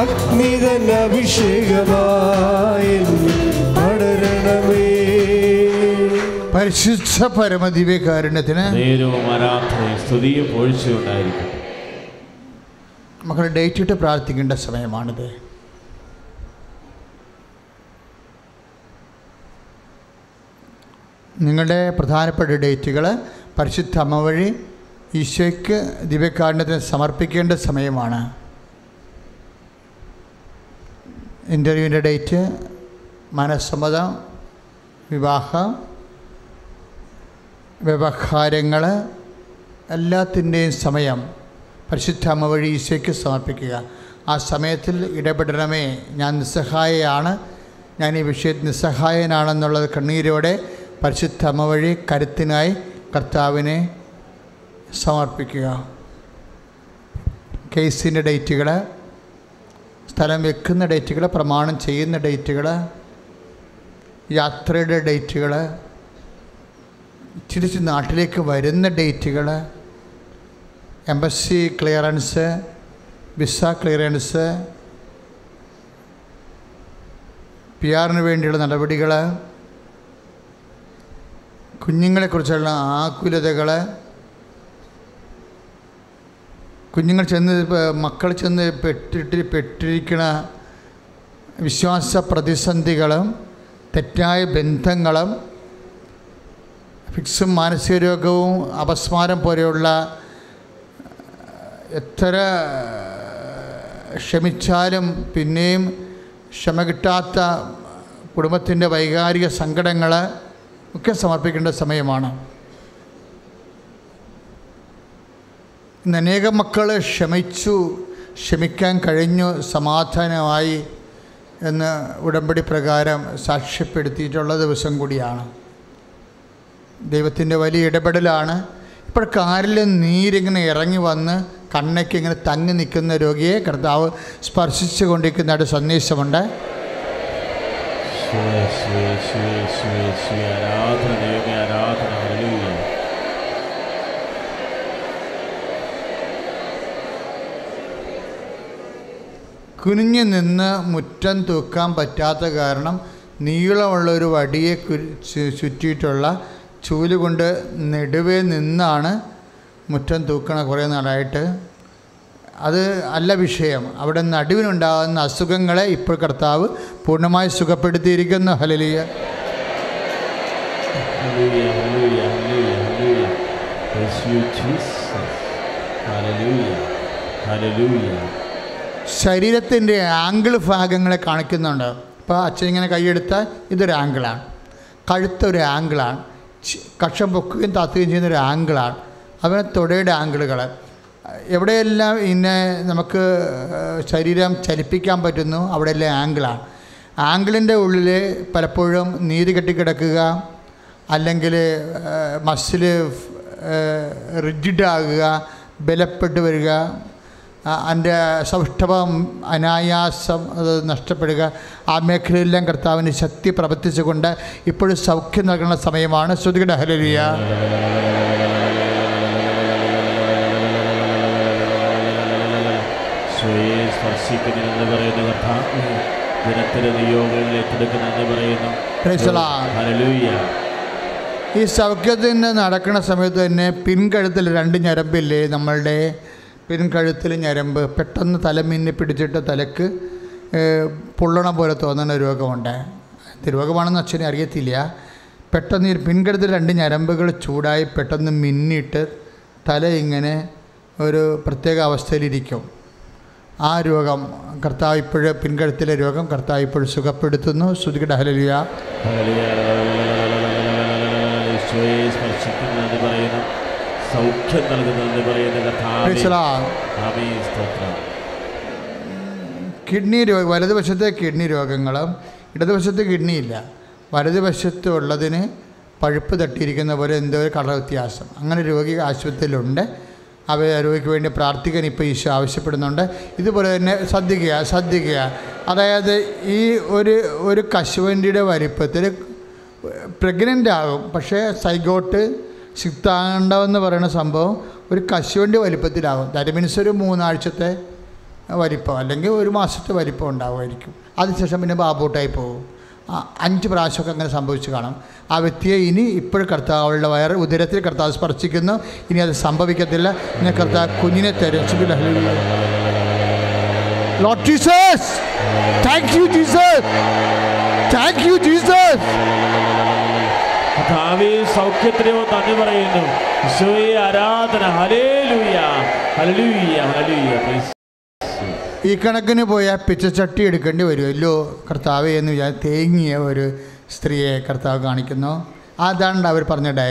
അഗ്നിതൻ അഭിഷേകമായി പടരണമേ. പരിശുദ്ധ പരമദിവ്യകാരുണ്യത്തിന് സ്തുതിയെ ആരാധനയും പൊഴിച്ചുകൊണ്ടായിരിക്കും മക്കൾ ഡേറ്റ് ഇട്ട് പ്രാർത്ഥിക്കേണ്ട സമയമാണിത്. നിങ്ങളുടെ പ്രധാനപ്പെട്ട ഡേറ്റുകൾ പരിശുദ്ധ അമ്മ വഴി ഈശോയ്ക്ക് ദിവ്യകാരുണ്യത്തിന് സമർപ്പിക്കേണ്ട സമയമാണ്. ഇന്റർവ്യൂവിന്റെ ഡേറ്റ് മനസ്സമ്മതം വിവാഹം വ്യവഹാരങ്ങൾ എല്ലാത്തിന്റെയും സമയം പരിശുദ്ധ അമ്മ വഴി ഈശോയ്ക്ക് സമർപ്പിക്കുക. ആ സമയത്തിൽ ഇടപെടണമേ. ഞാൻ നിസ്സഹായയാണ്. ഞാൻ ഈ വിഷയത്തിൽ നിസ്സഹായനാണെന്നുള്ളത് കണ്ണീരോടെ പരിശുദ്ധ അമ്മ വഴി കരുത്തിനായി കർത്താവിനെ സമർപ്പിക്കുക. കേസിന്റെ ഡേറ്റുകൾ സ്ഥലം വെക്കുന്ന ഡേറ്റുകൾ പ്രമാണം ചെയ്യുന്ന ഡേറ്റുകൾ യാത്രയുടെ ഡേറ്റുകൾ തിരിച്ച് നാട്ടിലേക്ക് വരുന്ന ഡേറ്റുകൾ embassy clearance visa clearance P ആറിന് വേണ്ടിയുള്ള നടപടികൾ കുഞ്ഞുങ്ങളെക്കുറിച്ചുള്ള ആകുലതകൾ കുഞ്ഞുങ്ങൾ ചെന്ന് മക്കൾ ചെന്ന് പെട്ടിട്ട് പെട്ടിരിക്കുന്ന വിശ്വാസ പ്രതിസന്ധികളും തെറ്റായ ബന്ധങ്ങളും ഫിക്സും മാനസിക രോഗവും അപസ്മാരം പോലെയുള്ള എത്ര ക്ഷമിച്ചാലും പിന്നെയും ക്ഷമ കിട്ടാത്ത കുടുംബത്തിന്റെ വൈകാരിക സങ്കടങ്ങൾ ഒക്കെ സമർപ്പിക്കേണ്ട സമയമാണ്. ഇന്ന് അനേകം മക്കൾ ക്ഷമിച്ചു ക്ഷമിക്കാൻ കഴിഞ്ഞു സമാധാനമായി എന്ന് ഉടമ്പടി പ്രകാരം സാക്ഷ്യപ്പെടുത്തിയിട്ടുള്ള ദിവസം കൂടിയാണ്. ദൈവത്തിന്റെ വലിയ ഇടപെടലാണ്. ഇപ്പോൾ കാറിൽ നീരിങ്ങനെ ഇറങ്ങി വന്ന് കണ്ണയ്ക്ക് ഇങ്ങനെ തങ്ങി നിൽക്കുന്ന രോഗിയെ കർത്താവ് സ്പർശിച്ചു കൊണ്ടിരിക്കുന്നതായിട്ട് സന്ദേശമുണ്ട്. കുനിഞ്ഞു നിന്ന് മുറ്റം തൂക്കാൻ പറ്റാത്ത കാരണം നീളമുള്ള ഒരു വടിയെ ചുറ്റിയിട്ടുള്ള ചൂൽ കൊണ്ട് നെടുവേ നിന്നാണ് മുറ്റം തൂക്കണ കുറേ നാളായിട്ട് അത് അല്ല വിഷയം. അവിടെ നടുവിനുണ്ടാകുന്ന അസുഖങ്ങളെ ഇപ്പോൾ കർത്താവ് പൂർണമായി സുഖപ്പെടുത്തിയിരിക്കുന്നു. ഹലലിയ ശരീരത്തിന്റെ ആംഗിൾ ഭാഗങ്ങളെ കാണിക്കുന്നുണ്ട്. ഇപ്പോൾ അച്ഛൻ ഇങ്ങനെ കൈയെടുത്താൽ ഇതൊരു ആംഗിളാണ്. കഴുത്തൊരു ആംഗിളാണ്. കക്ഷം പൊക്കുകയും താത്തുകയും ചെയ്യുന്ന ഒരു ആംഗിളാണ്. അതുപോലെ തുടയുടെ ആംഗിളുകൾ എവിടെയെല്ലാം ഇന്നെ നമുക്ക് ശരീരം ചലിപ്പിക്കാൻ പറ്റുന്നു അവിടെയെല്ലാം ആംഗിളാണ്. ആംഗിളിന്റെ ഉള്ളിൽ പലപ്പോഴും നീര് കെട്ടിക്കിടക്കുക അല്ലെങ്കിൽ മസിൽ റിജിഡാകുക ബലപ്പെട്ടു വരിക അതിന്റെ സൗഷ്ഠവം അനായാസം അത് നഷ്ടപ്പെടുക ആ മേഖലയിലെല്ലാം കർത്താവിന് ശക്തി പ്രവർത്തിച്ചുകൊണ്ട് ഇപ്പോഴും സൗഖ്യം നൽകുന്ന സമയമാണ്. ശ്രുതിയുടെ ഹരലിയ സ്വയെ സ്പർശിക്കുന്നെന്ന് പറയുന്ന കർത്താവ് ജനത്തിന് നിയോഗങ്ങളിൽ ഏറ്റെടുക്കുന്നെന്ന് പറയുന്നു. Praise the ഈ സൗഖ്യത്തിന് നടക്കുന്ന സമയത്ത് തന്നെ പിൻകഴുത്തിൽ രണ്ട് ഞരമ്പില്ലേ നമ്മളുടെ? പിൻകഴുത്തിൽ ഞരമ്പ്. പെട്ടെന്ന് തല മിന്നി പിടിച്ചിട്ട് തലക്ക് പൊള്ളണ പോലെ തോന്നുന്ന രോഗമുണ്ട്. രോഗമാണെന്ന് അച്ഛനെ അറിയത്തില്ല. പെട്ടെന്ന് ഈ പിൻകഴുത്തിൽ രണ്ട് ഞരമ്പുകൾ ചൂടായി പെട്ടെന്ന് മിന്നിട്ട് തല ഇങ്ങനെ ഒരു പ്രത്യേക അവസ്ഥയിലിരിക്കും. ആ രോഗം കർത്താവ് ഇപ്പോഴും പിൻകഴുത്തിലെ രോഗം കർത്താവ് ഇപ്പോഴും സുഖപ്പെടുത്തുന്നു. ശ്രുതികട. ഹലലിയ സൗഖ്യം പറയുന്ന കിഡ്നി രോഗ വലതുവശത്തെ കിഡ്നി രോഗങ്ങളും ഇടതുവശത്ത് കിഡ്നി ഇല്ല. വലതുവശത്ത് ഉള്ളതിന് പഴുപ്പ് തട്ടിയിരിക്കുന്ന പോലെ എന്തോ ഒരു കളർ വ്യത്യാസം. അങ്ങനെ രോഗി ആശുപത്രിയിലുണ്ട്. അവയെ രോഗിക്ക് വേണ്ടി പ്രാർത്ഥിക്കാൻ ഇപ്പോൾ ഈശോ ആവശ്യപ്പെടുന്നുണ്ട്. ഇതുപോലെ തന്നെ ശ്രദ്ധിക്കുക ശ്രദ്ധിക്കുക. അതായത് ഈ ഒരു ഒരു കശുവണ്ടിയുടെ വലിപ്പത്തിൽ പ്രഗ്നന്റ് ആകും. പക്ഷേ സൈഗോട്ട് സിക്താണ്ടെന്ന് പറയുന്ന സംഭവം ഒരു കശുവണ്ടി വലിപ്പത്തിലാകും. ദാറ്റ് മീൻസ് ഒരു മൂന്നാഴ്ചത്തെ വലിപ്പം അല്ലെങ്കിൽ ഒരു മാസത്തെ വലിപ്പം ഉണ്ടാവുമായിരിക്കും. അതിനുശേഷം പിന്നെ ബാബൂട്ടായി പോകും. അഞ്ച് പ്രാവശ്യമൊക്കെ അങ്ങനെ സംഭവിച്ചു കാണും. ആ വ്യക്തിയെ ഇനി ഇപ്പോഴും അവളുടെ വയറ് ഉദരത്തിൽ കർത്താവ് സ്പർശിക്കുന്നു. ഇനി അത് സംഭവിക്കത്തില്ല. ഇനി കർത്താവ് കുഞ്ഞിനെ തരും. കർത്താവേ ഈ കണക്കിന് പോയാൽ പിച്ചച്ചട്ടി എടുക്കേണ്ടി വരുമല്ലോ കർത്താവ് എന്ന് വിചാരിച്ച് തേങ്ങിയ ഒരു സ്ത്രീയെ കർത്താവ് കാണിക്കുന്നു. അതാണ് അവർ പറഞ്ഞ